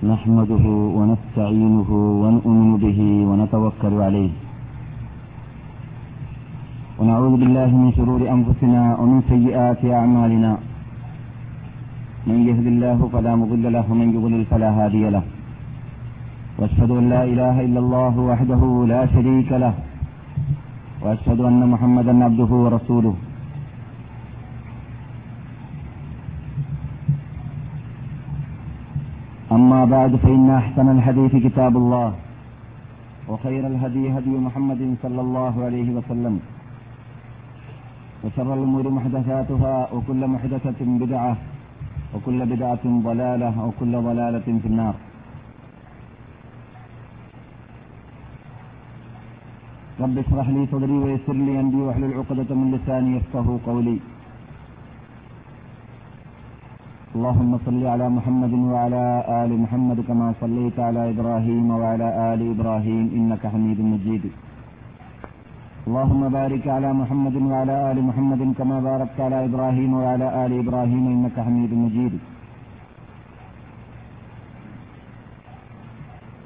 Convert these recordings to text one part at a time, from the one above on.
نحمده ونستعينه ونؤمن به ونتوكل عليه. ونعوذ بالله من شرور أنفسنا ومن سيئات أعمالنا. من يهد الله فلا مضل له ومن يضلل فلا هادي له. وأشهد أن لا إله إلا الله وحده لا شريك له. وأشهد أن محمدا عبده ورسوله. أما بعد فإن أحسن الحديث كتاب الله وخير الهدي هدي محمد صلى الله عليه وسلم وشر الأمور محدثاتها وكل محدثة بدعة وكل بدعة ضلالة وكل ضلالة في النار. رب اشرح لي صدري ويسر لي أمري واحلل عقدة من لساني يفقه قولي. اللهم صل على محمد وعلى آل محمد كما صليت على إبراهيم وعلى آل إبراهيم إنك حميد مجيد. اللهم بارك على محمد وعلى آل محمد كما باركت على إبراهيم وعلى آل إبراهيم إنك حميد مجيد.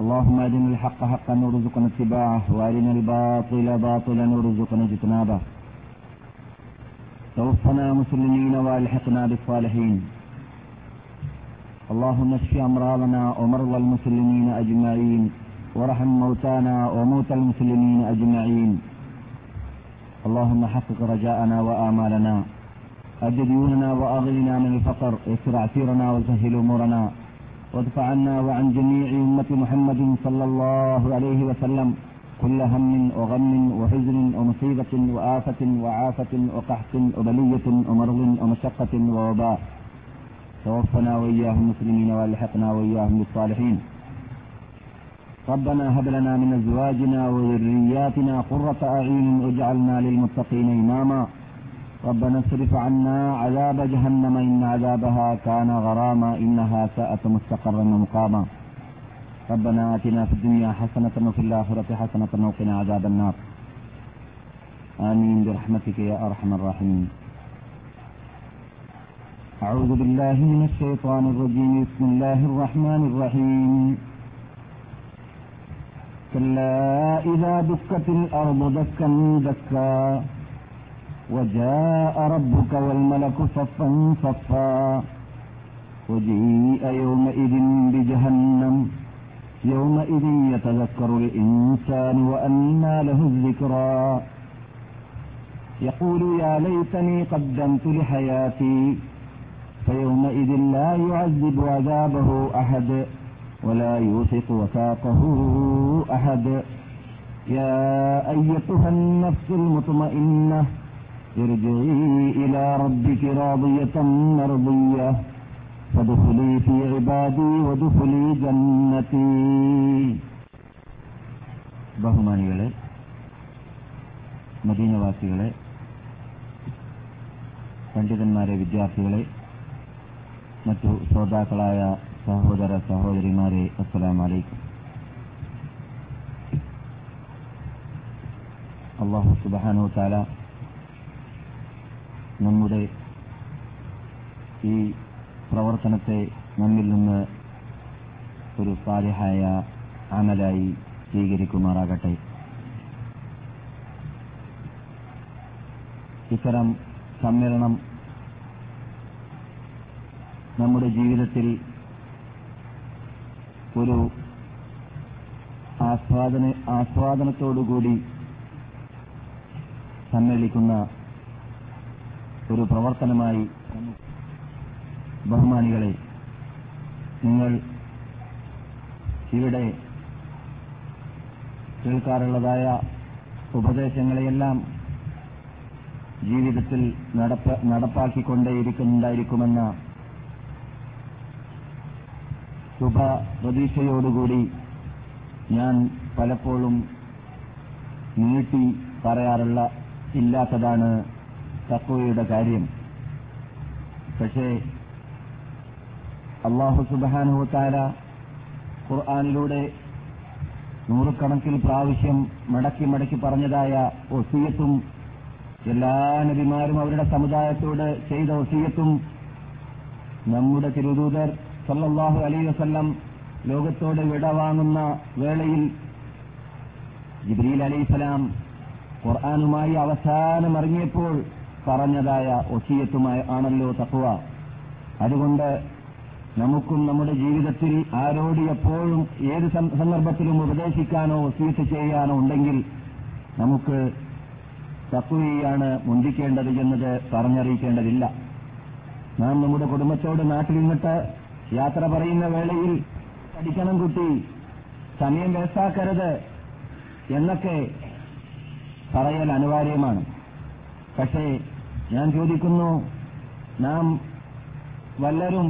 اللهم أرنا الحق حقا وارزقنا اتباعه وأرنا الباطل باطلا وارزقنا اجتنابه. توفنا مسلمين وألحقنا بالصالحين. اللهم اشف أمراضنا ومرضى المسلمين أجمعين وارحم موتانا وموتى المسلمين أجمعين. اللهم حقق رجاءنا وآمالنا. أجد ديوننا وأغننا من الفقر يسر عسيرنا وسهل أمورنا. وادفع عنا وعن جميع أمة محمد صلى الله عليه وسلم كل هم وغم وحزن ومصيبة وآفة وعافة وقحط وبلية ومرض ومشقة ووباء. توفنا وإياهم مسلمين وألحقنا وإياهم بالصالحين. ربنا هب لنا من أزواجنا وذرياتنا قرة أعين واجعلنا للمتقين إماما. ربنا اصرف عنا عذاب جهنم إن عذابها كان غراما إنها ساءت مستقرا ومقاما. ربنا آتنا في الدنيا حسنة وفي الآخرة حسنة وقنا عذاب النار. آمين برحمتك يا أرحم الراحمين. أعوذ بالله من الشيطان الرجيم. بسم الله الرحمن الرحيم. كلا إذا دكت الأرض دكا دكا وجاء ربك والملك صفا صفا وجيء يومئذ بجهنم. يومئذ يتذكر الإنسان وأنى له الذكرى. يقول يا ليتني قدمت لحياتي فيومئذ لا يعذب عذابه أحد ولا يوثق وثاقه أحد يا أيتها النفس المطمئنة ارجعي إلى ربك راضية مرضية فادخلي في عبادي وادخلي جنتي ബഹുമാനികളെ മദീനവാസികളെ പണ്ഡിതന്മാരെ വിദ്യാർത്ഥികളെ മറ്റു ശ്രോതാക്കളായ സഹോദര സഹോദരിമാരെ അസ്സലാം വലൈക്കും അള്ളാഹു സുബാനു താല നമ്മുടെ ഈ പ്രവർത്തനത്തെ നമ്മിൽ നിന്ന് ഒരു സാലിഹായ അമലായി സ്വീകരിക്കുമാറാകട്ടെ. ഇത്തരം സമ്മേളനം നമ്മുടെ ജീവിതത്തിൽ ഒരു ആസ്വാദന ആസ്വാദനത്തോടുകൂടി സമ്മേളിക്കുന്ന ഒരു പ്രവർത്തനമായി ബഹുമാനികളെ നിങ്ങൾ ഇവിടെ കേൾക്കാറുള്ളതായ ഉപദേശങ്ങളെയെല്ലാം ജീവിതത്തിൽ നടപ്പ നടപ്പാക്കിക്കൊണ്ടേയിരിക്കുന്നുണ്ടായിരിക്കുമെന്ന ശുഭ പ്രതീക്ഷയോടുകൂടി ഞാൻ പലപ്പോഴും നീട്ടി പറയാറുള്ള ഇല്ലാത്തതാണ് തക്കോയുടെ കാര്യം. പക്ഷേ അള്ളാഹു സുബാനുഹത്താര ഖുർആാനിലൂടെ നൂറുകണക്കിൽ പ്രാവശ്യം മടക്കി മടക്കി പറഞ്ഞതായ ഒസീയത്തും എല്ലാ നബിമാരും അവരുടെ സമുദായത്തോട് ചെയ്ത ഒസീയത്തും നമ്മുടെ തിരുദൂതർ സല്ലല്ലാഹു അലൈഹി വസല്ലം ലോകത്തോട് വിടവാങ്ങുന്ന വേളയിൽ ജിബ്രീൽ അലൈഹിസ്സലാം ഖുർആാനുമായി അവസാനം ഇറങ്ങിയപ്പോൾ പറഞ്ഞതായ ഒസീയത്തുമായി ആണല്ലോ തക്കുവ അതുകൊണ്ട് നമുക്കും നമ്മുടെ ജീവിതത്തിൽ ആരോട് എപ്പോഴും ഏത് സന്ദർഭത്തിലും ഉപദേശിക്കാനോ ഒസീത്ത് ചെയ്യാനോ ഉണ്ടെങ്കിൽ നമുക്ക് തക്കുവയാണ് മുന്തിക്കേണ്ടത് എന്നത് പറഞ്ഞറിയിക്കേണ്ടതില്ല. നാം നമ്മുടെ കുടുംബത്തോട് നാട്ടിൽ നിന്നിട്ട് യാത്ര പറയുന്ന വേളയിൽ പഠിക്കണം കുട്ടി സമയം വേസ്റ്റാക്കരുത് എന്നൊക്കെ പറയൽ അനിവാര്യമാണ്. പക്ഷേ ഞാൻ ചോദിക്കുന്നു നാം വല്ലരും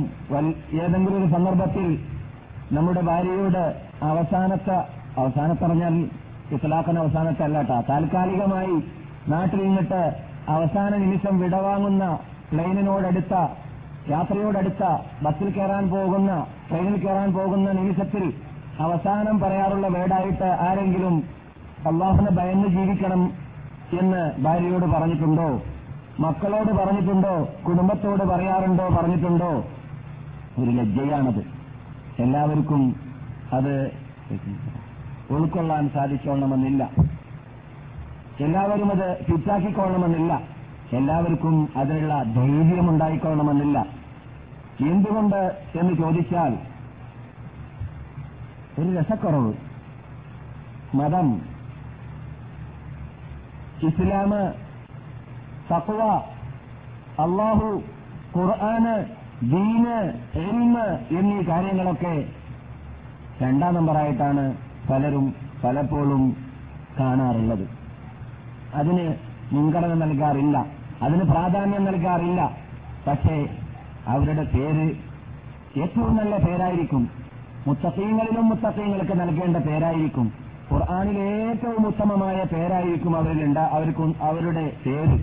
ഏതെങ്കിലും ഒരു സന്ദർഭത്തിൽ നമ്മുടെ ഭാര്യയോട് അവസാനത്തെ അവസാനത്തറിഞ്ഞാൽ ഇസ്ലാഖിന് അവസാനത്തെ അല്ലാട്ട താൽക്കാലികമായി നാട്ടിൽ നിന്നിട്ട് അവസാന നിമിഷം വിടവാങ്ങുന്ന പ്ലെയിനിനോടടുത്ത യാത്രയോടടുത്ത ബസ്സിൽ കയറാൻ പോകുന്ന ട്രെയിനിൽ കയറാൻ പോകുന്ന നിമിഷത്തിൽ അവസാനം പറയാറുള്ള വേടായിട്ട് ആരെങ്കിലും അള്ളാഹുനെ ഭയന്ന് ജീവിക്കണം എന്ന് ഭാര്യയോട് പറഞ്ഞിട്ടുണ്ടോ? മക്കളോട് പറഞ്ഞിട്ടുണ്ടോ? കുടുംബത്തോട് പറയാറുണ്ടോ? പറഞ്ഞിട്ടുണ്ടോ? ഒരു ലജ്ജയാണത്. എല്ലാവർക്കും അത് ഉൾക്കൊള്ളാൻ സാധിച്ചോളണമെന്നില്ല. എല്ലാവരും അത് ഫിറ്റാക്കിക്കൊള്ളണമെന്നില്ല. എല്ലാവർക്കും അതിനുള്ള ധൈര്യമുണ്ടായിക്കൊള്ളണമെന്നില്ല. എന്തുകൊണ്ട് എന്ന് ചോദിച്ചാൽ ഒരു രസക്കുറവ്. മതം. ഇസ്ലാമ് തക്വ അള്ളാഹു ഖുർആന് ദീന് എൽമ് എന്നീ കാര്യങ്ങളൊക്കെ രണ്ടാം നമ്പറായിട്ടാണ് പലരും പലപ്പോഴും കാണാറുള്ളത്. അതിന് മുൻഗണന നൽകാറില്ല. അതിന് പ്രാധാന്യം നൽകാറില്ല. പക്ഷേ അവരുടെ പേര് ഏറ്റവും നല്ല പേരായിരിക്കും. മുത്തസീങ്ങളിലും മുത്തസീങ്ങൾക്ക് നൽകേണ്ട പേരായിരിക്കും. ഖുർആാനിലെ ഏറ്റവും ഉത്തമമായ പേരായിരിക്കും അവരിലുണ്ട അവർക്ക് അവരുടെ പേര്.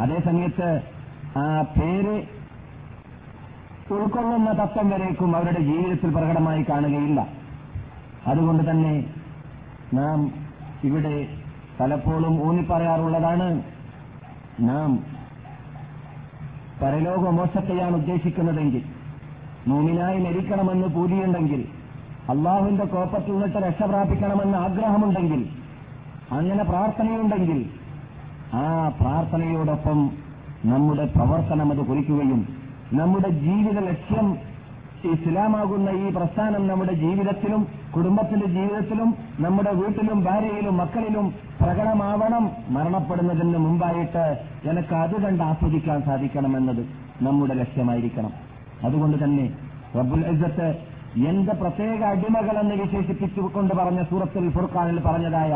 അതേസമയത്ത് ആ പേര് ഉൾക്കൊള്ളുന്ന തത്വം വരേക്കും അവരുടെ ജീവിതത്തിൽ പ്രകടമായി കാണുകയില്ല. അതുകൊണ്ട് തന്നെ നാം ഇവിടെ പലപ്പോഴും ഊന്നിപ്പറയാറുള്ളതാണ്. നാം പരലോകമോക്ഷത്തെയാണ് ഉദ്ദേശിക്കുന്നതെങ്കിൽ മൂമിനായി മരിക്കണമെന്ന് പൂതിയുണ്ടെങ്കിൽ അള്ളാഹുവിന്റെ കോപ്പത്തിൽ നിന്നിട്ട് രക്ഷ പ്രാപിക്കണമെന്ന് ആഗ്രഹമുണ്ടെങ്കിൽ അങ്ങനെ പ്രാർത്ഥനയുണ്ടെങ്കിൽ ആ പ്രാർത്ഥനയോടൊപ്പം നമ്മുടെ പ്രവർത്തനം അത് കുറിക്കുകയും നമ്മുടെ ജീവിത ലക്ഷ്യം ഇസ്ലാമാകുന്ന ഈ പ്രസ്ഥാനം നമ്മുടെ ജീവിതത്തിലും കുടുംബത്തിന്റെ ജീവിതത്തിലും നമ്മുടെ വീട്ടിലും ഭാര്യയിലും മക്കളിലും പ്രകടമാവണം മരണപ്പെടുന്നതിന് മുമ്പായിട്ട് എനിക്ക് അത് കണ്ട് ആസ്വദിക്കാൻ സാധിക്കണമെന്നത് നമ്മുടെ ലക്ഷ്യമായിരിക്കണം. അതുകൊണ്ട് തന്നെ റബ്ബുൽ ഇസ്സത്ത് എന്റെ പ്രത്യേക അടിമകളെന്ന് വിശേഷിപ്പിച്ചുകൊണ്ട് പറഞ്ഞ സൂറത്തിൽ ഫുർഖാനിൽ പറഞ്ഞതായ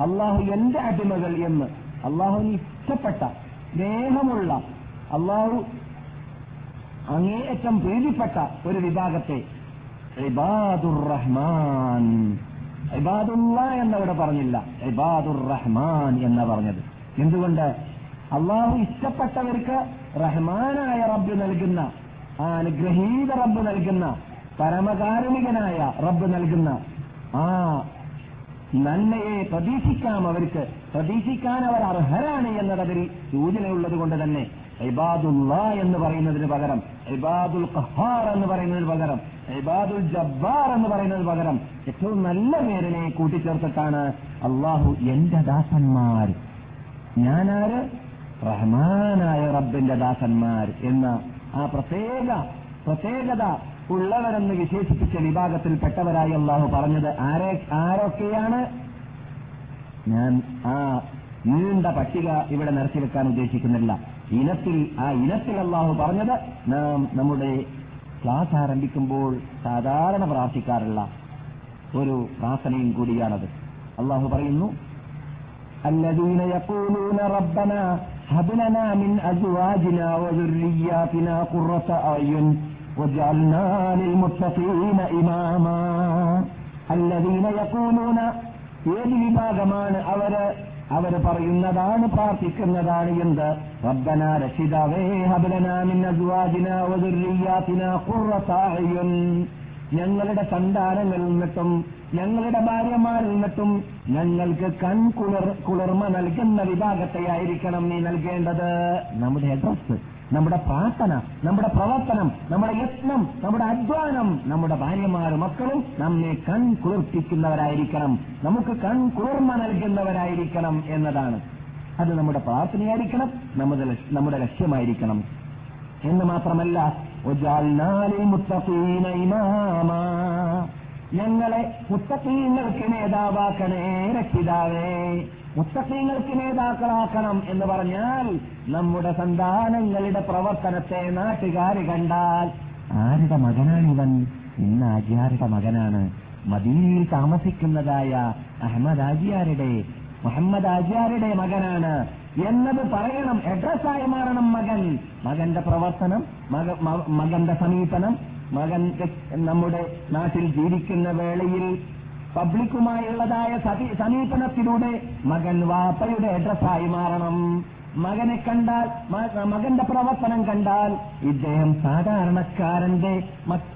അള്ളാഹു എന്റെ അടിമകൾ എന്ന് അള്ളാഹുവിന് ഇഷ്ടപ്പെട്ട സ്നേഹമുള്ള അള്ളാഹു അങ്ങേയറ്റം പ്രീതിപ്പെട്ട ഒരു വിഭാഗത്തെ ഇബാദുർ റഹ്മാൻ. ഇബാദുള്ള എന്നവിടെ പറഞ്ഞില്ല. ഇബാദുർ റഹ്മാൻ എന്ന പറഞ്ഞത്. എന്തുകൊണ്ട്? അള്ളാഹു ഇഷ്ടപ്പെട്ടവർക്ക് റഹ്മാനായ റബ്ബ് നൽകുന്ന ആ അനുഗ്രഹീത റബ്ബ് നൽകുന്ന പരമകാരുണികനായ റബ്ബ് നൽകുന്ന ആ നന്മയെ പ്രതീക്ഷിക്കാം അവർക്ക്. പ്രതീക്ഷിക്കാൻ അവർ അർഹരാണ് എന്നതതിൽ സൂചനയുള്ളത് കൊണ്ട് തന്നെ ഇബാദുല്ല എന്ന് പറയുന്നതിന് പകരം ഇബാദുൽ ഖഹാർ എന്ന് പറയുന്നതിന് പകരം ഇബാദുൽ ജബ്ബാർ എന്ന് പറയുന്നതിന് പകരം ഏറ്റവും നല്ല പേരിനെ കൂട്ടിച്ചേർത്തിട്ടാണ് അള്ളാഹു എന്റെ ദാസന്മാർ. ഞാനാര്? റഹ്മാനായ റബ്ബിന്റെ ദാസന്മാർ എന്ന ആ പ്രത്യേക പ്രത്യേകത ഉള്ളവരെന്ന് വിശേഷിപ്പിച്ച വിഭാഗത്തിൽപ്പെട്ടവരായി അള്ളാഹു പറഞ്ഞത് ആരെ ആരൊക്കെയാണ്? ഞാൻ ആ നീണ്ട പട്ടിക ഇവിടെ നിറച്ചു വെക്കാൻ ഉദ്ദേശിക്കുന്നില്ല. ഇനത്തിൽ ആ ഇനത്തിൽ അള്ളാഹു പറഞ്ഞത് നാം നമ്മുടെ ക്ലാസ് ആരംഭിക്കുമ്പോൾ സാധാരണ പ്രാർത്ഥിക്കാറുള്ള ഒരു പ്രാർത്ഥനയും കൂടിയാണത് അള്ളാഹു പറയുന്നു الذين يقولون ربنا هب لنا من أزواجنا وذرياتنا قرة أعين واجعلنا للمتقين إماما الذين يقولون ഏത് വിഭാഗമാണ് അവര് അവർ പറയുന്നതാണ് പ്രാർത്ഥിക്കുന്നതാണ് എന്ത്? റബ്ബന രക്ഷിതാവേ ഹബലന വദുർരിയാതിന ഖുർറത ഞങ്ങളുടെ സന്താനങ്ങളിൽ നിന്നിട്ടും ഞങ്ങളുടെ ഭാര്യമാരിൽ നിന്നിട്ടും ഞങ്ങൾക്ക് കൺകുളിർ കുളിർമ നൽകുന്ന വിഭാഗത്തെ ആയിരിക്കണം നീ നൽകേണ്ടത്. നമ്മുടെ അഡ്രസ് നമ്മുടെ പ്രാർത്ഥന നമ്മുടെ പ്രവർത്തനം നമ്മുടെ യത്നം നമ്മുടെ അധ്വാനം നമ്മുടെ ഭാര്യമാരും മക്കളും നമ്മെ കൺ കുളിർപ്പിക്കുന്നവരായിരിക്കണം നമുക്ക് കൺ കുളിർമ നൽകുന്നവരായിരിക്കണം എന്നതാണ്. അത് നമ്മുടെ പ്രാർത്ഥനയായിരിക്കണം നമ്മുടെ നമ്മുടെ ലക്ഷ്യമായിരിക്കണം. എന്ന് മാത്രമല്ല മുത്തഖീന ഇമാമാ. ഞങ്ങളെ മുത്തക്കീങ്ങൾക്ക് നേതാവാക്കണേ രക്ഷിതാവേ. മുത്തക്കീങ്ങൾക്ക് നേതാക്കളാക്കണം എന്ന് പറഞ്ഞാൽ നമ്മുടെ സന്താനങ്ങളുടെ പ്രവർത്തനത്തെ നാട്ടുകാർ കണ്ടാൽ ആരുടെ മകനാണിവൻ ഇന്ന് ആജിയാരുടെ മകനാണ്. മദീനയിൽ താമസിക്കുന്നതായ അഹമ്മദ് ആജിയാരുടെ മുഹമ്മദ് ആജിയാരുടെ മകനാണ്. എന്നത് പറയണം അഡ്രസ്സായി മാറണം മകൻ. മകന്റെ പ്രവർത്തനം മകന്റെ സമീപനം മകൻ നമ്മുടെ നാട്ടിൽ ജീവിക്കുന്ന വേളയിൽ പബ്ലിക്കുമായുള്ളതായ സമീപനത്തിലൂടെ മകൻ വാപ്പയുടെ അഡ്രസ്സായി മാറണം. മകനെ കണ്ടാൽ മകന്റെ പ്രവർത്തനം കണ്ടാൽ ഇദ്ദേഹം സാധാരണക്കാരന്റെ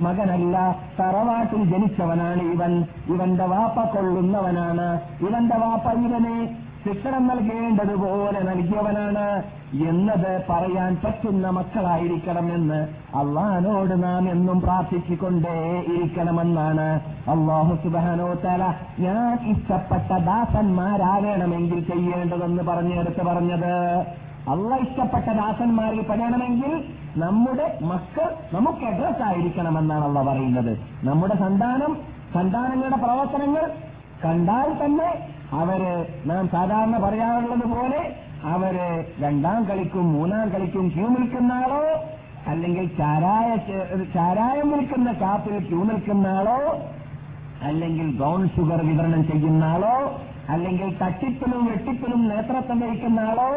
മകനല്ല തറവാട്ടിൽ ജനിച്ചവനാണ് ഇവൻ. ഇവന്റെ വാപ്പ കൊള്ളുന്നവനാണ്. ഇവന്റെ വാപ്പ ഇവനെ ശിക്ഷണം നൽകേണ്ടതുപോലെ നൽകിയവനാണ് എന്നത് പറയാൻ പറ്റുന്ന മക്കളായിരിക്കണമെന്ന് അള്ളഹാനോട് നാം എന്നും പ്രാർത്ഥിച്ചുകൊണ്ടേ ഇരിക്കണമെന്നാണ്. അള്ളാഹു സുബാനോ തല ഞാൻ ഇഷ്ടപ്പെട്ട ദാസന്മാരാകണമെങ്കിൽ ചെയ്യേണ്ടതെന്ന് പറഞ്ഞെടുത്ത് പറഞ്ഞത്. അള്ള ഇഷ്ടപ്പെട്ട ദാസന്മാരിൽ പെടണമെങ്കിൽ നമ്മുടെ മക്കൾ നമുക്ക് അഡ്രസ് ആയിരിക്കണമെന്നാണ് അള്ള പറയുന്നത്. നമ്മുടെ സന്താനം സന്താനങ്ങളുടെ പ്രവർത്തനങ്ങൾ കണ്ടാൽ തന്നെ അവർ നാം സാധാരണ പറയാറുള്ളത് പോലെ അവർ രണ്ടാം കളിക്കും മൂന്നാം കളിക്കും ക്യൂ നിൽക്കുന്ന ആളോ അല്ലെങ്കിൽ ചാരായ ചാരായം നിൽക്കുന്ന ഷാപ്പിൽ ക്യൂ നിൽക്കുന്ന ആളോ അല്ലെങ്കിൽ ബ്രൗൺ ഷുഗർ വിതരണം ചെയ്യുന്ന ആളോ അല്ലെങ്കിൽ തട്ടിപ്പിലും വെട്ടിപ്പിലും നേതൃത്വം വഹിക്കുന്ന ആളോ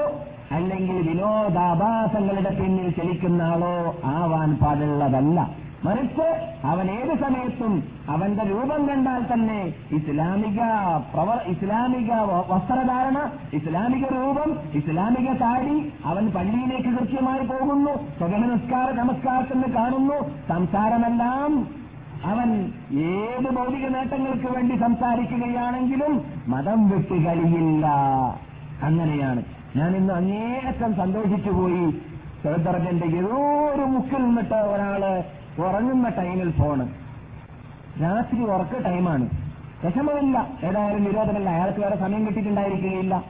അല്ലെങ്കിൽ വിനോദാഭാസങ്ങളുടെ പിന്നിൽ ചലിക്കുന്ന ആളോ ആവാൻ പാടുള്ളതല്ല. മറിച്ച് അവൻ ഏത് സമയത്തും അവന്റെ രൂപം കണ്ടാൽ തന്നെ ഇസ്ലാമിക പ്രവ ഇസ്ലാമിക വസ്ത്രധാരണ ഇസ്ലാമിക രൂപം ഇസ്ലാമിക താടി അവൻ പള്ളിയിലേക്ക് കൃത്യമായി പോകുന്നു. സ്വഗമ നിസ്കാര നമസ്കാരത്തിന് കാണുന്നു. സംസാരമെല്ലാം അവൻ ഏത് ഭൗതിക നേട്ടങ്ങൾക്ക് വേണ്ടി സംസാരിക്കുകയാണെങ്കിലും മതം വിട്ട് കഴിയില്ല. അങ്ങനെയാണ്. ഞാൻ ഇന്ന് അങ്ങേയറ്റം സന്തോഷിച്ചുപോയി. സഹോദരന്റെ ഏതോ ഒരു മുക്കിൽ നിന്നിട്ട് ഒരാൾ ഉറങ്ങുന്ന ടൈമിൽ ഫോണ് രാത്രി ഉറക്ക ടൈമാണ്. വിഷമമില്ല. ഏതായാലും നിരോധനമല്ല. അയാൾക്ക് വേറെ സമയം കിട്ടിയിട്ടുണ്ടായിരിക്കുകയില്ല.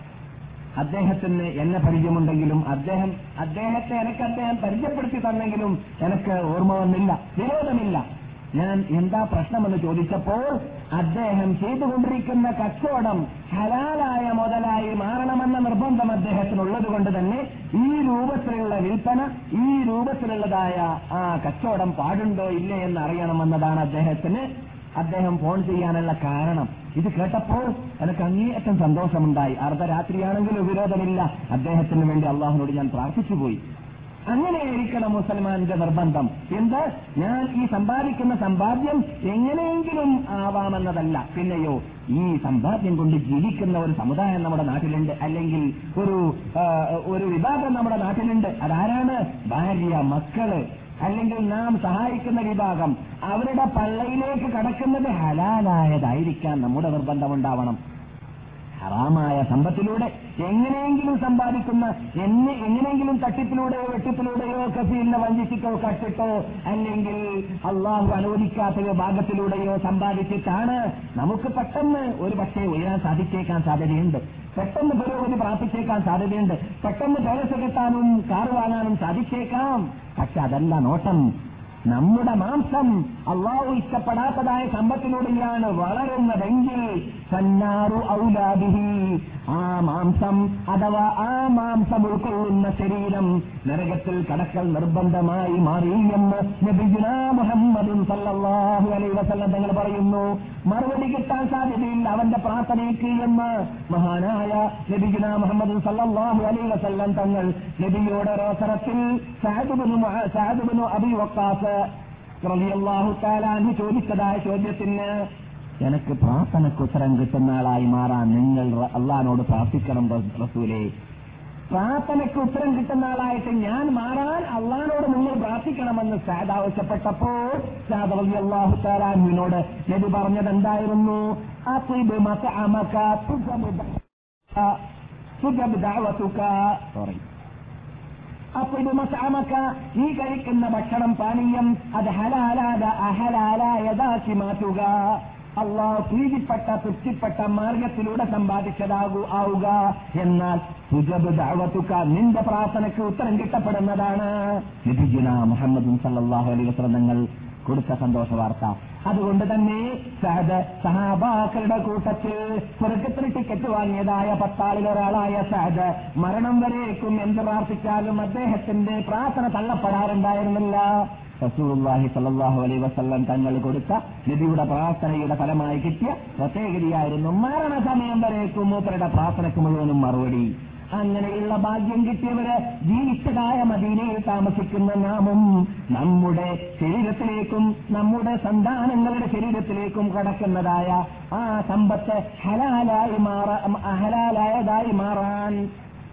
അദ്ദേഹത്തിന് എന്നെ പരിചയമുണ്ടെങ്കിലും അദ്ദേഹം അദ്ദേഹത്തെ എനിക്ക് അദ്ദേഹം പരിചയപ്പെടുത്തി തന്നെങ്കിലും എനിക്ക് ഓർമ്മ വന്നില്ല. വിരോധമില്ല ഞാൻ എന്താ പ്രശ്നമെന്ന് ചോദിച്ചപ്പോൾ അദ്ദേഹം ചെയ്തുകൊണ്ടിരിക്കുന്ന കച്ചവടം ഹലാലായ മുതലായി മാറണമെന്ന നിർബന്ധം അദ്ദേഹത്തിനുള്ളത് കൊണ്ട് തന്നെ ഈ രൂപത്തിലുള്ള വിൽപ്പന ഈ രൂപത്തിലുള്ളതായ ആ കച്ചവടം പാടുണ്ടോ ഇല്ലേ എന്ന് അറിയണമെന്നതാണ് അദ്ദേഹത്തിന് അദ്ദേഹം ഫോൺ ചെയ്യാനുള്ള കാരണം. ഇത് കേട്ടപ്പോൾ എനിക്ക് അങ്ങേയറ്റം സന്തോഷമുണ്ടായി. അർദ്ധരാത്രിയാണെങ്കിലും വിരോധമില്ല. അദ്ദേഹത്തിന് വേണ്ടി അള്ളാഹുനോട് ഞാൻ പ്രാർത്ഥിച്ചുപോയി. അങ്ങനെയായിരിക്കണം മുസൽമാന്റെ നിർബന്ധം. എന്ത്? ഞാൻ ഈ സമ്പാദിക്കുന്ന സമ്പാദ്യം എങ്ങനെയെങ്കിലും ആവാമെന്നതല്ല. പിന്നെയോ ഈ സമ്പാദ്യം കൊണ്ട് ജീവിക്കുന്ന ഒരു സമുദായം നമ്മുടെ നാട്ടിലുണ്ട്. അല്ലെങ്കിൽ ഒരു ഒരു വിഭാഗം നമ്മുടെ നാട്ടിലുണ്ട്. അതാരാണ്? ഭാര്യ മക്കൾ. അല്ലെങ്കിൽ നാം സഹായിക്കുന്ന വിഭാഗം. അവരുടെ പള്ളയിലേക്ക് കടക്കുന്നത് ഹലാലായതായിരിക്കാൻ നമ്മുടെ നിർബന്ധമുണ്ടാവണം ഹറാമായ സമ്പത്തിലൂടെ എങ്ങനെയെങ്കിലും സമ്പാദിക്കുന്ന എന്നെ എങ്ങനെയെങ്കിലും തട്ടിപ്പിലൂടെയോ വെട്ടിപ്പിലൂടെയോ കഫീലിനെ വഞ്ചിച്ചിട്ടോ കട്ടിട്ടോ അല്ലെങ്കിൽ അള്ളാഹു അനുവദിക്കാത്ത വിഭാഗത്തിലൂടെയോ സമ്പാദിച്ചിട്ടാണ് നമുക്ക് പെട്ടെന്ന് ഒരു പക്ഷേ ഉയരാൻ സാധിച്ചേക്കാൻ സാധ്യതയുണ്ട്. പെട്ടെന്ന് പുരോഗതി പ്രാപിച്ചേക്കാൻ സാധ്യതയുണ്ട്. പെട്ടെന്ന് പേരസ് കിട്ടാനും കാറ് വാങ്ങാനും സാധിച്ചേക്കാം. പക്ഷെ അതല്ല നോട്ടം. നമ്മുടെ മാംസം അള്ളാഹു ഇഷ്ടപ്പെടാത്തതായ സമ്പത്തിലൂടെയാണ് വളരുന്നതെങ്കിൽ സന്നാറു ഔലാദിഹി. ആ മാംസം അഥവാ ആ മാംസം ഉൾക്കൊള്ളുന്ന ശരീരം നരകത്തിൽ കടക്കൽ നിർബന്ധമായി മാറി എന്ന് നബിജുന മുഹമ്മദും സല്ലാഹു അലൈ വസല്ലം തങ്ങൾ പറയുന്നു. മറുപടി കിട്ടാൻ സാധ്യതയില്ല അവന്റെ പ്രാർത്ഥനയ്ക്ക് എന്ന് മഹാനായ നബിജുന മുഹമ്മദും സല്ലാഹു അലൈ വസല്ലം തങ്ങൾ നബിയോട് അവസരത്തിൽ സാധുബനു സാധുബനു അബി വക്കാസ് റബിയല്ലാഹു അൻഹു ചോദിച്ചതായ ചോദ്യത്തിന് എനിക്ക് പ്രാർത്ഥനയ്ക്ക് ഉത്തരം കിട്ടുന്ന ആളായി മാറാൻ നിങ്ങൾ അള്ളഹാനോട് പ്രാർത്ഥിക്കണം റസൂലെ. പ്രാർത്ഥനയ്ക്ക് ഉത്തരം കിട്ടുന്ന ആളായിട്ട് ഞാൻ മാറാൻ അള്ളഹാനോട് നിങ്ങൾ പ്രാർത്ഥിക്കണമെന്ന് സാദ് ആവശ്യപ്പെട്ടപ്പോൾ സാദ് അലി അള്ളാഹു താലാൻവിനോട് നബി പറഞ്ഞത് എന്തായിരുന്നു നീ കഴിക്കുന്ന ഭക്ഷണം പാനീയം അത് ഹലാലാത അഹലാലായതാക്കി മാറ്റുക. അള്ളാഹ് പ്രീതിപ്പെട്ട തൃപ്തിപ്പെട്ട മാർഗത്തിലൂടെ സമ്പാദിച്ചതാകൂ ആവുക. എന്നാൽ സുജബ് ദാവത്തുക നിന്റെ പ്രാർത്ഥനയ്ക്ക് ഉത്തരം കിട്ടപ്പെടുന്നതാണ്. ലഭിക്കുന്ന മുഹമ്മദ് സല്ലാഹു അലൈ വസ്ലങ്ങൾ കൊടുത്ത സന്തോഷ വാർത്ത. അതുകൊണ്ട് തന്നെ സഹദ് സഹാബാക്കളുടെ കൂട്ടത്തിൽ സ്വർഗത്തിന് ടിക്കറ്റ് വാങ്ങിയതായ പത്താളിൽ ഒരാളായ സഹദ് മരണം വരേക്കും എന്ത് പ്രാർത്ഥിച്ചാലും അദ്ദേഹത്തിന്റെ പ്രാർത്ഥന തള്ളപ്പെടാറുണ്ടായിരുന്നില്ല. റസൂലുള്ളാഹി സല്ലല്ലാഹു അലൈ വസല്ലം തങ്ങൾ കൊടുത്ത നബിയുടെ പ്രാർത്ഥനയുടെ ഫലമായി കിട്ടിയ പ്രത്യേകതയായിരുന്നു മരണസമയം വരേക്കും മൂപ്പരുടെ പ്രാർത്ഥനയ്ക്ക് മുഴുവനും മറുപടി. അങ്ങനെയുള്ള ഭാഗ്യം കിട്ടിയവര് ജീവിച്ചതായ മദീനയിൽ താമസിക്കുന്ന നാമും നമ്മുടെ ശരീരത്തിലേക്കും നമ്മുടെ സന്താനങ്ങളുടെ ശരീരത്തിലേക്കും കടക്കുന്നതായ ആ സമ്പത്ത് ഹലാലായി മാറ ഹലാലായതായി മാറാൻ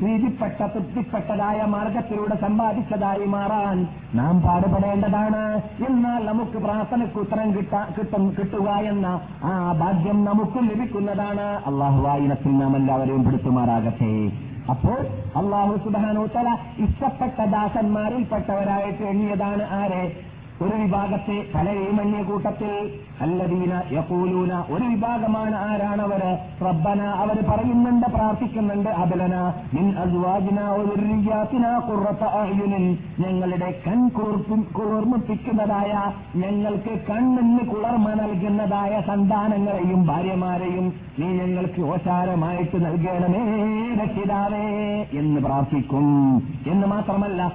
പ്രീതിപ്പെട്ട തൃപ്തിപ്പെട്ടതായ മാർഗത്തിലൂടെ സമ്പാദിച്ചതായി മാറാൻ നാം പാടുപെടേണ്ടതാണ്. എന്നാൽ നമുക്ക് പ്രാർത്ഥനയ്ക്ക് ഉത്തരം കിട്ടാ കിട്ടും കിട്ടുക എന്ന ആ ഭാഗ്യം നമുക്കും ലഭിക്കുന്നതാണ്. അള്ളാഹുവായിനത്തിൽ നാം എല്ലാവരെയും പെടുത്തുമാറാകട്ടെ. അപ്പോൾ അള്ളാഹു സുബാനോത്തല ഇഷ്ടപ്പെട്ട ദാസന്മാരിൽപ്പെട്ടവരായിട്ട് എണ്ണിയതാണ് ആരെ? ഒരു വിഭാഗത്തെ എണ്ണിയ കൂട്ടത്തിൽ അല്ലദീന യക്കൂലൂന ഒരു വിഭാഗമാണ് ആരാണവര് റബ്ബന അവർ പറയുന്നുണ്ട് പ്രാർത്ഥിക്കുന്നുണ്ട്. അബലന മിൻ അസ്വാജിന ഒരുരിയാത്തിന കുറത്ത അയുനിൻ. ഞങ്ങളുടെ കൺ കുളിർമിപ്പിക്കുന്നതായ ഞങ്ങൾക്ക് കണ്ണിന് കുളർമ നൽകുന്നതായ സന്താനങ്ങളെയും ഭാര്യമാരെയും നീ ഞങ്ങൾക്ക് ഓശാരമായിട്ട് നൽകണമേ രക്ഷിതാവേ എന്ന് പ്രാർത്ഥിക്കും. എന്ന് മാത്രമല്ല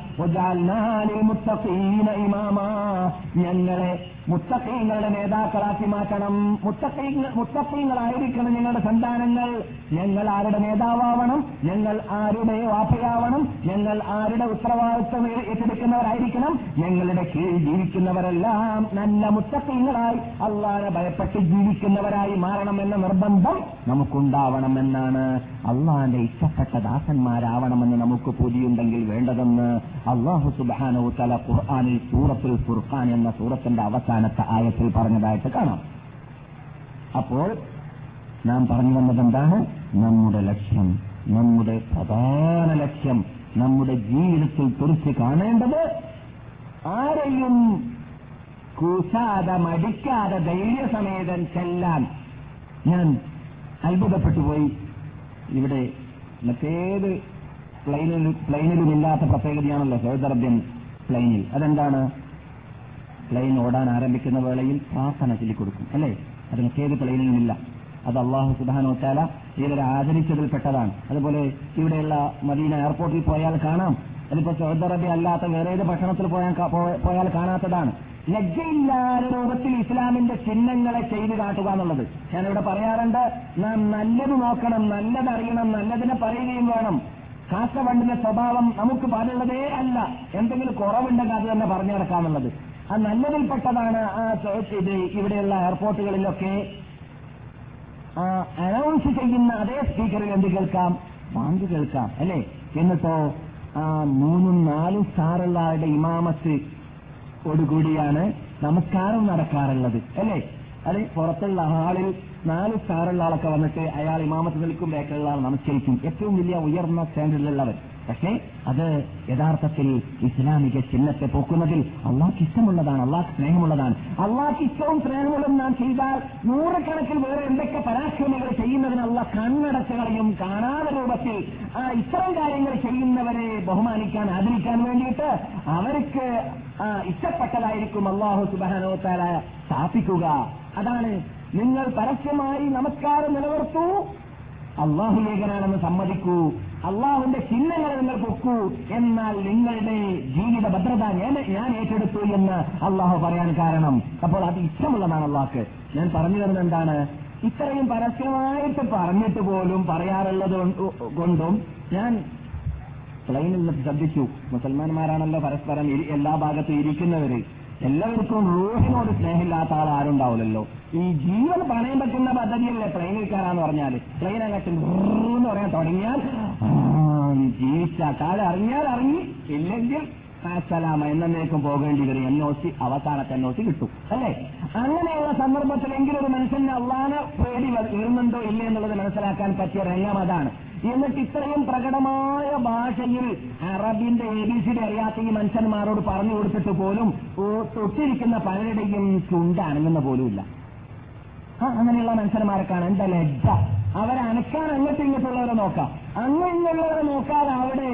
മുത്തീന ഇമാമാ. ഞങ്ങളെ മുത്തക്കൈങ്ങളുടെ നേതാക്കളാക്കി മാറ്റണം. മുത്തക്കൈ മുത്തക്കൈങ്ങളായിരിക്കണം ഞങ്ങളുടെ സന്താനങ്ങൾ. ഞങ്ങൾ ആരുടെ നേതാവണം ഞങ്ങൾ ആരുടെ വാപ്പയാവണം? ഞങ്ങൾ ആരുടെ ഉത്തരവാദിത്വം ഏറ്റെടുക്കുന്നവരായിരിക്കണം? ഞങ്ങളുടെ കീഴിൽ ജീവിക്കുന്നവരെല്ലാം നല്ല മുത്തക്കൈങ്ങളായി അള്ളാഹെ ഭയപ്പെട്ട് ജീവിക്കുന്നവരായി മാറണം എന്ന നിർബന്ധം നമുക്കുണ്ടാവണം എന്നാണ് അള്ളാന്റെ ഇഷ്ടപ്പെട്ട ദാസന്മാരാവണമെന്ന് നമുക്ക് പൂതിയുണ്ടെങ്കിൽ വേണ്ടതെന്ന് അള്ളാഹു സുബാനോ തല ഖുർആാനിൽ സൂറത്തുൽ ഫുർഖാൻ എന്ന സൂറത്തിന്റെ അവസാനത്തെ ആയത്തിൽ പറഞ്ഞതായിട്ട് കാണാം. അപ്പോൾ നാം പറഞ്ഞു വന്നത് എന്താണ് നമ്മുടെ ലക്ഷ്യം നമ്മുടെ പ്രധാന ലക്ഷ്യം നമ്മുടെ ജീവിതത്തിൽ തുറച്ച് കാണേണ്ടത് ആരെയും കൂസാതെ മടിക്കാതെ ധൈര്യസമേതം ചെല്ലാൻ ഞാൻ അത്ഭുതപ്പെട്ടു പോയി. ഇവിടെ മറ്റേത് പ്ലെയിനിലും പ്ലെയിനിലുമില്ലാത്ത പ്രത്യേകതയാണല്ലോ സൗദി പ്ലെയിനിൽ. അതെന്താണ്? പ്ലെയിൻ ഓടാൻ ആരംഭിക്കുന്ന വേളയിൽ പ്രാർത്ഥന ചൊല്ലിക്കൊടുക്കും അല്ലേ? അത് മറ്റേത് പ്ലെയിനിലുമില്ല. അത് അള്ളാഹു സുധാനോച്ചാല ഇവരെ ആചരിച്ചതിൽ പെട്ടതാണ്. അതുപോലെ ഇവിടെയുള്ള മദീന എയർപോർട്ടിൽ പോയാൽ കാണാം. അതിപ്പോ സൗദി അറേബ്യ അല്ലാത്ത വേറെ ഏത് ഭക്ഷണത്തിൽ പോയാൽ കാണാത്തതാണ്. ലജ്ജയില്ലാതെ രൂപത്തിൽ ഇസ്ലാമിന്റെ ചിഹ്നങ്ങളെ ചെയ്തു കാട്ടുക എന്നുള്ളത്. ഞാനിവിടെ പറയാറുണ്ട് നാം നല്ലത് നോക്കണം നല്ലതറിയണം നല്ലതിനെ പറയുകയും വേണം. കാക്കവണ്ടിന്റെ സ്വഭാവം നമുക്ക് പാടുള്ളതേ അല്ല. എന്തെങ്കിലും കുറവുണ്ടെങ്കിൽ അത് തന്നെ പറഞ്ഞു നടക്കാന്നുള്ളത് ആ നല്ലതിൽപ്പെട്ടതാണ് ആ ഇത് ഇവിടെയുള്ള എയർപോർട്ടുകളിലൊക്കെ. അനൗൺസ് ചെയ്യുന്ന അതേ സ്പീക്കറിൽ എന്ത് കേൾക്കാം? ബാങ്ക് കേൾക്കാം അല്ലേ? എന്നിട്ടോ ആ മൂന്നും നാലും സ്റ്റാറുള്ള ആളുടെ ഇമാമത്ത് ഓടുകൂടിയാണ് നമസ്കാരം നടക്കാറുള്ളത് അല്ലേ? അത് പുറത്തുള്ള ഹാളിൽ നാല് സ്റ്റാറുള്ള ആളൊക്കെ വന്നിട്ട് അയാൾ ഇമാമത്ത് നിൽക്കും ആൾ നമസ്കരിക്കും. ഏറ്റവും വലിയ ഉയർന്ന സ്റ്റാൻഡേർഡിലുള്ളവർ പക്ഷേ അത് യഥാർത്ഥത്തിൽ ഇസ്ലാമിക ചിഹ്നത്തെ പോക്കുന്നതിൽ അള്ളാഹ്ക്ക് ഇഷ്ടമുള്ളതാണ് അള്ളാഹ് സ്നേഹമുള്ളതാണ്. അള്ളാഹ്ക്ക് ഇഷ്ടവും സ്നേഹമുള്ളതും നാം ചെയ്താൽ നൂറുകണക്കിൽ വേറെ എന്തൊക്കെ പരാക്രമികൾ ചെയ്യുന്നതിന് അള്ളാഹ് കണ്ണടച്ചുകളെയും കാണാതെ രൂപത്തിൽ ആ ഇത്തരം കാര്യങ്ങൾ ചെയ്യുന്നവരെ ബഹുമാനിക്കാൻ ആദരിക്കാൻ വേണ്ടിയിട്ട് അവർക്ക് ഇഷ്ടപ്പെട്ടതായിരിക്കും അള്ളാഹു സുബാനോത്താല സ്ഥാപിക്കുക. അതാണ് നിങ്ങൾ പരസ്യമായി നമസ്കാരം നിലനിർത്തൂ അള്ളാഹു ഏകനാണെന്ന് സമ്മതിക്കൂ. അള്ളാഹുവിന്റെ ചിഹ്നങ്ങൾ നിങ്ങൾ പൊക്കൂ. എന്നാൽ നിങ്ങളുടെ ജീവിത ഭദ്രത ഞാൻ ഞാൻ ഏറ്റെടുത്തു എന്ന് അള്ളാഹു പറയാൻ കാരണം. അപ്പോൾ അത് ഇഷ്ടമുള്ളതാണ് അള്ളാഹ്ക്ക്. ഞാൻ പറഞ്ഞു തരുന്നത് എന്താണ്? ഇത്രയും പരസ്യമായിട്ട് പറഞ്ഞിട്ട് പോലും പറയാറുള്ളത് കൊണ്ടും ഞാൻ പ്ലെയിനിൽ ശ്രദ്ധിച്ചു. മുസൽമാന്മാരാണല്ലോ പരസ്പരം എല്ലാ ഭാഗത്തും ഇരിക്കുന്നവര്. എല്ലാവർക്കും റൂഹിനോട് സ്നേഹമില്ലാത്ത ആൾ ആരുണ്ടാവില്ലല്ലോ ഈ ജീവൻ പണയം പറ്റുന്ന പദ്ധതിയല്ലേ? ട്രെയിനിൽ കയറാന്ന് പറഞ്ഞാൽ ട്രെയിൻ അങ്ങോട്ട് എന്ന് പറയാൻ തുടങ്ങിയാൽ ജീവിച്ച. കാലം അറിഞ്ഞാൽ അറിഞ്ഞി ഇല്ലെങ്കിൽ സലാമ എന്നേക്കും പോകേണ്ടി വരും. എൻ സി അവസാനത്തെ എൻ സി കിട്ടും. അല്ലേ? അങ്ങനെയുള്ള സന്ദർഭത്തിലെങ്കിലും ഒരു മനുഷ്യന് അള്ളാനെ പേടി വരുന്നുണ്ടോ ഇല്ലേ എന്നുള്ളത് മനസ്സിലാക്കാൻ പറ്റിയ രംഗം അതാണ്. എന്നിട്ട് ഇത്രയും പ്രകടമായ ഭാഷയിൽ അറബിന്റെ എ ബി സിയുടെ അറിയാത്ത ഈ മനുഷ്യന്മാരോട് പറഞ്ഞു കൊടുത്തിട്ട് പോലും തൊട്ടിരിക്കുന്ന പലരുടെയും ചുണ്ടനങ്ങുന്ന പോലുമില്ല അങ്ങനെയുള്ള മനുഷ്യന്മാരെ കാണാൻ എന്താ ലജ്ജ? അവരെ അനക്കാൻ അങ്ങോട്ടും ഇങ്ങോട്ടുള്ളവരെ നോക്കാം. അങ്ങനെയുള്ളവരെ നോക്കാതെ അവിടെ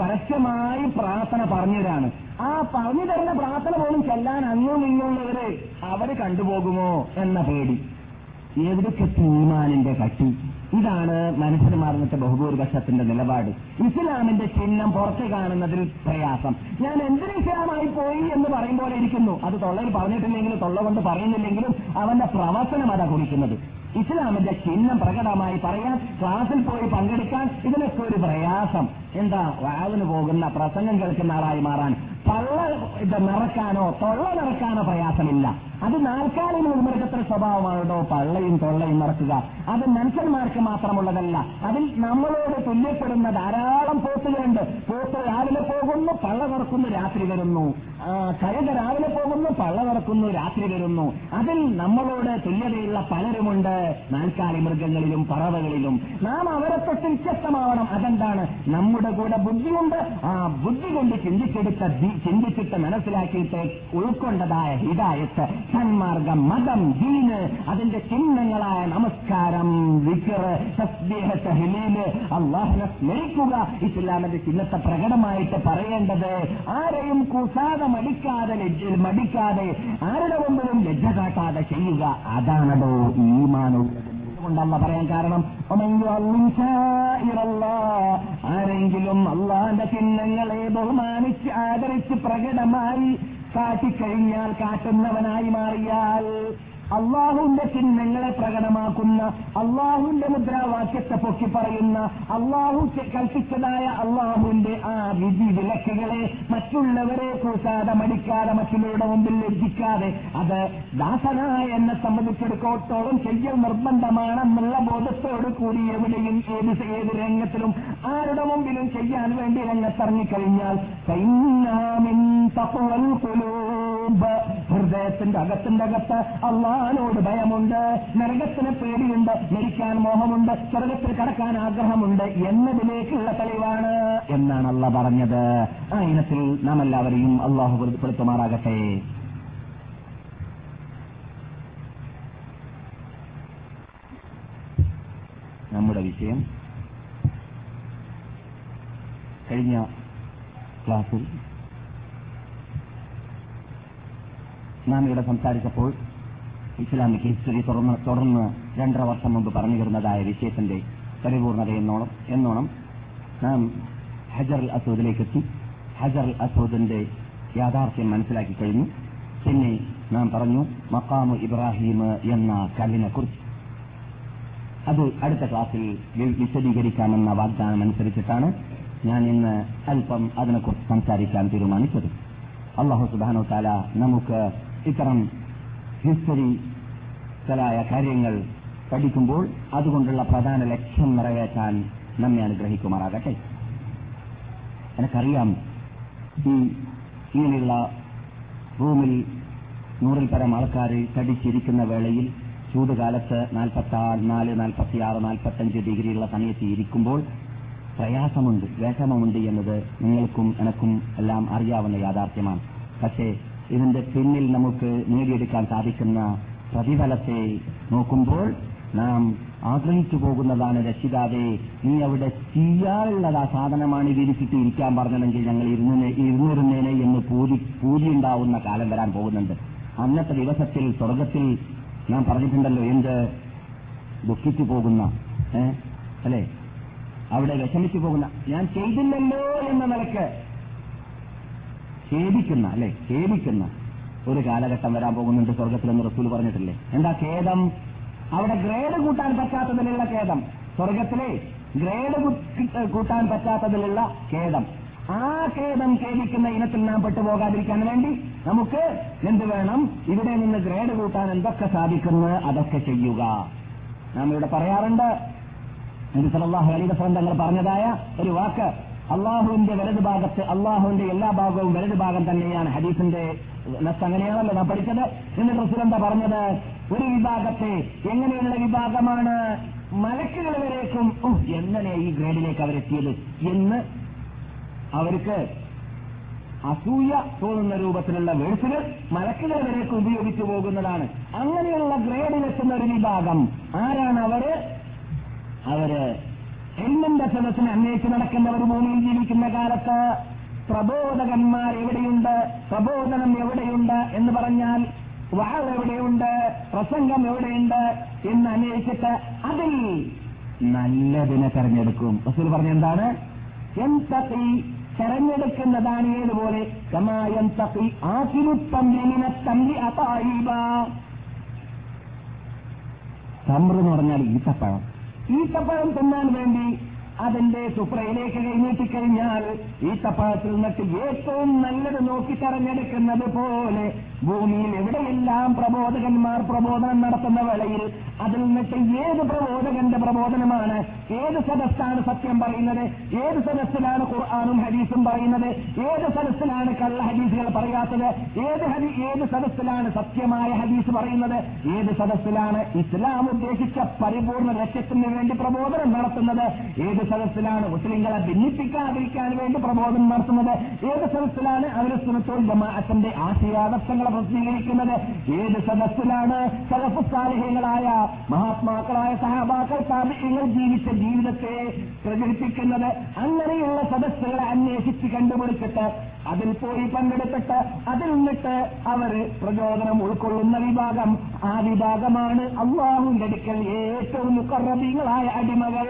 പരസ്യമായി പ്രാർത്ഥന പറഞ്ഞവരാണ്. ആ പറഞ്ഞു തരുന്ന പ്രാർത്ഥന പോലും ചെല്ലാൻ അങ്ങും ഇങ്ങുള്ളവര് അവർ കണ്ടുപോകുമോ എന്ന പേടി. എവിടൊക്കെ തീമാനിന്റെ കട്ടി. ഇതാണ് മനുഷ്യന്മാർന്നത്തെ ബഹുഭൂരിപക്ഷത്തിന്റെ നിലപാട്. ഇസ്ലാമിന്റെ ചിഹ്നം പുറത്ത് കാണുന്നതിൽ പ്രയാസം. ഞാൻ എന്തിന് ഇസ്ലാമായി പോയി എന്ന് പറയും പോലെ ഇരിക്കുന്നു. അത് തൊള്ളയിൽ പറഞ്ഞിട്ടില്ലെങ്കിലും തൊള്ള കൊണ്ട് പറയുന്നില്ലെങ്കിലും അവന്റെ പ്രവർത്തനം അതാ കുറിക്കുന്നത്. ഇസ്ലാമിന്റെ ചിഹ്നം പ്രകടമായി പറയാൻ ക്ലാസ്സിൽ പോയി പങ്കെടുക്കാൻ ഇതിനൊക്കെ ഒരു പ്രയാസം. എന്താ വാവിന് പോകുന്ന പ്രസംഗം കേൾക്കുന്ന ആളായി മാറാൻ. പള്ള ഇത് നിറക്കാനോ തൊള്ള നിറക്കാനോ പ്രയാസമില്ല. അത് നാൽക്കാലി മൃഗത്തിന്റെ സ്വഭാവമാണോ പള്ളയും തൊള്ളയും നിറക്കുക. അത് മനുഷ്യന്മാർക്ക് മാത്രമുള്ളതല്ല അതിൽ നമ്മളോട് തുല്യപ്പെടുന്ന ധാരാളം പോത്തുകളുണ്ട്. പോത്ത് രാവിലെ പോകുന്നു പള്ള നിറക്കുന്നു രാത്രി വരുന്നു. കഴുത രാവിലെ പോകുന്നു പള്ള നിറക്കുന്നു രാത്രി വരുന്നു. അതിൽ നമ്മളോട് തുല്യതയുള്ള പലരുമുണ്ട്. നാൽക്കാലി മൃഗങ്ങളിലും പറവകളിലും. നാം അവരെ തൊട്ട് അതെന്താണ്? നമ്മുടെ കൂടെ ബുദ്ധിയുണ്ട്. ആ ബുദ്ധി കൊണ്ട് ചിന്തിച്ചെടുത്ത ചിന്തിച്ചിട്ട് മനസ്സിലാക്കിയിട്ട് ഉൾക്കൊണ്ടതായ ഹിതായത്ത് സന്മാർഗം മതം ദീന് അതിന്റെ ചിഹ്നങ്ങളായ നമസ്കാരം വിക്കറ് അള്ളാഹിനെ സ്മരിക്കുക ഇസ്ലാമിന്റെ ചിഹ്നത്തെ പ്രകടമായിട്ട് പറയേണ്ടത് ആരെയും കുസാതെ മടിക്കാതെ മടിക്കാതെ ആരുടെ മുമ്പിലും ലജ്ജ കാട്ടാതെ ചെയ്യുക അതാണതോ ഈമാനുള്ളത് കൊണ്ടല്ല പറയാൻ കാരണം? ആരെങ്കിലും അള്ളാന്റെ ചിഹ്നങ്ങളെ ബഹുമാനിച്ച് ആദരിച്ച് പ്രകടമായി കാട്ടിക്കഴിഞ്ഞാൽ കാട്ടുന്നവനായി മാറിയാൽ അള്ളാഹുവിന്റെ ചിഹ്നങ്ങളെ പ്രകടമാക്കുന്ന അള്ളാഹുവിന്റെ മുദ്രാവാക്യത്തെ പൊക്കി പറയുന്ന അള്ളാഹു കൽപ്പിച്ചതായ അള്ളാഹുവിന്റെ ആ വിധി വിലക്കുകളെ മറ്റുള്ളവരെ കൂട്ടാതെ മടിക്കാതെ മറ്റുള്ളവരുടെ മുമ്പിൽ ലജ്ജിക്കാതെ അത് ദാസനായ എന്നെ സംബന്ധിച്ചിടത്തോളം ചെയ്യൽ നിർബന്ധമാണെന്നുള്ള ബോധത്തോട് കൂടി എവിടെയും ഏത് ഏത് രംഗത്തിലും ആരുടെ മുമ്പിലും ചെയ്യാൻ വേണ്ടി രംഗത്തിറങ്ങിക്കഴിഞ്ഞാൽ സൈന്യാമിൻ തപ്പുവൽ ഖുലൂബ്. ഹൃദയത്തിന്റെ അകത്തിന്റെ അകത്ത് അള്ളഹാനോട് ഭയമുണ്ട്. നരകത്തിന് പേടിയുണ്ട് മരിക്കാൻ മോഹമുണ്ട് സ്വർഗത്തിൽ കടക്കാൻ ആഗ്രഹമുണ്ട് എന്നതിലേക്കുള്ള തെളിവാണ് എന്നാണ് അല്ല പറഞ്ഞത്. ആ ഇനത്തിൽ നാം എല്ലാവരെയും അള്ളാഹു വെളിപ്പെടുത്തുമാറാകട്ടെ നമ്മുടെ വിഷയം കഴിഞ്ഞ ക്ലാസ്സിൽ ഇവിടെ സംസാരിച്ചപ്പോൾ ഇസ്ലാമിക് ഹിസ്റ്ററി തുറന്ന് തുടർന്ന് രണ്ടര വർഷം മുമ്പ് പറഞ്ഞു വരുന്നതായ വിഷയത്തിന്റെ പരിപൂർണത എന്നോണം എന്നോണം നാം ഹജർ അൽ അസൂദിലേക്ക് എത്തി. ഹജർ അൽ അസൂദിന്റെ യാഥാർത്ഥ്യം മനസ്സിലാക്കി കഴിഞ്ഞു. പിന്നെ നാം പറഞ്ഞു മക്കാമു ഇബ്രാഹിം എന്ന കല്ലിനെ കുറിച്ച് അത് അടുത്ത ക്ലാസ്സിൽ വിശദീകരിക്കാമെന്ന വാഗ്ദാനം അനുസരിച്ചിട്ടാണ് ഞാൻ ഇന്ന് അല്പം അതിനെക്കുറിച്ച് സംസാരിക്കാൻ തീരുമാനിച്ചത്. അള്ളാഹു സുബാനോ താല നമുക്ക് ഇത്തരം ഹിസ്റ്ററിക്കലായ കാര്യങ്ങൾ പഠിക്കുമ്പോൾ അതുകൊണ്ടുള്ള പ്രധാന ലക്ഷ്യം നിറവേറ്റാൻ നമ്മെ അനുഗ്രഹിക്കുമാറാകട്ടെ. എനിക്കറിയാം ഈ ഇങ്ങനെയുള്ള റൂമിൽ നൂറിൽ പരം ആൾക്കാർ തടിച്ചിരിക്കുന്ന വേളയിൽ ചൂടുകാലത്ത് നാൽപ്പത്തി ആറ് നാല് നാൽപ്പത്തിയാറ് നാൽപ്പത്തഞ്ച് ഡിഗ്രിയുള്ള സമയത്ത് ഇരിക്കുമ്പോൾ പ്രയാസമുണ്ട് വിഷമമുണ്ട് എന്നത് നിങ്ങൾക്കും എനക്കും എല്ലാം അറിയാവുന്ന യാഥാർത്ഥ്യമാണ്. പക്ഷേ ഇതിന്റെ പിന്നിൽ നമുക്ക് നേടിയെടുക്കാൻ സാധിക്കുന്ന പ്രതിഫലത്തെ നോക്കുമ്പോൾ നാം ആഗ്രഹിച്ചു പോകുന്നതാണ് രക്ഷിതാവേ നീ അവിടെ ചെയ്യാനുള്ളത് ആ സാധനമാണ് വിരിച്ചിട്ട് ഇരിക്കാൻ പറഞ്ഞതെങ്കിൽ ഞങ്ങൾ ഇരുന്ന് ഇരുന്നിരുന്നേനെ എന്ന് പൂതി പൂതിയുണ്ടാവുന്ന കാലം വരാൻ പോകുന്നുണ്ട്. അന്നത്തെ ദിവസത്തിൽ സ്വർഗത്തിൽ ഞാൻ പറഞ്ഞിട്ടുണ്ടല്ലോ എന്ത്? ദുഃഖിച്ചു പോകുന്ന അല്ലേ? അവിടെ വിഷമിച്ചു പോകുന്ന ഞാൻ ചെയ്തില്ലല്ലോ എന്ന നിലയ്ക്ക് ഖേദിക്കുന്ന അല്ലെ? ഖേദിക്കുന്ന ഒരു കാലഘട്ടം വരാൻ പോകുന്നുണ്ട് സ്വർഗത്തിലെന്ന് റസൂൽ പറഞ്ഞിട്ടില്ലേ? എന്താ ഖേദം? അവിടെ ഗ്രേഡ് കൂട്ടാൻ പറ്റാത്തതിലുള്ള ഖേദം. സ്വർഗത്തിലെ ഗ്രേഡ് കൂട്ടാൻ പറ്റാത്തതിലുള്ള ഖേദം. ആ ഖേദം ഖേദിക്കുന്ന ഇനത്തിൽ നാം പെട്ടുപോകാതിരിക്കാൻ വേണ്ടി നമുക്ക് എന്ത് വേണം? ഇവിടെ നിന്ന് ഗ്രേഡ് കൂട്ടാൻ എന്തൊക്കെ സാധിക്കുന്നു? അതൊക്കെ ചെയ്യുക. നാം ഇവിടെ പറയാറുണ്ട്. നബി സല്ലല്ലാഹു അലൈഹി വസല്ലം തങ്ങൾ പറഞ്ഞതായ ഒരു വാക്ക്. അള്ളാഹുവിന്റെ വലത് ഭാഗത്ത് അള്ളാഹുവിന്റെ എല്ലാ ഭാഗവും വലത് ഭാഗം തന്നെയാണ്. ഹദീസിന്റെ അങ്ങനെയാണല്ലോ നാം പഠിച്ചത്. എന്നിട്ട് എന്താ പറഞ്ഞത്? ഒരു വിഭാഗത്തെ എങ്ങനെയുള്ള വിഭാഗമാണ്? മലക്കുകൾ വരേക്കും. എങ്ങനെ ഈ ഗ്രേഡിലേക്ക് അവരെത്തിയത് എന്ന് അവർക്ക് അസൂയ തോന്നുന്ന രൂപത്തിലുള്ള വേഴ്സുകൾ മലക്കുകൾ വരേക്ക് ഉപയോഗിച്ചു പോകുന്നതാണ്. അങ്ങനെയുള്ള ഗ്രേഡിലെത്തുന്ന ഒരു വിഭാഗം ആരാണ് അവർ? അവർ എല്ലിന്റെ സദസ്സിന് അന്വേഷിച്ച് നടക്കുന്നവർ ഭൂമിയിൽ ജീവിക്കുന്ന കാലത്ത് പ്രബോധകന്മാർ എവിടെയുണ്ട്? പ്രബോധനം എവിടെയുണ്ട് എന്ന് പറഞ്ഞാൽ വാൾ എവിടെയുണ്ട്? പ്രസംഗം എവിടെയുണ്ട് എന്ന് അന്വേഷിച്ചിട്ട് അതിൽ നല്ലതിനെ തെരഞ്ഞെടുക്കും. റസൂൽ പറഞ്ഞ എന്താണ്? എന്തത്തി തെരഞ്ഞെടുക്കുന്നതാണ് ഏതുപോലെ? കമായം തപ്പി ആസിരുത്തമ്പിനെ തമ്പി അതായിബ. തമ്ര പറഞ്ഞാൽ ഈത്തപ്പഴം. ഈത്തപ്പഴം തിന്നാൻ വേണ്ടി അതിന്റെ സുപ്രയിലേക്ക് കഴിഞ്ഞിട്ടിക്കഴിഞ്ഞാൽ ഈത്തപ്പഴത്തിൽ നിന്നിട്ട് ഏറ്റവും നല്ലത് നോക്കി തെരഞ്ഞെടുക്കുന്നത് പോലെ ഭൂമിയിൽ എവിടെയെല്ലാം പ്രബോധകന്മാർ പ്രബോധനം നടത്തുന്ന വേളയിൽ അതിൽ നിന്നിട്ട് ഏത് പ്രബോധകന്റെ പ്രബോധനമാണ്? ഏത് സദസ്സാണ് സത്യം പറയുന്നത്? ഏത് സദസ്സിലാണ് ഖുർആാനും ഹദീസും പറയുന്നത്? ഏത് സദസ്സിലാണ് കള്ള ഹദീസുകൾ പറയാത്തത്? ഏത് ഹദി ഏത് സദസ്സിലാണ് സത്യമായ ഹദീസ് പറയുന്നത്? ഏത് സദസ്സിലാണ് ഇസ്ലാം ഉദ്ദേശിച്ച പരിപൂർണ ലക്ഷ്യത്തിന് വേണ്ടി പ്രബോധനം നടത്തുന്നത്? ഏത് സദസ്സിലാണ് മുസ്ലിങ്ങളെ ഭിന്നിപ്പിക്കാതിരിക്കാൻ വേണ്ടി പ്രബോധനം നടത്തുന്നത്? ഏത് സദസ്സിലാണ് അവരെ അവരസ്വനത്തോൾ ജമാഅത്തിന്റെ ആശയാദർശങ്ങളെ പ്രസിദ്ധീകരിക്കുന്നത് ഏത് സദസ്സിലാണ് സലഫുസാലിഹ്യങ്ങളായ മഹാത്മാക്കളായ സഹാബാക്കൾ താപികൾ ജീവിച്ച ജീവിതത്തെ പ്രചരിപ്പിക്കുന്നത് അങ്ങനെയുള്ള സദസ്സുകളെ അന്വേഷിച്ച് കണ്ടുപിടിച്ചിട്ട് അതിൽ പോയി പങ്കെടുത്തിട്ട് അതിൽ നിന്നിട്ട് അവർ പ്രചോദനം ഉൾക്കൊള്ളുന്ന വിഭാഗം. ആ വിഭാഗമാണ് അള്ളാഹുവിന്റെ അടുക്കൽ ഏറ്റവും മുക്കറബീങ്ങളായ അടിമകൾ.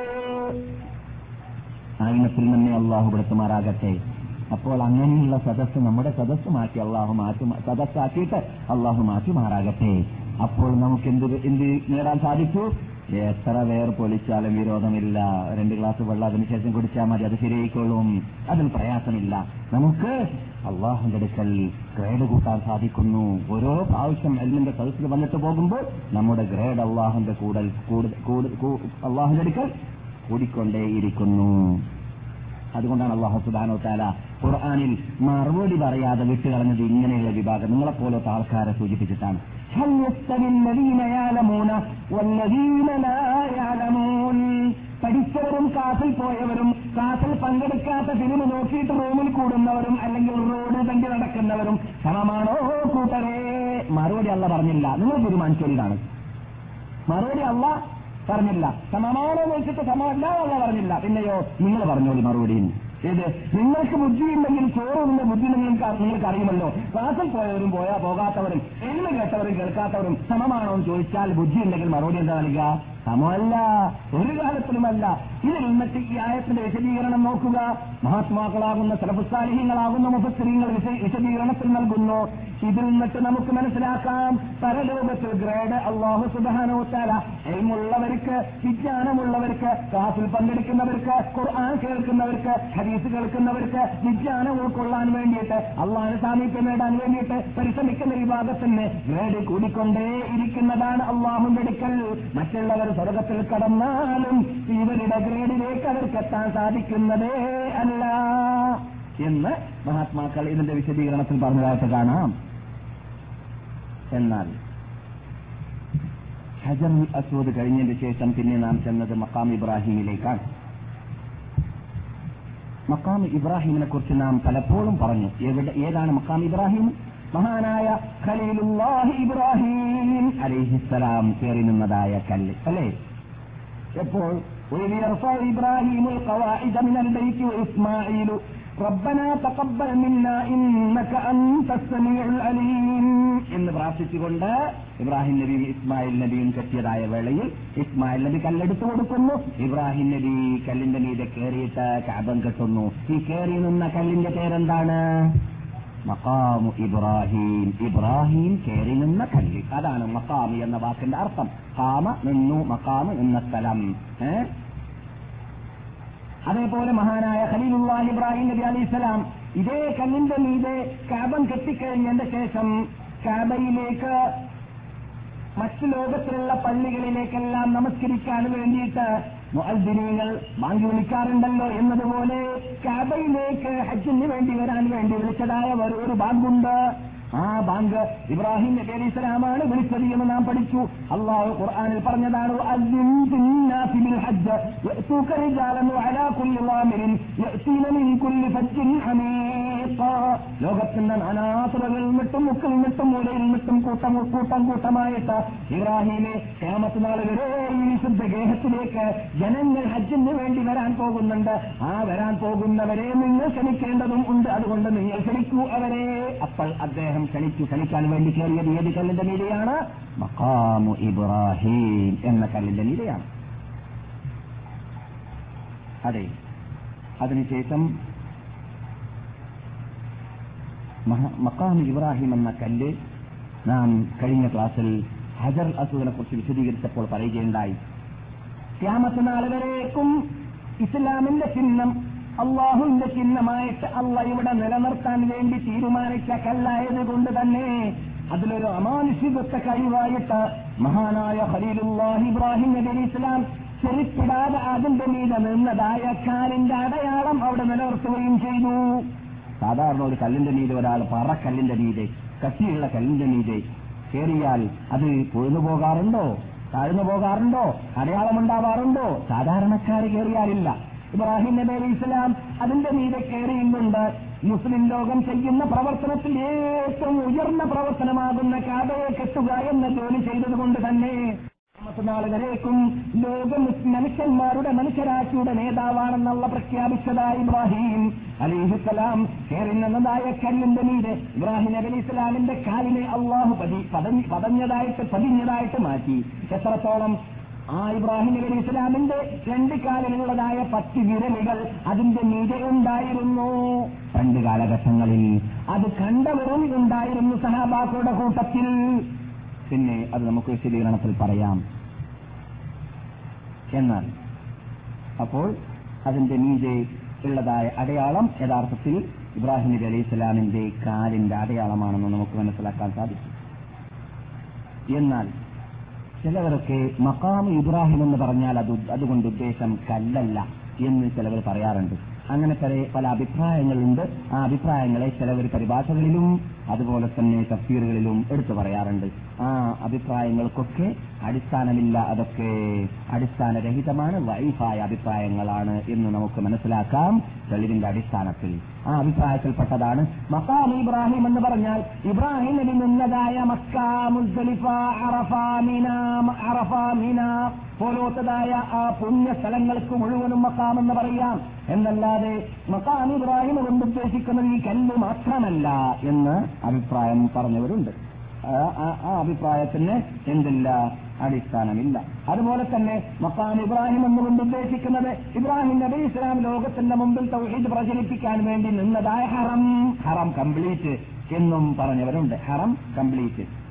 ആയിനത്തിൽ തന്നെ അള്ളാഹു പെടുത്തുമാറാകട്ടെ അപ്പോൾ അങ്ങനെയുള്ള സദസ്സ് നമ്മുടെ സദസ്സ് മാറ്റി അള്ളാഹു മാറ്റി സദസ്സാക്കിയിട്ട് അള്ളാഹു മാറ്റി മാറാകട്ടെ. അപ്പോൾ നമുക്ക് എന്ത് എന്ത് നേടാൻ സാധിച്ചു? എത്ര വേർ പൊലിച്ചാലും വിരോധമില്ല. രണ്ട് ഗ്ലാസ് വെള്ളം അതിനുശേഷം കുടിച്ചാൽ മതി അത് ശരിയായിക്കോളും. അതിൽ പ്രയാസമില്ല. നമുക്ക് അള്ളാഹുന്റെ അടുക്കൽ ഗ്രേഡ് കൂട്ടാൻ സാധിക്കുന്നു. ഓരോ പ്രാവശ്യം അല്ലിന്റെ സദസ്സിൽ വന്നിട്ട് പോകുമ്പോൾ നമ്മുടെ ഗ്രേഡ് അള്ളാഹുന്റെ കൂടൽ കൂടുതൽ അള്ളാഹുന്റെ അടുക്കൽ കൂടിക്കൊണ്ടേയിരിക്കുന്നു. അതുകൊണ്ടാണ് അള്ളാഹു സുബാനോ താല ഖുർആാനിൽ മറുപടി പറയാതെ വിട്ടുകളഞ്ഞത് ഇങ്ങനെയുള്ള വിഭാഗം. നിങ്ങളെ പോലത്തെ ആൾക്കാരെ സൂചിപ്പിച്ചിട്ടാണ്. പഠിച്ചവരും കാസിൽ പോയവരും കാസിൽ പങ്കെടുക്കാത്ത ഫിലിം നോക്കിയിട്ട് റൂമിൽ കൂടുന്നവരും അല്ലെങ്കിൽ റോഡ് തണ്ടി നടക്കുന്നവരും സമമാണോ കൂട്ടരേ? മറുപടി അല്ല പറഞ്ഞില്ല. നിങ്ങൾ തീരുമാനിച്ചതാണ് മറുപടി അല്ല പറഞ്ഞില്ല. സമമാണോ വെച്ചിട്ട് സമമല്ല അല്ല പറഞ്ഞില്ല. പിന്നെയോ നിങ്ങൾ പറഞ്ഞോളി മറുപടിയും ഏത്? നിങ്ങൾക്ക് ബുദ്ധിയുണ്ടെങ്കിൽ ചോറുള്ള ബുദ്ധി നിങ്ങൾക്ക് നിങ്ങൾക്ക് അറിയുമല്ലോ. ക്ലാസ്സിൽ പോയവരും പോയാ പോകാത്തവരും എന്ന് കേട്ടവരും കേൾക്കാത്തവരും സമമാണോ എന്ന് ചോദിച്ചാൽ ബുദ്ധി ഉണ്ടെങ്കിൽ മറുപടി എന്താ നൽകുക? സമമല്ല. ഒരു കാലത്തിലുമല്ല. ഇതിൽ നിന്നിട്ട് ഈ ആയത്തിന്റെ വിശദീകരണം നോക്കുക. മഹാത്മാക്കളാകുന്ന സലഫുസാലിഹ്യങ്ങളാകുന്ന മുഫസ്ത്രീങ്ങൾ വിശദീകരണത്തിൽ നൽകുന്നു. ഇതിൽ നിന്നിട്ട് നമുക്ക് മനസ്സിലാക്കാം. പരലോകത്തിൽ ഗ്രേഡ് അള്ളാഹു സുബാനോത്താല എൽമുള്ളവർക്ക് വിജ്ഞാനമുള്ളവർക്ക് ക്ലാസിൽ പങ്കെടുക്കുന്നവർക്ക് ഖുർആൻ കേൾക്കുന്നവർക്ക് ഹരീസ് കേൾക്കുന്നവർക്ക് വിജ്ഞാനം ഉൾക്കൊള്ളാൻ വേണ്ടിയിട്ട് അള്ളാഹ് സാമീപ്യം നേടാൻ വേണ്ടിയിട്ട് പരിശ്രമിക്കുന്ന വിഭാഗത്തിന് ഗ്രേഡ് കൂടിക്കൊണ്ടേ ഇരിക്കുന്നതാണ് അള്ളാഹുന്റെ അടുക്കൽ. മറ്റുള്ളവർ സ്വർഗത്തിൽ കടന്നാലും ഇവരുടെ ഗ്രേഡിലേക്ക് അവർക്ക് എത്താൻ സാധിക്കുന്നതേ അല്ല. എന്ന് മഹാത്മാക്കൾ ഇതിന്റെ വിശദീകരണത്തിൽ പറഞ്ഞതായിട്ട് കാണാം. എന്നാൽ ഹജർ അസ്വദ് കഴിഞ്ഞതിന് ശേഷം പിന്നെ നാം ചെന്നത് മക്കാം ഇബ്രാഹിമിലേക്കാണ്. മക്കാം ഇബ്രാഹിമിനെ കുറിച്ച് നാം പലപ്പോഴും പറഞ്ഞു. എവിടെ ഏതാണ് മക്കാം ഇബ്രാഹിം? മഹാനായ ഖലീലുല്ലാഹി ഇബ്രാഹിം അലിഹിസ്സലാം കയറി നിന്നതായ കല്ല്. അല്ലേ? എപ്പോൾ? وإذ يرفع إبراهيم القواعد من البيت وإسماعيل ربنا تقبل منا إنك أنت السميع العليم എന്ന് പ്രാർത്ഥിച്ചുകൊണ്ട് ഇബ്രാഹിം നബിയും ഇസ്മായിൽ നബിയും കെട്ടിയതായ വേളയിൽ ഇസ്മായിൽ നബി കല്ലെടുത്തു കൊടുക്കുന്നു ഇബ്രാഹിം നബി കല്ലിന്റെ മീതെ കയറിയിട്ട് കാബം കെട്ടുന്നു ഈ കയറി നിന്ന കല്ലിന്റെ പേരെന്താണ് മക്കാമു ഇബ്രാഹിം. ഇബ്രാഹിം കയറി നിന്ന കല്ല്. അതാണ് മക്കാമ് എന്ന വാക്കിന്റെ അർത്ഥം. കാമ നിന്നു മക്കാമ് നിന്ന സ്ഥലം. അതേപോലെ മഹാനായ ഖലീലുല്ലാഹി ഇബ്രാഹിം നബി അലൈഹിസ്സലാം ഇതേ കല്ലിന്റെ മീതെ കാബം കെട്ടിക്കഴിഞ്ഞതിന്റെ ശേഷം കാബയിലേക്ക് മറ്റ് ലോകത്തിലുള്ള പള്ളികളിലേക്കെല്ലാം നമസ്കരിക്കാൻ വേണ്ടിയിട്ട് മുഅദ്ദിനീങ്ങൾ വാങ്ങി വിളിക്കാറുണ്ടല്ലോ എന്നതുപോലെ കബയിലേക്ക് ഹജ്ജിന് വേണ്ടി വരാൻ വേണ്ടി വിളിച്ചതായ ഒരു ബാങ്കുണ്ട്. ആ ബാങ്ക് ഇബ്രാഹിം നബി അലൈഹി സ്വലാമാണ് വിളിച്ചത് എന്ന് നാം പഠിച്ചു. അള്ളാഹു ഖുർആാനിൽ പറഞ്ഞതാണ് "വഅദ്ദിൻ ഫിന്നാസി ബിൽ ഹജ്ജ് യഅ്തൂക റിജാലൻ വഅലാ കുല്ലി ളാമിരിൻ മിൻ കുല്ലി ഫജ്ജിൻ അമീഖ ലോകത്തിന്റെ നാനാസുറകളിൽ നിട്ടും മുക്കിൽ നിട്ടും മൂലയിൽ നിട്ടും കൂട്ടം കൂട്ടം കൂട്ടമായിട്ട് ഇബ്രാഹിമെ ക്ഷേമത്തിനാൾ നാൾ ഈ വിശുദ്ധ ഗേഹത്തിലേക്ക് ജനങ്ങൾ ഹജ്ജിന് വേണ്ടി വരാൻ പോകുന്നുണ്ട്. ആ വരാൻ പോകുന്നവരെ നിങ്ങൾ ക്ഷണിക്കേണ്ടതും ഉണ്ട്. അതുകൊണ്ട് നിങ്ങൾ ക്ഷണിക്കൂ അവരെ. അപ്പോൾ അദ്ദേഹം ക്ഷണിച്ചു കളിക്കാൻ വേണ്ടി കയറിയത് ഏത് കല്ലിന്റെ മീതെയാണ്? മക്കാമു ഇബ്രാഹിം എന്ന കല്ലിന്റെ മീതെയാണ്. അതെ അതിനുശേഷം മക്കാമു ഇബ്രാഹിം എന്ന കല്ല് നാം കഴിഞ്ഞ ക്ലാസ്സിൽ ഹജർ അസുവിനെ കുറിച്ച് വിശദീകരിച്ചപ്പോൾ പറയുകയുണ്ടായി. ക്യാമത്ത് നാൾ വരേക്കും ഇസ്ലാമിന്റെ ചിഹ്നം അള്ളാഹുവിന്റെ ചിഹ്നമായിട്ട് അള്ള ഇവിടെ നിലനിർത്താൻ വേണ്ടി തീരുമാനിച്ച കല്ലായത് കൊണ്ട് തന്നെ അതിലൊരു അമാനുഷികത്തെ കഴിവായിട്ട് മഹാനായ ഖലീലുല്ലാഹി ഇബ്രാഹിം നബി ഇസ്ലാം ചെറുപ്പിടാതെ അതിന്റെ മീതെ നിന്നതായ കാലിന്റെ അടയാളം അവിടെ നിലനിർത്തുകയും ചെയ്തു. സാധാരണ ഒരു കല്ലിന്റെ മീതെ ഒരാൾ പറക്കല്ലിന്റെ മീതെ കട്ടിയുള്ള കല്ലിന്റെ മീതെ കയറിയാൽ അത് പൊഴുന്നു പോകാറുണ്ടോ താഴ്ന്നു പോകാറുണ്ടോ അടയാളമുണ്ടാവാറുണ്ടോ? സാധാരണക്കാർ കയറിയാലില്ല. ഇബ്രാഹിം നബി അലി ഇസ്ലാം അതിന്റെ മീതെ കയറിയുന്നുണ്ട്. മുസ്ലിം ലോകം ചെയ്യുന്ന പ്രവർത്തനത്തിൽ ഏറ്റവും ഉയർന്ന പ്രവർത്തനമാകുന്ന കാതയെ കെട്ടുക എന്ന ജോലി ചെയ്തതുകൊണ്ട് തന്നെ നാൾ വരേക്കും ലോക മനുഷ്യന്മാരുടെ മനുഷ്യരാശിയുടെ നേതാവാണെന്നുള്ള പ്രഖ്യാപിച്ചതായി ഇബ്രാഹിം അലിഹിസലാം കേറി നിന്നതായ കല്ലിന്റെ മീതെ ഇബ്രാഹിം അലി ഇസ്ലാമിന്റെ കാലിനെ അള്ളാഹു പതി പതഞ്ഞ് പതഞ്ഞതായിട്ട് പതിഞ്ഞതായിട്ട് മാറ്റി. എത്രത്തോളം ആ ഇബ്രാഹിം നബി ഇസ്ലാമിന്റെ രണ്ട് കാലങ്ങളുള്ളതായ പത്ത് വിരലുകൾ അതിന്റെ മീതെ ഉണ്ടായിരുന്നു. രണ്ട് കാലഘട്ടങ്ങളിൽ അത് കണ്ടവരും ഉണ്ടായിരുന്നു സഹാബാക്കളുടെ കൂട്ടത്തിൽ. പിന്നെ അത് നമുക്ക് വിശദീകരണത്തിൽ പറയാം. എന്നാൽ അപ്പോൾ അതിന്റെ മീതെ ഉള്ളതായ അടയാളം യഥാർത്ഥത്തിൽ ഇബ്രാഹിം നബി അലൈഹി സ്വലാമിന്റെ കാലിന്റെ അടയാളമാണെന്ന് നമുക്ക് മനസ്സിലാക്കാൻ സാധിക്കും. എന്നാൽ ചിലവരൊക്കെ മക്കാം ഇബ്രാഹിം എന്ന് പറഞ്ഞാൽ അത് അതുകൊണ്ട് ഉദ്ദേശം കല്ലല്ല എന്ന് ചിലവർ പറയാറുണ്ട്. അങ്ങനെ പല പല അഭിപ്രായങ്ങളുണ്ട്. ആ അഭിപ്രായങ്ങളെ ചിലവർ പരിഭാഷകളിലും അതുപോലെ തന്നെ തഫ്സീറുകളിലും എടുത്തു പറയാറുണ്ട്. ആ അഭിപ്രായങ്ങൾക്കൊക്കെ അടിസ്ഥാനമില്ല അതൊക്കെ അടിസ്ഥാനരഹിതമാണ് വൈഫായ അഭിപ്രായങ്ങളാണ് എന്ന് നമുക്ക് മനസ്സിലാക്കാം. തെളിവിന്റെ അടിസ്ഥാനത്തിൽ. ആ അഭിപ്രായത്തിൽപ്പെട്ടതാണ്. മക്കാം ഇബ്രാഹിം എന്ന് പറഞ്ഞാൽ ഇബ്രാഹിം നബി നിന്നതായ മക്ക മിന അറഫ മിന പോലോത്തതായ ആ പുണ്യ സ്ഥലങ്ങൾക്ക് മുഴുവനും മക്കാം എന്ന് പറയാം. എന്നല്ലാതെ മക്കാം ഇബ്രാഹിം കൊണ്ട് ഉദ്ദേശിക്കുന്നത് ഈ കല്ല് മാത്രമല്ല എന്ന് അഭിപ്രായം പറഞ്ഞവരുണ്ട്. ആ- അഭിപ്രായത്തിന് എന്തില്ല? അടിസ്ഥാനമില്ല. അതുപോലെ തന്നെ മക്കാൻ ഇബ്രാഹിം എന്നുകൊണ്ട് ഉദ്ദേശിക്കുന്നത് ഇബ്രാഹിം നബി ഇസ്ലാം ലോകത്തിന്റെ മുമ്പിൽ തൗഹീദ് പ്രചരിപ്പിക്കാൻ വേണ്ടി നിന്നതായ ഹറം. ഹറം കംപ്ലീറ്റ് എന്നും പറഞ്ഞവരുണ്ട്. ഹറം കംപ്ലീറ്റ്.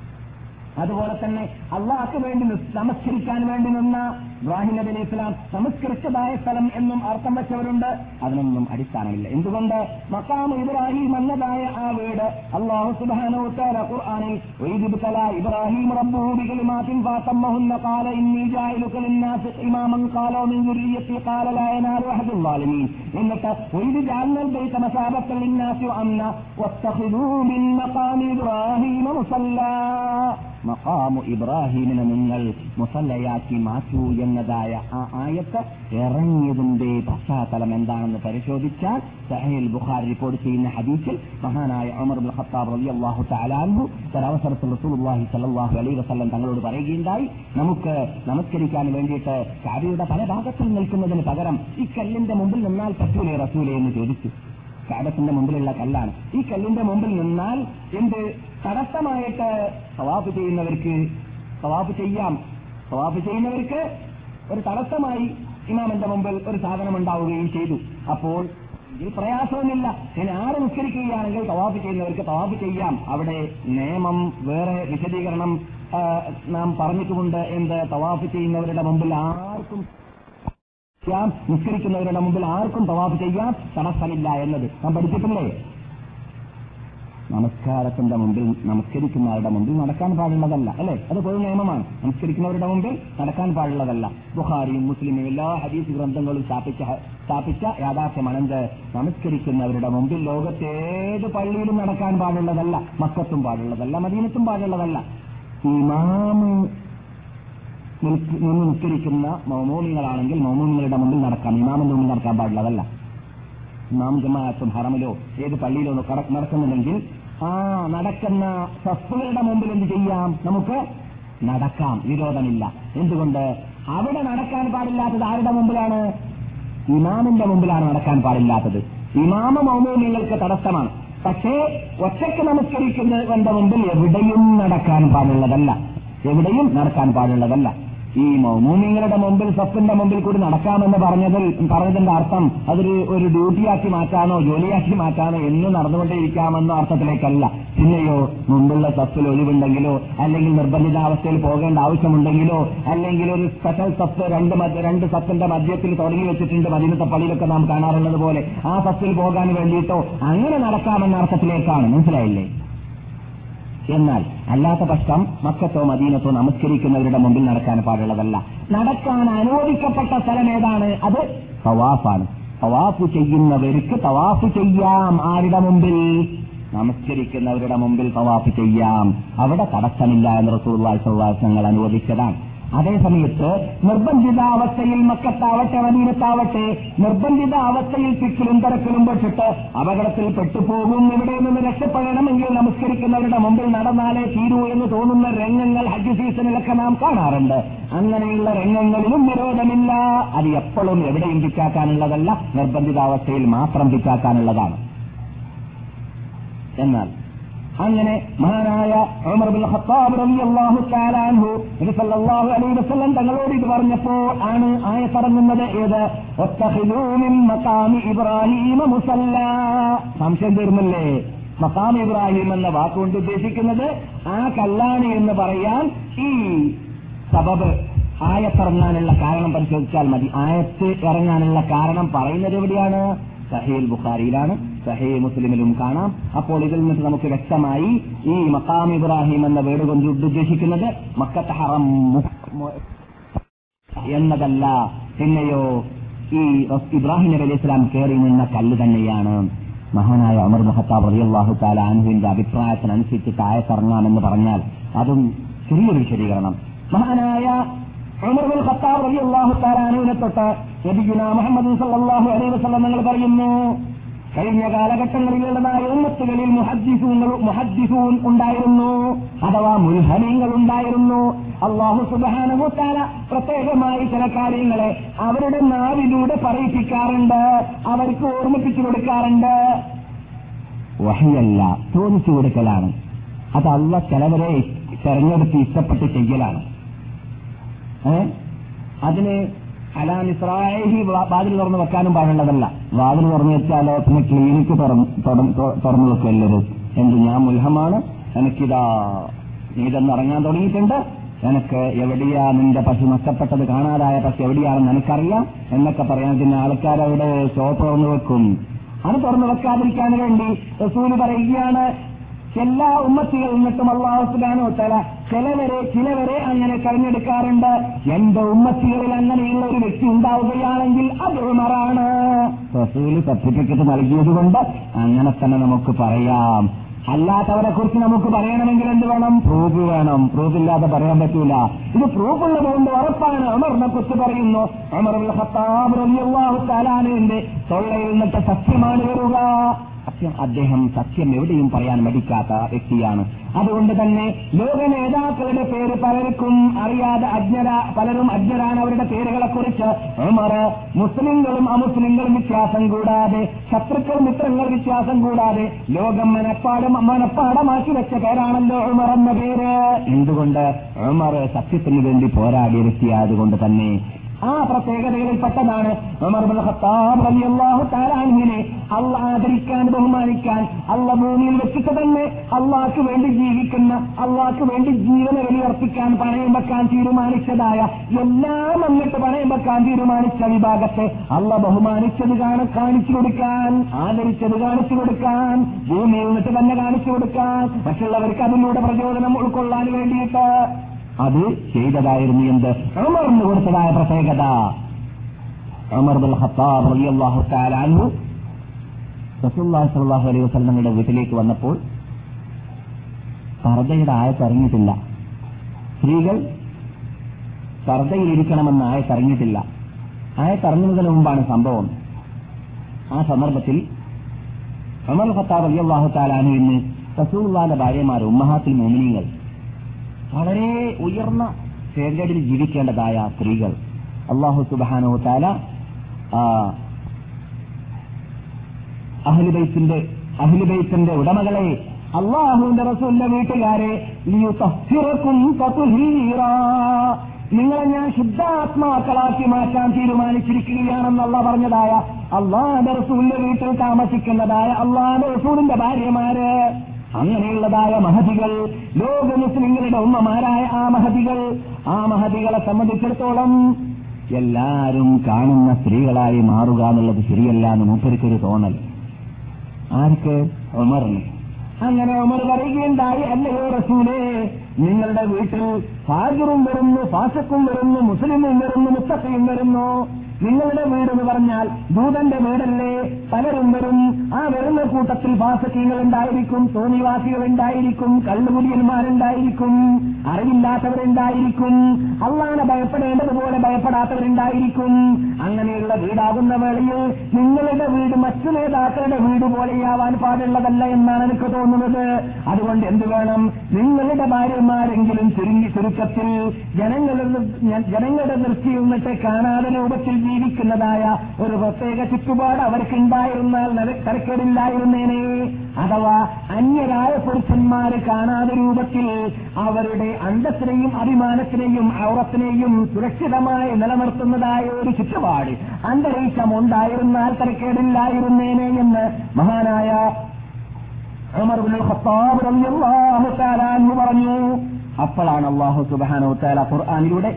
അതുപോലെ തന്നെ അള്ളാഹ്ക്ക് വേണ്ടി നമസ്കരിക്കാൻ വേണ്ടി നിന്ന ഇബ്രാഹിം നബി അലൈഹി ഇസ്ലാം നമസ്കരിച്ചതായ സ്ഥലം എന്നും അർത്ഥം വെച്ചവരുണ്ട്. അതിനൊന്നും അടിസ്ഥാനമില്ല. എന്തുകൊണ്ട്? മക്കാം ഇബ്രാഹിം എന്നതായ ആ വീട് അള്ളാഹു തല ഇബ്രാഹിം എന്നിട്ട് വത്തഖിദൂ മിൻ മഖാമി ഇബ്രാഹിം മഖാമു ഇബ്രാഹിമിനെ നിങ്ങൾ മുസല്ലയാക്കി മാറ്റൂ എന്നതായ ആ ആയത്ത് ഇറങ്ങിയതിന്റെ പശ്ചാത്തലം എന്താണെന്ന് പരിശോധിച്ചാൽ സഹേൽ ബുഖാർ റിപ്പോർട്ട് ചെയ്യുന്ന ഹദീസിൽ മഹാനായ അമർ ബിൻ ഖത്താബ് റളിയല്ലാഹു അള്ളാഹു അൻഹു ഒരവസരത്തിൽ റസൂലുള്ളാഹി സലാഹു അലൈഹി വസല്ലം തങ്ങളോട് പറയുകയുണ്ടായി. നമുക്ക് നമസ്കരിക്കാൻ വേണ്ടിയിട്ട് കാബയുടെ പല ഭാഗത്തിൽ നിൽക്കുന്നതിന് പകരം ഈ കല്ലിന്റെ മുമ്പിൽ നിന്നാൽ പറ്റൂലേ റസൂലേ എന്ന് ചോദിച്ചു. കാബത്തിന്റെ മുമ്പിലുള്ള കല്ലാണ്. ഈ കല്ലിന്റെ മുമ്പിൽ നിന്നാൽ എന്ത്? തടസ്സമായിട്ട് സവാഫ് ചെയ്യുന്നവർക്ക് സവാഫ് ചെയ്യാം. സവാഫ് ചെയ്യുന്നവർക്ക് ഒരു തടസ്സമായി ഇമാമിന്റെ മുമ്പിൽ ഒരു സാധനം ഉണ്ടാവുകയും ചെയ്തു. അപ്പോൾ ഇതിൽ പ്രയാസവുമില്ല. ഞാൻ ആര് നിസ്കരിക്കുകയാണെങ്കിൽ തവാഫ് ചെയ്യുന്നവർക്ക് തവാഫ് ചെയ്യാം. അവിടെ നിയമം വേറെ വിശദീകരണം നാം പറഞ്ഞിട്ടുമുണ്ട് എന്ത്? തവാഫ് ചെയ്യുന്നവരുടെ മുമ്പിൽ ആർക്കും ചെയ്യാം. നിസ്കരിക്കുന്നവരുടെ മുമ്പിൽ ആർക്കും തവാഫ് ചെയ്യാൻ തടസ്സമില്ല എന്നത് നാം പഠിച്ചിട്ടില്ലേ? നമസ്കാരത്തിന്റെ മുമ്പിൽ നമസ്കരിക്കുന്നവരുടെ മുമ്പിൽ നടക്കാൻ പാടുള്ളതല്ല അല്ലെ? അത് പൊതു നിയമമാണ്. നമസ്കരിക്കുന്നവരുടെ മുമ്പിൽ നടക്കാൻ പാടുള്ളതല്ല. ബുഹാരിയും മുസ്ലിമും എല്ലാ ഹദീസ് ഗ്രന്ഥങ്ങളും സ്ഥാപിച്ച സ്ഥാപിച്ച യാഥാർത്ഥ്യമാണെന്ത്? നമസ്കരിക്കുന്നവരുടെ മുമ്പിൽ ലോകത്തേത് പള്ളിയിലും നടക്കാൻ പാടുള്ളതല്ല മക്കത്തും പാടുള്ളതല്ല മദീനത്തും പാടുള്ളതല്ല. ഇമാമ് നിന്ന് നിസ്കരിക്കുന്ന മൗമൂമികളാണെങ്കിൽ മൗമൂമികളുടെ മുമ്പിൽ നടക്കാം. ഇമാമിന്റെ മുമ്പിൽ നടക്കാൻ പാടില്ല അതല്ല ഇമാം ജമാഅത്തും ഹറമിലോ ഏത് പള്ളിയിലോ നടക്കുന്നുണ്ടെങ്കിൽ ആ നടക്കുന്ന സസ്തുകളുടെ മുമ്പിൽ എന്ത് ചെയ്യാം? നമുക്ക് നടക്കാം. വിരോധമില്ല. എന്തുകൊണ്ട്? അവിടെ നടക്കാൻ പാടില്ലാത്തത് ആരുടെ മുമ്പിലാണ്? ഇമാമിന്റെ മുമ്പിലാണ് നടക്കാൻ പാടില്ലാത്തത്. ഇമാമ മൗമൂമികൾക്ക് തടസ്സമാണ്. പക്ഷേ ഒറ്റയ്ക്ക് നമസ്കരിക്കുന്നവന്റെ മുമ്പിൽ എവിടെയും നടക്കാൻ പാടുള്ളതല്ല. എവിടെയും നടക്കാൻ പാടുള്ളതല്ല. ഈ മൗമൂമിങ്ങളുടെ മുമ്പിൽ സഫിന്റെ മുമ്പിൽ കൂടി നടക്കാമെന്ന് പറഞ്ഞതിൽ പറഞ്ഞതിന്റെ അർത്ഥം അതൊരു ഒരു ഡ്യൂട്ടിയാക്കി മാറ്റാനോ ജോലിയാക്കി മാറ്റാനോ എന്ന് നടന്നുകൊണ്ടേയിരിക്കാമെന്നോ അർത്ഥത്തിലേക്കല്ല. പിന്നെയോ മുമ്പുള്ള സഫിൽ ഒഴിവുണ്ടെങ്കിലോ അല്ലെങ്കിൽ നിർബന്ധിതാവസ്ഥയിൽ പോകേണ്ട ആവശ്യമുണ്ടെങ്കിലോ അല്ലെങ്കിൽ ഒരു സ്പെഷ്യൽ സഫ് രണ്ട് രണ്ട് സഫിന്റെ മധ്യത്തിൽ തുടങ്ങി വെച്ചിട്ടുണ്ട് മദീനത്തെ പള്ളിയിലൊക്കെ നാം കാണാറുള്ളത് പോലെ ആ സഫിൽ പോകാൻ വേണ്ടിയിട്ടോ അങ്ങനെ നടക്കാമെന്ന അർത്ഥത്തിലേക്കാണ്. മനസ്സിലായില്ലേ? എന്നാൽ അല്ലാത്ത പക്ഷം മക്കത്തോ മദീനത്തോ നമസ്കരിക്കുന്നവരുടെ മുമ്പിൽ നടക്കാൻ പാടുള്ളതല്ല. നടക്കാൻ അനുവദിക്കപ്പെട്ട സ്ഥലം ഏതാണ്? അത് തവാഫാണ്. തവാഫ് ചെയ്യുന്നവർക്ക് തവാഫ് ചെയ്യാം. ആരുടെ മുമ്പിൽ? നമസ്കരിക്കുന്നവരുടെ മുമ്പിൽ തവാഫ് ചെയ്യാം. അവിടെ തടസ്സമില്ല എന്ന് റസൂള്ളി വാസങ്ങൾ അനുവദിച്ചതാണ്. അതേസമയത്ത് നിർബന്ധിതാവസ്ഥയിൽ മക്കത്താവട്ടെ മദീനത്താവട്ടെ നിർബന്ധിത അവസ്ഥയിൽ തിക്കിലും തിരക്കിലും പെട്ടിട്ട് അപകടത്തിൽ പെട്ടുപോകും. ഇവിടെ നിന്ന് രക്ഷപ്പെടണമെങ്കിൽ നമസ്കരിക്കുന്നവരുടെ മുമ്പിൽ നടന്നാലേ തീരൂ എന്ന് തോന്നുന്ന രംഗങ്ങൾ ഹജ്ജ് സീസണിലൊക്കെ നാം കാണാറുണ്ട്. അങ്ങനെയുള്ള രംഗങ്ങളിലും വിരോധമില്ല അത് എപ്പോഴും എവിടെയും പിച്ചാക്കാനുള്ളതല്ല നിർബന്ധിതാവസ്ഥയിൽ മാത്രം പിച്ചാക്കാനുള്ളതാണ് എന്നാൽ അങ്ങനെ മഹാനായ വസല്ലം തങ്ങളോട് ഇത് പറഞ്ഞപ്പോൾ ആണ് ആയ പറഞ്ഞത് ഏത് ഇബ്രാഹീമ മുസല്ല. സംശയം തീർന്നല്ലേ മഖാം ഇബ്രാഹിം എന്ന വാക്കുകൊണ്ട് ഉദ്ദേശിക്കുന്നത് ആ കല്ലാണ് എന്ന് പറയാൻ ഈ സബബ് ആയത്തിറങ്ങാനുള്ള കാരണം പരിശോധിച്ചാൽ മതി. ആയത്ത് ഇറങ്ങാനുള്ള കാരണം പറയുന്നത് എവിടെയാണ്? സഹേൽ ബുഖാരിയിലാണ്. സഹീ മുസ്ലിമിലും കാണാം. അപ്പോൾ ഇതിൽ നിന്ന് നമുക്ക് വ്യക്തമായി ഈ മക്കാം ഇബ്രാഹിം എന്ന വേട് കൊണ്ട് ഉദ്ദേശിക്കുന്നത് മക്കത്ത് ഹറം എന്നതല്ല പിന്നെയോ ഈ ഇബ്രാഹിം നബി അലൈഹി ഇസ്ലാം കയറി നിന്ന കല്ല് തന്നെയാണ്. മഹാനായ അമർ മഹത്താബ് റളിയല്ലാഹു താല അൻഹുവിന്റെ അഭിപ്രായത്തിനനുസരിച്ച് താഴെത്തിറങ്ങാമെന്ന് പറഞ്ഞാൽ അതും ചെറിയൊരു വിശദീകരണം. മഹാനായ ബിൻ ഖത്താബ് റളിയല്ലാഹു തആല അൻഹുവിനെ തൊട്ട് നബിയുന മുഹമ്മദ് സല്ലല്ലാഹു അലൈഹി വസല്ലം നിങ്ങൾ പറയുന്നു കഴിഞ്ഞ കാലഘട്ടങ്ങളിലുള്ളതായ ഉമ്മത്തുകളിൽ മുഹദ്ദിസൂങ്ങൾ മുഹദ്ദിസൂൻ ഉണ്ടായിരുന്നു. അഥവാ മുൽഹനീങ്ങൾ ഉണ്ടായിരുന്നു. അള്ളാഹു സുബാനുഭൂത്താല പ്രത്യേകമായി ചില കാര്യങ്ങളെ അവരുടെ നാവിലൂടെ പറയിപ്പിക്കാറുണ്ട്. അവർക്ക് ഓർമ്മിപ്പിച്ചു കൊടുക്കാറുണ്ട്. വഹിയല്ല തോന്നിച്ചു കൊടുക്കലാണ്. അത് അല്ല ചിലവരെ തെരഞ്ഞെടുത്ത് ഇഷ്ടപ്പെട്ട് ചെയ്യലാണ്. ഏ? അതിന് അലാമിസ്രാഹി വാതിൽ തുറന്നു വെക്കാനും പാടുള്ളതല്ല. വാതിൽ തുറന്നു വെച്ചാലോ പിന്നെ ക്ലിനിക്ക് തുറന്നു വെക്കല്ലത്. എന്ത് ഞാൻ മുൽഹമാണ്? എനിക്കിതാ ഇതെന്ന് ഇറങ്ങാൻ തുടങ്ങിയിട്ടുണ്ട്. എനിക്ക് എവിടെയാ നിന്റെ പശു നഷ്ടപ്പെട്ടത്? കാണാതായ പശു എവിടെയാണെന്ന് എനിക്കറിയാം. എന്നൊക്കെ പറയാൻ പിന്നെ ആൾക്കാരവിടെ ഷോപ്പ് തുറന്നു വെക്കും. അത് തുറന്നു വെക്കാതിരിക്കാൻ വേണ്ടി റസൂൽ പറയുകയാണ് എല്ലാ ഉമ്മത്തികൾ നിന്നിട്ടും അള്ളാഹു സുബാനോ തല ചിലവരെ ചിലവരെ അങ്ങനെ തെരഞ്ഞെടുക്കാറുണ്ട്. എന്റെ ഉമ്മത്തികളിൽ അങ്ങനെയുള്ള ഒരു വ്യക്തി ഉണ്ടാവുകയാണെങ്കിൽ അത് ഉമറാണ്. റസൂൽ സർട്ടിഫിക്കറ്റ് നൽകിയത് കൊണ്ട് അങ്ങനെ തന്നെ നമുക്ക് പറയാം. അല്ലാത്തവരെ കുറിച്ച് നമുക്ക് പറയണമെങ്കിൽ എന്ത് വേണം? പ്രൂഫ് വേണം. പ്രൂഫ് ഇല്ലാതെ പറയാൻ പറ്റൂല. ഇത് പ്രൂഫ് ഉള്ളതുകൊണ്ട് ഉറപ്പാണ്. അമറിനെ കുറിച്ച് പറയുന്നു. അമർ റളിയല്ലാഹു തആലാനുവിന്റെ തൊള്ളയിൽ നിന്നിട്ട് സത്യമാണ് വരിക. സത്യം അദ്ദേഹം സത്യം എവിടെയും പറയാൻ മടിക്കാത്ത വ്യക്തിയാണ്. അതുകൊണ്ട് തന്നെ ലോക നേതാക്കളുടെ പേര് പലർക്കും അറിയാതെ അജ്ഞര പലരും അജ്ഞരാണ് അവരുടെ പേരുകളെ കുറിച്ച് മുസ്ലിങ്ങളും അമുസ്ലിങ്ങളും വ്യത്യാസം കൂടാതെ ശത്രുക്കൾ മിത്രങ്ങൾ വ്യത്യാസം കൂടാതെ ലോകം മനപ്പാടം മനപ്പാടമാക്കി വെച്ച പേരാണല്ലോ ഉമർ എന്ന പേര്. എന്തുകൊണ്ട് ഉമർ സത്യത്തിന് വേണ്ടി പോരാടിയ വ്യക്തിയായതുകൊണ്ട് തന്നെ ആ പ്രത്യേകതകളിൽപ്പെട്ടതാണ് ഉമർ അള്ള ആദരിക്കാൻ ബഹുമാനിക്കാൻ അള്ള ഭൂമിയിൽ വെച്ചിട്ട് തന്നെ അള്ളാക്ക് വേണ്ടി ജീവിക്കുന്ന അള്ളാക്ക് വേണ്ടി ജീവന ബലിയർപ്പിക്കാൻ പണയം വെക്കാൻ തീരുമാനിച്ചതായ എല്ലാം എന്നിട്ട് പണയം വെക്കാൻ തീരുമാനിച്ച വിഭാഗത്തെ അള്ള ബഹുമാനിച്ചത് കാണ കാണിച്ചു കൊടുക്കാൻ ആദരിച്ചത് കാണിച്ചു കൊടുക്കാൻ ഭൂമിയിൽ നിന്നിട്ട് തന്നെ കാണിച്ചു കൊടുക്കാൻ. മറ്റുള്ളവർക്ക് അതിലൂടെ പ്രചോദനം ഉൾക്കൊള്ളാൻ വേണ്ടിയിട്ട് അത് ചെയ്തതായിരുന്നു എന്ത്? അമർന്നു കൊടുത്തതായ പ്രത്യേകത. ഉമർ ബുൽ ഖത്താബ് റളിയല്ലാഹു തആല അൻഹു റസൂലുള്ളാഹി സ്വല്ലല്ലാഹു അലൈഹി വസല്ലമയുടെ വീട്ടിലേക്ക് വന്നപ്പോൾ പർദ്ദയുടെ ആയത്ത് ഇറങ്ങിയിട്ടില്ല സ്ത്രീകൾ പർദ്ദയിലിരിക്കണമെന്ന് ആയത്ത് ഇറങ്ങിയിട്ടില്ല ആയത്ത് ഇറങ്ങുന്നതിന് മുമ്പാണ് സംഭവം. ആ സന്ദർഭത്തിൽ അമർ ഖത്താബ് റളിയല്ലാഹു തആല അൻഹു ഇന്ന് റസൂലുള്ളാഹിന്റെ ഭാര്യമാർ ഉമ്മഹാത്തിൽ മോമിനികൾ വളരെ ഉയർന്ന സ്റ്റാൻഡേർഡിൽ ജീവിക്കേണ്ടതായ സ്ത്രീകൾ അള്ളാഹു സുബാനോ താല അഹ്ലുബൈത്തിന്റെ അഹ്ലുബൈത്തിന്റെ ഉടമകളെ അള്ളാഹുവിന്റെ റസൂലിന്റെ വീട്ടുകാരെ. നിങ്ങളെ ഞാൻ ശുദ്ധാത്മാക്കളാക്കി മാറ്റാൻ തീരുമാനിച്ചിരിക്കുകയാണെന്നല്ല പറഞ്ഞതായ അള്ളാഹുന്റെ റസൂലിന്റെ വീട്ടിൽ താമസിക്കുന്നതായ അള്ളാഹുന്റെ റസൂലിന്റെ ഭാര്യമാര് അങ്ങനെയുള്ളതായ മഹതികൾ ലോക മുസ്ലിങ്ങളുടെ ഉമ്മമാരായ ആ മഹതികൾ ആ മഹതികളെ സംബന്ധിച്ചിടത്തോളം എല്ലാരും കാണുന്ന സ്ത്രീകളായി മാറുക എന്നുള്ളത് ശരിയല്ല എന്ന് മൂപ്പരിക്കൊരു തോന്നൽ. ആർക്ക്? ഉമറിന്. അങ്ങനെ ഉമർ പറയുകയുണ്ടായി അല്ലയോ റസൂലേ നിങ്ങളുടെ വീട്ടിൽ ഫാജറും വരുന്നു ഫാസക്കും വരുന്നു മുസ്ലിമും വരുന്നു മുത്തക്കയും വരുന്നു. നിങ്ങളുടെ വീടെന്ന് പറഞ്ഞാൽ ദൂതന്റെ വീടല്ലേ? പലരും വരും. ആ വരുന്ന കൂട്ടത്തിൽ വാസകീങ്ങൾ ഉണ്ടായിരിക്കും തോന്നിവാസികൾ ഉണ്ടായിരിക്കും കള്ളുകുടിയന്മാരുണ്ടായിരിക്കും അറിവില്ലാത്തവരുണ്ടായിരിക്കും അള്ളാനെ ഭയപ്പെടേണ്ടതുപോലെ ഭയപ്പെടാത്തവരുണ്ടായിരിക്കും. അങ്ങനെയുള്ള വീടാകുന്ന വേളയിൽ നിങ്ങളുടെ വീട് മറ്റു നേതാക്കളുടെ വീട് പോലെയാവാൻ പാടുള്ളതല്ല എന്നാണ് എനിക്ക് തോന്നുന്നത്. അതുകൊണ്ട് എന്ത് വേണം? നിങ്ങളുടെ ഭാര്യമാരെങ്കിലും ചുരുങ്ങി ചുരുക്കത്തിൽ ജനങ്ങളുടെ ജനങ്ങളുടെ ദൃഷ്ടിയിൽ നിന്നിട്ട് കാണാതെ രൂപത്തിൽ ജീവിക്കുന്നതായ ഒരു പ്രത്യേക ചുറ്റുപാട് അവർക്കുണ്ടായിരുന്നാൽ തരക്കേടില്ലായിരുന്നേനെ. അഥവാ അന്യരായ പുരുഷന്മാര് കാണാതെ രൂപത്തിൽ അവരുടെ അന്തത്തിനെയും അഭിമാനത്തിനെയും ഔറത്തിനെയും സുരക്ഷിതമായി നിലനിർത്തുന്നതായ ഒരു ചുറ്റുപാട് അന്തരീക്ഷം ഉണ്ടായിരുന്നാൽ തരക്കേടില്ലായിരുന്നേനെ എന്ന് മഹാനായ അമർ ബിൻ ഖത്താബ് റളിയല്ലാഹു തആല പറഞ്ഞു. അപ്പോഴാണ് അള്ളാഹു സുബാനോ താല ഖുർആാനിലൂടെ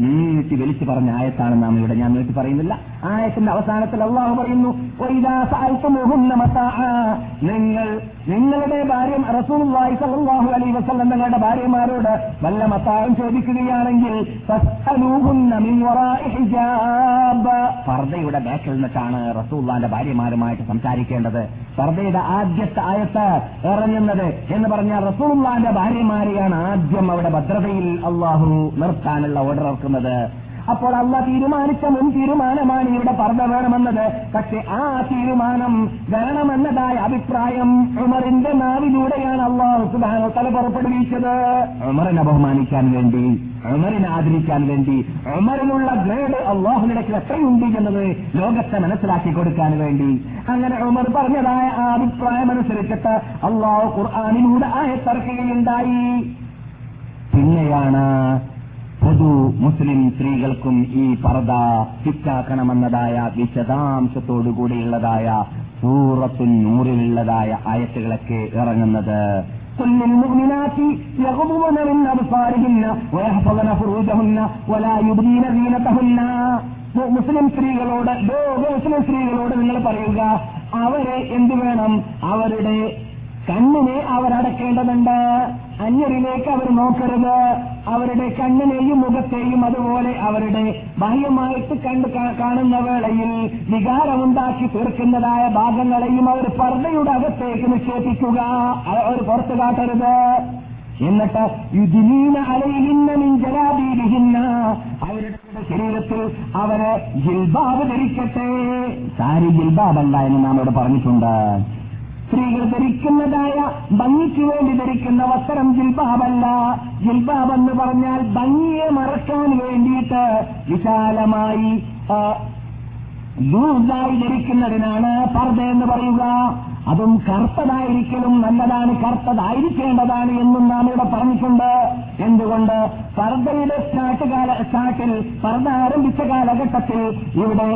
നീട്ടി വിളിച്ചു പറഞ്ഞ ആയത്താണ് നാം ഇവിടെ ഞാൻ നീട്ടി പറയുന്നില്ല. ആയത്തിന്റെ അവസാനത്തിൽ അള്ളാഹു പറയുന്നു നിങ്ങൾ നിങ്ങളുടെ ഭാര്യ റസൂലുള്ളാഹി സ്വല്ലല്ലാഹു അലൈഹി വസ്ലം നിങ്ങളുടെ ഭാര്യമാരോട് വല്ല മത്തായും ചോദിക്കുകയാണെങ്കിൽ പർദ്ദയുടെ ബാക്കിൽ നിന്നിട്ടാണ് റസൂള്ളാന്റെ ഭാര്യമാരുമായിട്ട് സംസാരിക്കേണ്ടത്. പർദ്ദയുടെ ആദ്യത്തെ ആയത്ത് ഇറങ്ങുന്നത് എന്ന് പറഞ്ഞാൽ റസൂള്ളാന്റെ ഭാര്യമാരെയാണ് ആദ്യം അവിടെ ഭദ്രതയിൽ അള്ളാഹു നിർത്താനുള്ള ഓർഡർ ഇറക്കുന്നത്. അപ്പോൾ അല്ല തീരുമാനിച്ച മുൻ തീരുമാനമാണ് ഇവിടെ പർദ്ദ വേണമെന്നത്. പക്ഷെ ആ തീരുമാനം വേണമെന്നതായ അഭിപ്രായം ഉമറിന്റെ നാവിലൂടെയാണ് അള്ളാഹു സുബാനോ തല പുറപ്പെടുവിച്ചത്. ഉമറിനെ ബഹുമാനിക്കാൻ വേണ്ടി ഉമറിനെ ആദരിക്കാൻ വേണ്ടി ഉമറിനുള്ള ഗ്രേഡ് അള്ളാഹുനിടയ്ക്ക് എത്രയുണ്ട് എന്നത് ലോകത്തെ മനസ്സിലാക്കി കൊടുക്കാൻ വേണ്ടി. അങ്ങനെ ഉമർ പറഞ്ഞതായ ആ അഭിപ്രായം അനുസരിച്ചിട്ട് അള്ളാഹു ഖുർആാനിലൂടെ ആയത്തിറക്കുകയുണ്ടായി പിന്നെയാണ് പൊതു മുസ്ലിം സ്ത്രീകൾക്കും ഈ പർദ ഫിറ്റാക്കണമെന്നതായ വിശദാംശത്തോടുകൂടിയുള്ളതായ സൂറത്തുൻ നൂറിലുള്ളതായ ആയത്തുകളൊക്കെ ഇറങ്ങുന്നത് قل للمؤمنات يغضبن من أبصارهن ويحفظن فروجهن ولا يبدين زينتهن മുസ്ലിം സ്ത്രീകളോട് ലോക മുസ്ലിം സ്ത്രീകളോട് നിങ്ങൾ പറയുക അവരെ എന്തു വേണം അവരുടെ കണ്ണിനെ അവരടക്കേണ്ടതുണ്ട് അന്യരിലേക്ക് അവർ നോക്കരുത്. അവരുടെ കണ്ണിനെയും മുഖത്തെയും അതുപോലെ അവരുടെ ബാഹ്യമായിട്ട് കണ്ട് കാണുന്ന വേളയിൽ വികാരമുണ്ടാക്കി തീർക്കുന്നതായ ഭാഗങ്ങളെയും അവർ പർദ്ദയുടെ അകത്തേക്ക് നിക്ഷേപിക്കുക. അവ- അവർ പുറത്തു കാട്ടരുത്. എന്നിട്ട് യുദിനീന അലയിലിന്ന ജലാബീബിഹിന്ന അവരുടെ ശരീരത്തിൽ അവരെ ജിൽബാബ് ധരിക്കട്ടെ. സാരി ജിൽബാബല്ല എന്ന് നാം ഇവിടെ പറഞ്ഞിട്ടുണ്ട്. സ്ത്രീകൾ ധരിക്കുന്നതായ ഭംഗിക്ക് വേണ്ടി ധരിക്കുന്ന വസ്ത്രം ജിൽബാബല്ല. ജിൽബാബ് എന്ന് പറഞ്ഞാൽ ഭംഗിയെ മറക്കാൻ വേണ്ടിയിട്ട് വിശാലമായി ലൂസായി ധരിക്കുന്നതിനാണ് പർദ്ദ എന്ന് പറയുക. അതും കറുത്തതായിരിക്കലും നല്ലതാണ് കറുത്തതായിരിക്കേണ്ടതാണ് എന്നും നാം ഇവിടെ പറഞ്ഞിട്ടുണ്ട്. എന്തുകൊണ്ട്? പർദ്ദയുടെ സ്റ്റാർട്ട് കാല സ്റ്റാർട്ടിൽ പർദ്ദ ആരംഭിച്ച കാലഘട്ടത്തിൽ ഇവിടെ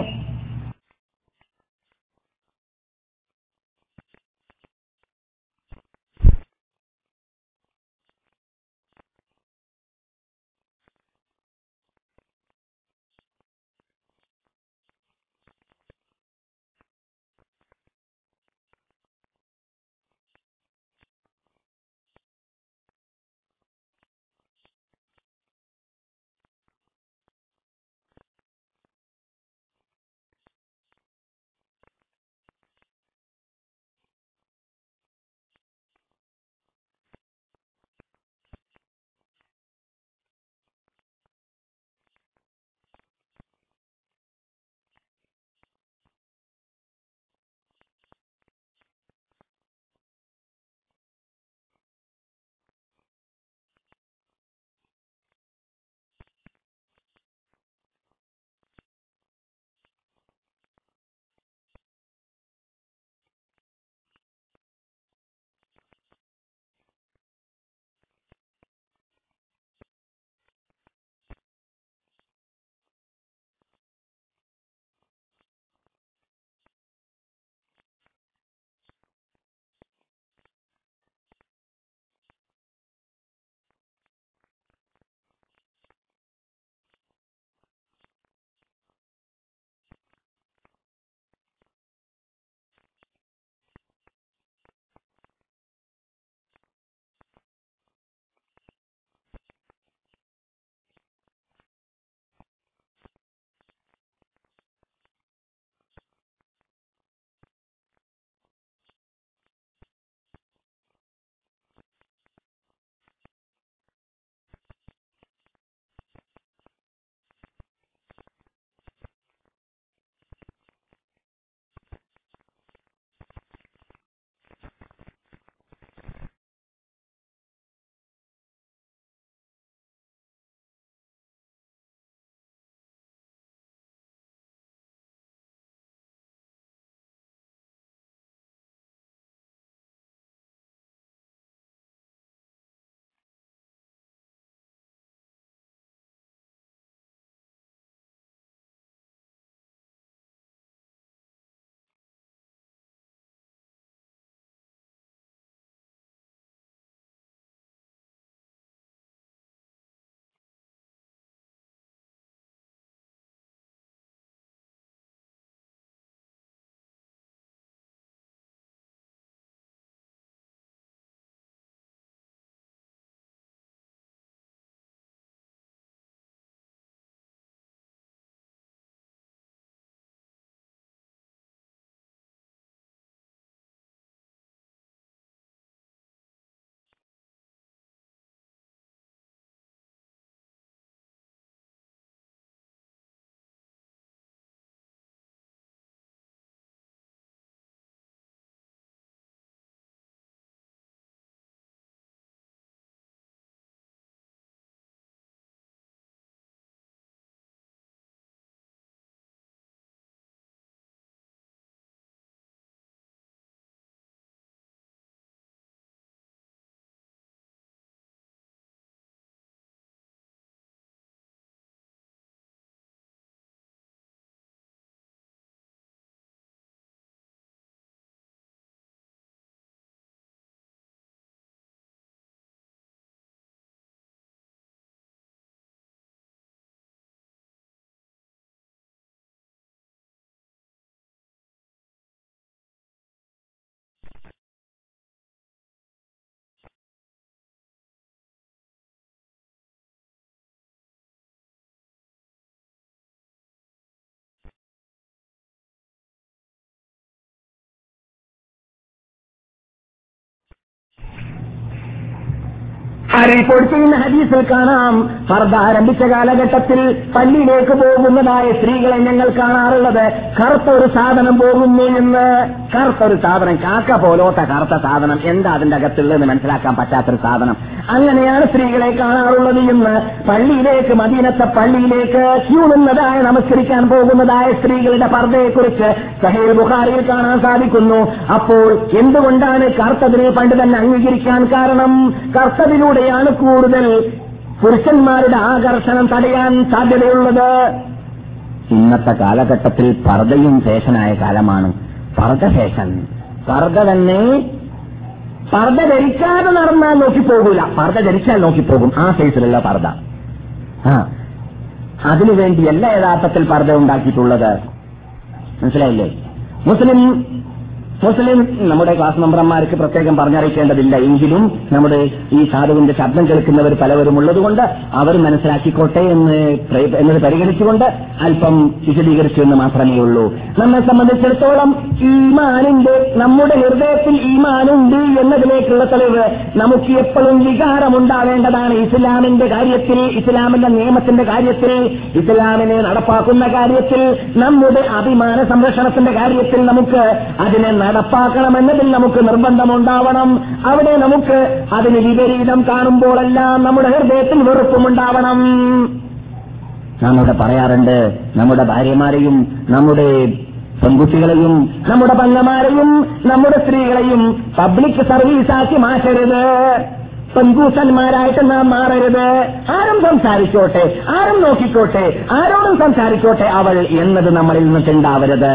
റിപ്പോർട്ട് ചെയ്യുന്ന ഹദീസിൽ കാണാം. ഫർദ ആരംഭിച്ച കാലഘട്ടത്തിൽ പള്ളിയിലേക്ക് പോകുന്നതായ സ്ത്രീകളെ ഞങ്ങൾ കാണാറുള്ളത്. കറുത്തൊരു സാധനം പോകുന്നു എന്ന്. കറുത്തൊരു സാധനം കാക്ക പോലോത്ത കറുത്ത സാധനം. എന്താ അതിന്റെ അകത്തുള്ളതെന്ന് മനസ്സിലാക്കാൻ പറ്റാത്തൊരു സാധനം. അങ്ങനെയാണ് സ്ത്രീകളെ കാണാറുള്ളത് എന്ന് പള്ളിയിലേക്ക് മദീനത്തെ പള്ളിയിലേക്ക് ക്യൂണുന്നതായ നമസ്കരിക്കാൻ പോകുന്നതായ സ്ത്രീകളുടെ പർദ്ദയെക്കുറിച്ച് സഹേൽ ബുഹാറിയിൽ കാണാൻ സാധിക്കുന്നു. അപ്പോൾ എന്തുകൊണ്ടാണ് കർത്തതിനെ പണ്ട് തന്നെ അംഗീകരിക്കാൻ കാരണം? കർത്തതിലൂടെയാണ് കൂടുതൽ പുരുഷന്മാരുടെ ആകർഷണം തടയാൻ സാധ്യതയുള്ളത്. ഇന്നത്തെ കാലഘട്ടത്തിൽ പർദ്ദയും ഫേഷനായ കാലമാണ്. പർദ്ദ ഫേഷൻ പർദ്ദ തന്നെ പർദ്ദ ധരിക്കാതെ നടന്നാൽ നോക്കിപ്പോകൂല പർദ്ദ ധരിച്ചാൽ നോക്കിപ്പോകും ആ സൈസിലുള്ള പർദ്ദ. ആ. അതിനുവേണ്ടിയല്ല യഥാർത്ഥത്തിൽ പർദ്ദ ഉണ്ടാക്കിയിട്ടുള്ളത്. മനസ്സിലായില്ലേ? മുസ്ലിം മുസ്ലിം നമ്മുടെ ക്ലാസ് മെമ്പർമാർക്ക് പ്രത്യേകം പറഞ്ഞറിയിക്കേണ്ടതില്ല. എങ്കിലും നമ്മുടെ ഈ സാധുവിന്റെ ശബ്ദം കേൾക്കുന്നവർ പലവരും ഉള്ളതുകൊണ്ട് അവർ മനസ്സിലാക്കിക്കോട്ടെ എന്ന് എന്നത് പരിഗണിച്ചുകൊണ്ട് അല്പം വിശദീകരിച്ചു എന്ന് മാത്രമേ ഉള്ളൂ. നമ്മെ സംബന്ധിച്ചിടത്തോളം ഈമാനുണ്ട് നമ്മുടെ ഹൃദയത്തിൽ ഈമാനുണ്ട് എന്നതിലേക്കുള്ള തെളിവ് നമുക്ക് എപ്പോഴും വികാരമുണ്ടാവേണ്ടതാണ് ഇസ്ലാമിന്റെ കാര്യത്തിൽ ഇസ്ലാമിന്റെ നിയമത്തിന്റെ കാര്യത്തിൽ ഇസ്ലാമിനെ നടപ്പാക്കുന്ന കാര്യത്തിൽ നമ്മുടെ അഭിമാന സംരക്ഷണത്തിന്റെ കാര്യത്തിൽ നമുക്ക് അതിനെ നടപ്പാക്കണമെന്നതിൽ നമുക്ക് നിർബന്ധമുണ്ടാവണം. അവിടെ നമുക്ക് അതിന് വിപരീതം കാണുമ്പോഴെല്ലാം നമ്മുടെ ഹൃദയത്തിൽ വെറുപ്പുമുണ്ടാവണം. നാം ഇവിടെ പറയാറുണ്ട് നമ്മുടെ ഭാര്യമാരെയും നമ്മുടെ പെൺകുട്ടികളെയും നമ്മുടെ പങ്ങമാരെയും നമ്മുടെ സ്ത്രീകളെയും പബ്ലിക് സർവീസാക്കി മാറ്റരുത്. പെൺകൂസന്മാരായിട്ട് നാം മാറരുത്. ആരും സംസാരിച്ചോട്ടെ ആരും നോക്കിക്കോട്ടെ ആരോടും സംസാരിച്ചോട്ടെ അവൾ എന്നത് നമ്മളിൽ നിന്നിട്ടുണ്ടാവരുത്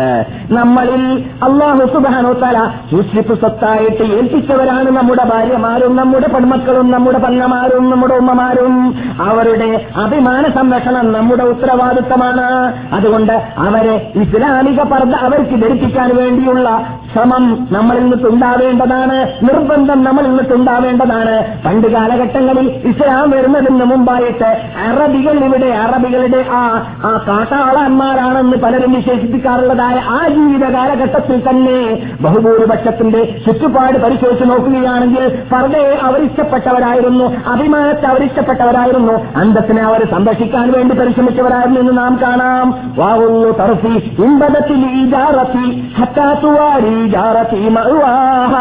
നമ്മളിൽ അള്ളാഹു സുബാനോത്താല സൂക്ഷിപ്പ് സ്വത്തായിട്ട് ഏൽപ്പിച്ചവരാണ് നമ്മുടെ ഭാര്യമാരും നമ്മുടെ പെൺമക്കളും നമ്മുടെ പങ്ങമാരും നമ്മുടെ ഉമ്മമാരും. അവരുടെ അഭിമാന സംരക്ഷണം നമ്മുടെ ഉത്തരവാദിത്തമാണ്. അതുകൊണ്ട് അവരെ ഇസ്ലാമിക പർദ്ദ അവർക്ക് ധരിപ്പിക്കാൻ വേണ്ടിയുള്ള ശ്രമം നമ്മളിൽ നിന്നിട്ടുണ്ടാവേണ്ടതാണ് നിർബന്ധം നമ്മളിൽ നിന്നിട്ടുണ്ടാവേണ്ടതാണ് പണ്ട് കാലഘട്ടങ്ങളിൽ ഇസ്ലാം വരുന്നതിന് മുമ്പായിട്ട് അറബികൾ ഇവിടെ അറബികളുടെ ആ ആ കാട്ടാളന്മാരാണെന്ന് പലരും വിശേഷിപ്പിക്കാറുള്ളതായ ആ ജീവിത കാലഘട്ടത്തിൽ തന്നെ ബഹുഭൂരിപക്ഷത്തിന്റെ ചുറ്റുപാട് പരിശോധിച്ച് നോക്കുകയാണെങ്കിൽ പറഞ്ഞേ അവരിഷ്ടപ്പെട്ടവരായിരുന്നു അഭിമാനത്തെ അവരിഷ്ടപ്പെട്ടവരായിരുന്നു അന്തത്തിനെ അവർ സംരക്ഷിക്കാൻ വേണ്ടി പരിശ്രമിച്ചവരായിരുന്നു എന്ന് നാം കാണാം. വാവുന്നു തറഫി ഇമ്പതത്തിൽ ഈ ജാറത്തി ഹത്താത്തുവാരി ജാറത്തി മറുവാഹ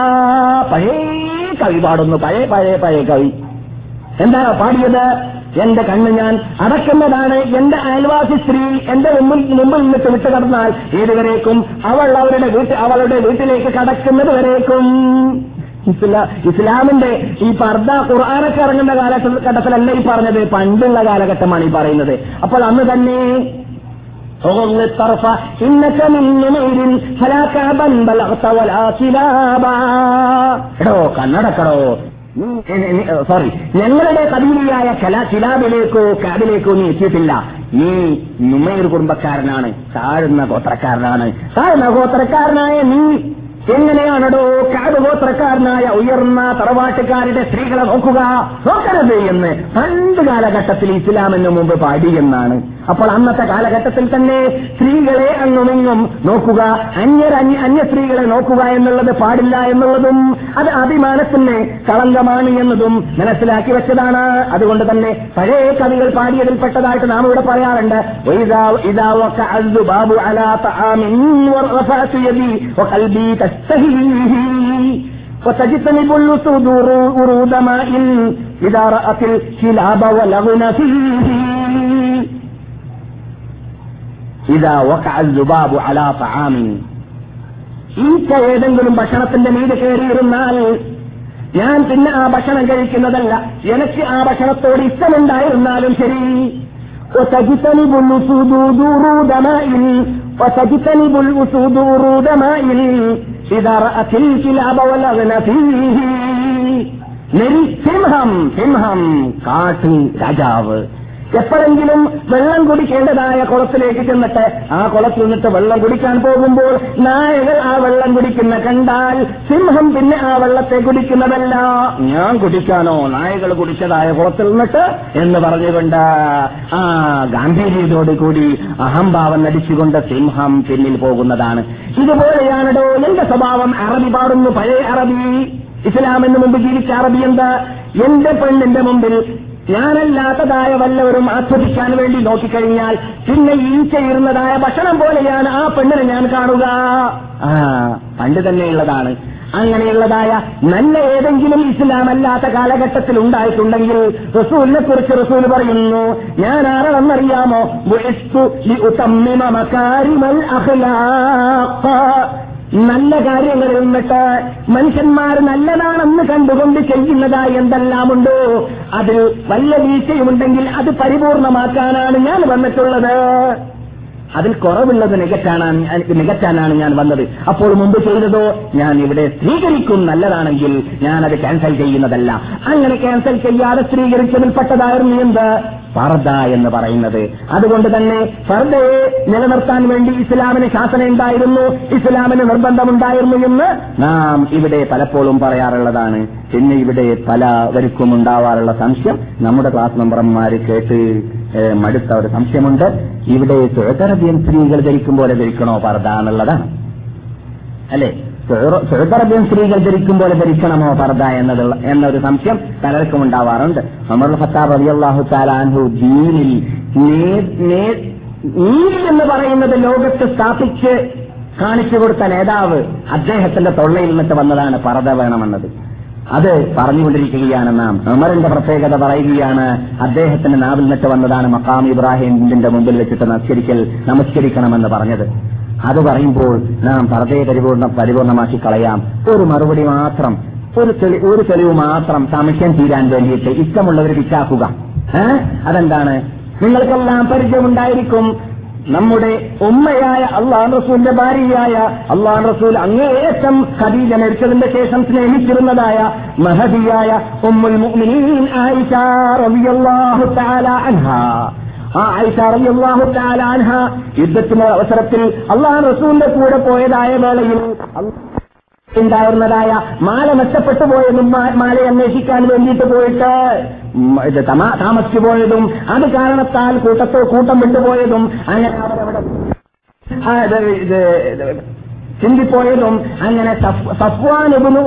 പഴയ കവി പാടുന്നു പഴയ പഴയ പഴയ കവി എന്താ പാടിയത്? എന്റെ കണ്ണ് ഞാൻ അടക്കുന്നതാണ്. എന്റെ അയൽവാസി സ്ത്രീ എന്റെ മുമ്പിൽ മുമ്പിൽ നിന്നിട്ട് വിട്ടു കടന്നാൽ ഏതുവരേക്കും അവൾ അവരുടെ വീട്ടിൽ അവളുടെ വീട്ടിലേക്ക് കടക്കുന്നത് വരേക്കും. ഇസ്ലാ- ഇസ്ലാമിന്റെ ഈ പർദ്ദ ഖുർആാനൊക്കെ ഇറങ്ങുന്ന കാലഘട്ടത്തിലല്ല ഈ പറഞ്ഞത്. പണ്ടുള്ള കാലഘട്ടമാണ് ഈ പറയുന്നത്. അപ്പോൾ അന്ന് തന്നെ غض الطرف إنك من نمير فلا كعبا بلغت ولا كلابا എടോ കണ്ണടക്കടോ സോറി ഞങ്ങളുടെ കബീലിയായ കല കിലാബിലേക്കോ കാബിലേക്കോ നീ എത്തിയിട്ടില്ല നീ നുമൈർ കുടുംബക്കാരനാണ് താഴ്ന്ന ഗോത്രക്കാരനാണ് താഴ്ന്ന ഗോത്രക്കാരനായ നീ എങ്ങനെയാണടോ കാടുഗോത്രക്കാരനായ ഉയർന്ന തറവാട്ടുകാരുടെ സ്ത്രീകളെ നോക്കുക. നോക്കരുത് എന്ന് പണ്ട് കാലഘട്ടത്തിൽ ഇസ്ലാമിന് മുമ്പ് പാടി എന്നാണ്. അപ്പോൾ അന്നത്തെ കാലഘട്ടത്തിൽ തന്നെ സ്ത്രീകളെ അങ്ങുമിങ്ങും നോക്കുക. അന്യർ അന്യ അന്യ സ്ത്രീകളെ നോക്കുക എന്നുള്ളത് പാടില്ല എന്നുള്ളതും അത് അഭിമാനത്തിന് കളങ്കമാണ് എന്നതും മനസ്സിലാക്കി വെച്ചതാണ്. അതുകൊണ്ട് തന്നെ പഴയ കവികൾ പാടിയതിൽ പെട്ടതായിട്ട് നാം ഇവിടെ പറയാറുണ്ട്. ഇതാ على طعام ورفعت يدي وقلبي تستهيه وتجتنب الأسود ورود ماء إذا رأت الكلاب ولغن فيه إذا وقع الذباب على طعام ഈച്ച ഏതെങ്കിലും ഭക്ഷണത്തിന്റെ മീത് കയറിയിരുന്നാൽ ഞാൻ പിന്നെ ആ ഭക്ഷണം കഴിക്കുന്നതല്ല എനിക്ക് ആ ഭക്ഷണത്തോട് ഇഷ്ടമുണ്ടായിരുന്നാലും ശരി وتجتنب الأسود ورود ماء وتجتنب الأسود ورود ماء ഇതാ സിംഹം സിംഹം കാട്ടു രാജാവ്. എപ്പോഴെങ്കിലും വെള്ളം കുടിക്കേണ്ടതായ കുളത്തിലേക്ക് ചെന്നിട്ട് ആ കുളത്തിൽ നിന്നിട്ട് വെള്ളം കുടിക്കാൻ പോകുമ്പോൾ നായകൾ ആ വെള്ളം കുടിക്കുന്ന കണ്ടാൽ സിംഹം പിന്നെ ആ വെള്ളത്തെ കുടിക്കുന്നതല്ല. ഞാൻ കുടിക്കാനോ നായകൾ കുടിച്ചതായ കുളത്തിൽ നിന്നിട്ട് എന്ന് പറഞ്ഞുകൊണ്ട് ആ ഗാംഭീര്യതയോട് കൂടി അഹംഭാവം നടിച്ചുകൊണ്ട് സിംഹം പിന്നിൽ പോകുന്നതാണ്. ഇതുപോലെയാണോ എന്റെ സ്വഭാവം അറബി പാടുന്നു പഴയ അറബി. ഇസ്ലാമിന് മുമ്പ് ജീവിച്ച അറബി എന്താ? എന്റെ പെണ്ണിന്റെ മുമ്പിൽ ഞാനല്ലാത്തതായ വല്ലവരും ആസ്വദിക്കാൻ വേണ്ടി നോക്കിക്കഴിഞ്ഞാൽ പിന്നെ ഈ ചെയ്യുന്നതായ ഭക്ഷണം പോലെയാണ് ആ പെണ്ണിനെ ഞാൻ കാണുക. ആ പണ്ട് തന്നെയുള്ളതാണ്. അങ്ങനെയുള്ളതായ നല്ല ഏതെങ്കിലും ഇസ്ലാം അല്ലാത്ത കാലഘട്ടത്തിൽ ഉണ്ടായിട്ടുണ്ടെങ്കിൽ റസൂലിനെ കുറിച്ച് റസൂൽ പറയുന്നു ഞാൻ ആരാണെന്നറിയാമോ? നല്ല കാര്യങ്ങളിൽ നിന്നിട്ട് മനുഷ്യന്മാർ നല്ലതാണെന്ന് കണ്ടുകൊണ്ട് ചെയ്യുന്നതായി എന്തെല്ലാമുണ്ടോ? അതിൽ വല്ല വീഴ്ചയുമുണ്ടെങ്കിൽ അത് പരിപൂർണമാക്കാനാണ് ഞാൻ വന്നിട്ടുള്ളത്. അതിൽ കുറവുള്ളത് നികറ്റാനാണ് നികറ്റാനാണ് ഞാൻ വന്നത്. അപ്പോൾ മുമ്പ് ചെയ്തതോ ഞാൻ ഇവിടെ സ്വീകരിക്കും നല്ലതാണെങ്കിൽ ഞാൻ അത് ക്യാൻസൽ ചെയ്യുന്നതല്ല. അങ്ങനെ ക്യാൻസൽ ചെയ്യാതെ സ്വീകരിച്ചതിൽപ്പെട്ടതായിരുന്നു എന്ത്? ഫർദ എന്ന് പറയുന്നത്. അതുകൊണ്ട് തന്നെ ഫർദയെ നിലനിർത്താൻ വേണ്ടി ഇസ്ലാമിന് ശാസന ഉണ്ടായിരുന്നു ഇസ്ലാമിന് നിർബന്ധമുണ്ടായിരുന്നു എന്ന് നാം ഇവിടെ പലപ്പോഴും പറയാറുള്ളതാണ്. പിന്നെ ഇവിടെ പലവർക്കും ഉണ്ടാവാറുള്ള സംശയം നമ്മുടെ ക്ലാസ് മെമ്പർമാര് കേട്ട് മടുത്ത ഒരു സംശയമുണ്ട്. ഇവിടെ സുഹൃത്തറബിയൻ സ്ത്രീകൾ ധരിക്കും പോലെ ധരിക്കണോ? പർദ എന്നുള്ളതാണ് അല്ലെ സുഹൃത്തറബിയൻ സ്ത്രീകൾ ധരിക്കും പോലെ ധരിക്കണമോ പർദ എന്നതുള്ള എന്നൊരു സംശയം പലർക്കും ഉണ്ടാവാറുണ്ട്. അമർ ഫത്താബ് അലി അള്ളാഹു താലാൻഹു ദീനിൽ എന്ന് പറയുന്നത് ലോകത്ത് സ്ഥാപിച്ച് കാണിച്ചു കൊടുത്ത നേതാവ് അദ്ദേഹത്തിന്റെ തൊള്ളയിൽ നിന്നിട്ട് വന്നതാണ് പർദ വേണമെന്നത്. അത് പറഞ്ഞുകൊണ്ടിരിക്കുകയാണ് നാം. ഉമറിന്റെ പ്രത്യേകത പറയുകയാണ് അദ്ദേഹത്തിന്റെ നാവിൽ നിന്നിട്ട് വന്നതാണ് മക്കാം ഇബ്രാഹിമിന്റെ മുമ്പിൽ വെച്ചിട്ട് നമസ്കരിക്കൽ നമസ്കരിക്കണമെന്ന് പറഞ്ഞത്. അത് പറയുമ്പോൾ നാം പർദ്ദയെ പരിപൂർണ പരിപൂർണമാക്കി കളയാം. ഒരു മറുപടി മാത്രം ഒരു തെളി ഒരു തെളിവ് മാത്രം സംശയം തീരാൻ വേണ്ടിയിട്ട് ഇഷ്ടമുള്ളവർ വിശാക്കുക ഏഹ് അതെന്താണ്? നിങ്ങൾക്കെല്ലാം പരിചയമുണ്ടായിരിക്കും. നമ്മുടെ ഉമ്മയായ അള്ളാഹ് റസൂലിന്റെ ഭാര്യയായ അള്ളാഹ് റസൂൽ അങ്ങേയറ്റം ഖദീജ മരിച്ചതിന്റെ ശേഷം സ്നേഹിച്ചിരുന്നതായ മഹദിയായ ഉമ്മുൽ മുഅ്മിനീൻ ആയിഷ തആല ആ ആയിഷ റളിയല്ലാഹു തആല അൻഹ യുദ്ധത്തിന്റെ അവസരത്തിൽ അള്ളാഹ് റസൂലിന്റെ കൂടെ പോയതായ വേളയിൽ ഉണ്ടായിരുന്നതായ മാല നഷ്ടപ്പെട്ടു പോയതും മാല അന്വേഷിക്കാൻ വേണ്ടിയിട്ട് പോയിട്ട് താമസിച്ചു പോയതും അത് കാരണത്താൽ കൂട്ടത്തോ കൂട്ടം വിട്ടുപോയതും അങ്ങനെ ചിന്തിപ്പോയതും അങ്ങനെ സഫ്- സഫ്വാനുബിനു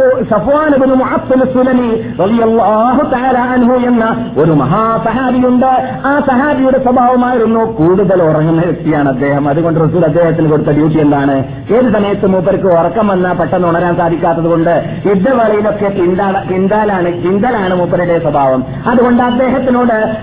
റളിയല്ലാഹു തആല അൻഹു എന്ന ഒരു മഹാസഹാബിയുണ്ട്. ആ സഹാബിയുടെ സ്വഭാവമായിരുന്നു കൂടുതൽ ഉറങ്ങുന്ന വ്യക്തിയാണ് അദ്ദേഹം. അതുകൊണ്ട് റസൂൽ അദ്ദേഹത്തിന് കൊടുത്ത ഡ്യൂട്ടി എന്താണ്? ഏത് സമയത്ത് മൂപ്പർക്ക് ഉറക്കം വന്നാൽ പെട്ടെന്ന് ഉണരാൻ സാധിക്കാത്തത് കൊണ്ട് യുദ്ധവേളയിലൊക്കെ കിന്താലാണ് ചിന്തലാണ് മൂപ്പരുടെ സ്വഭാവം. അതുകൊണ്ട് അദ്ദേഹത്തിനോട്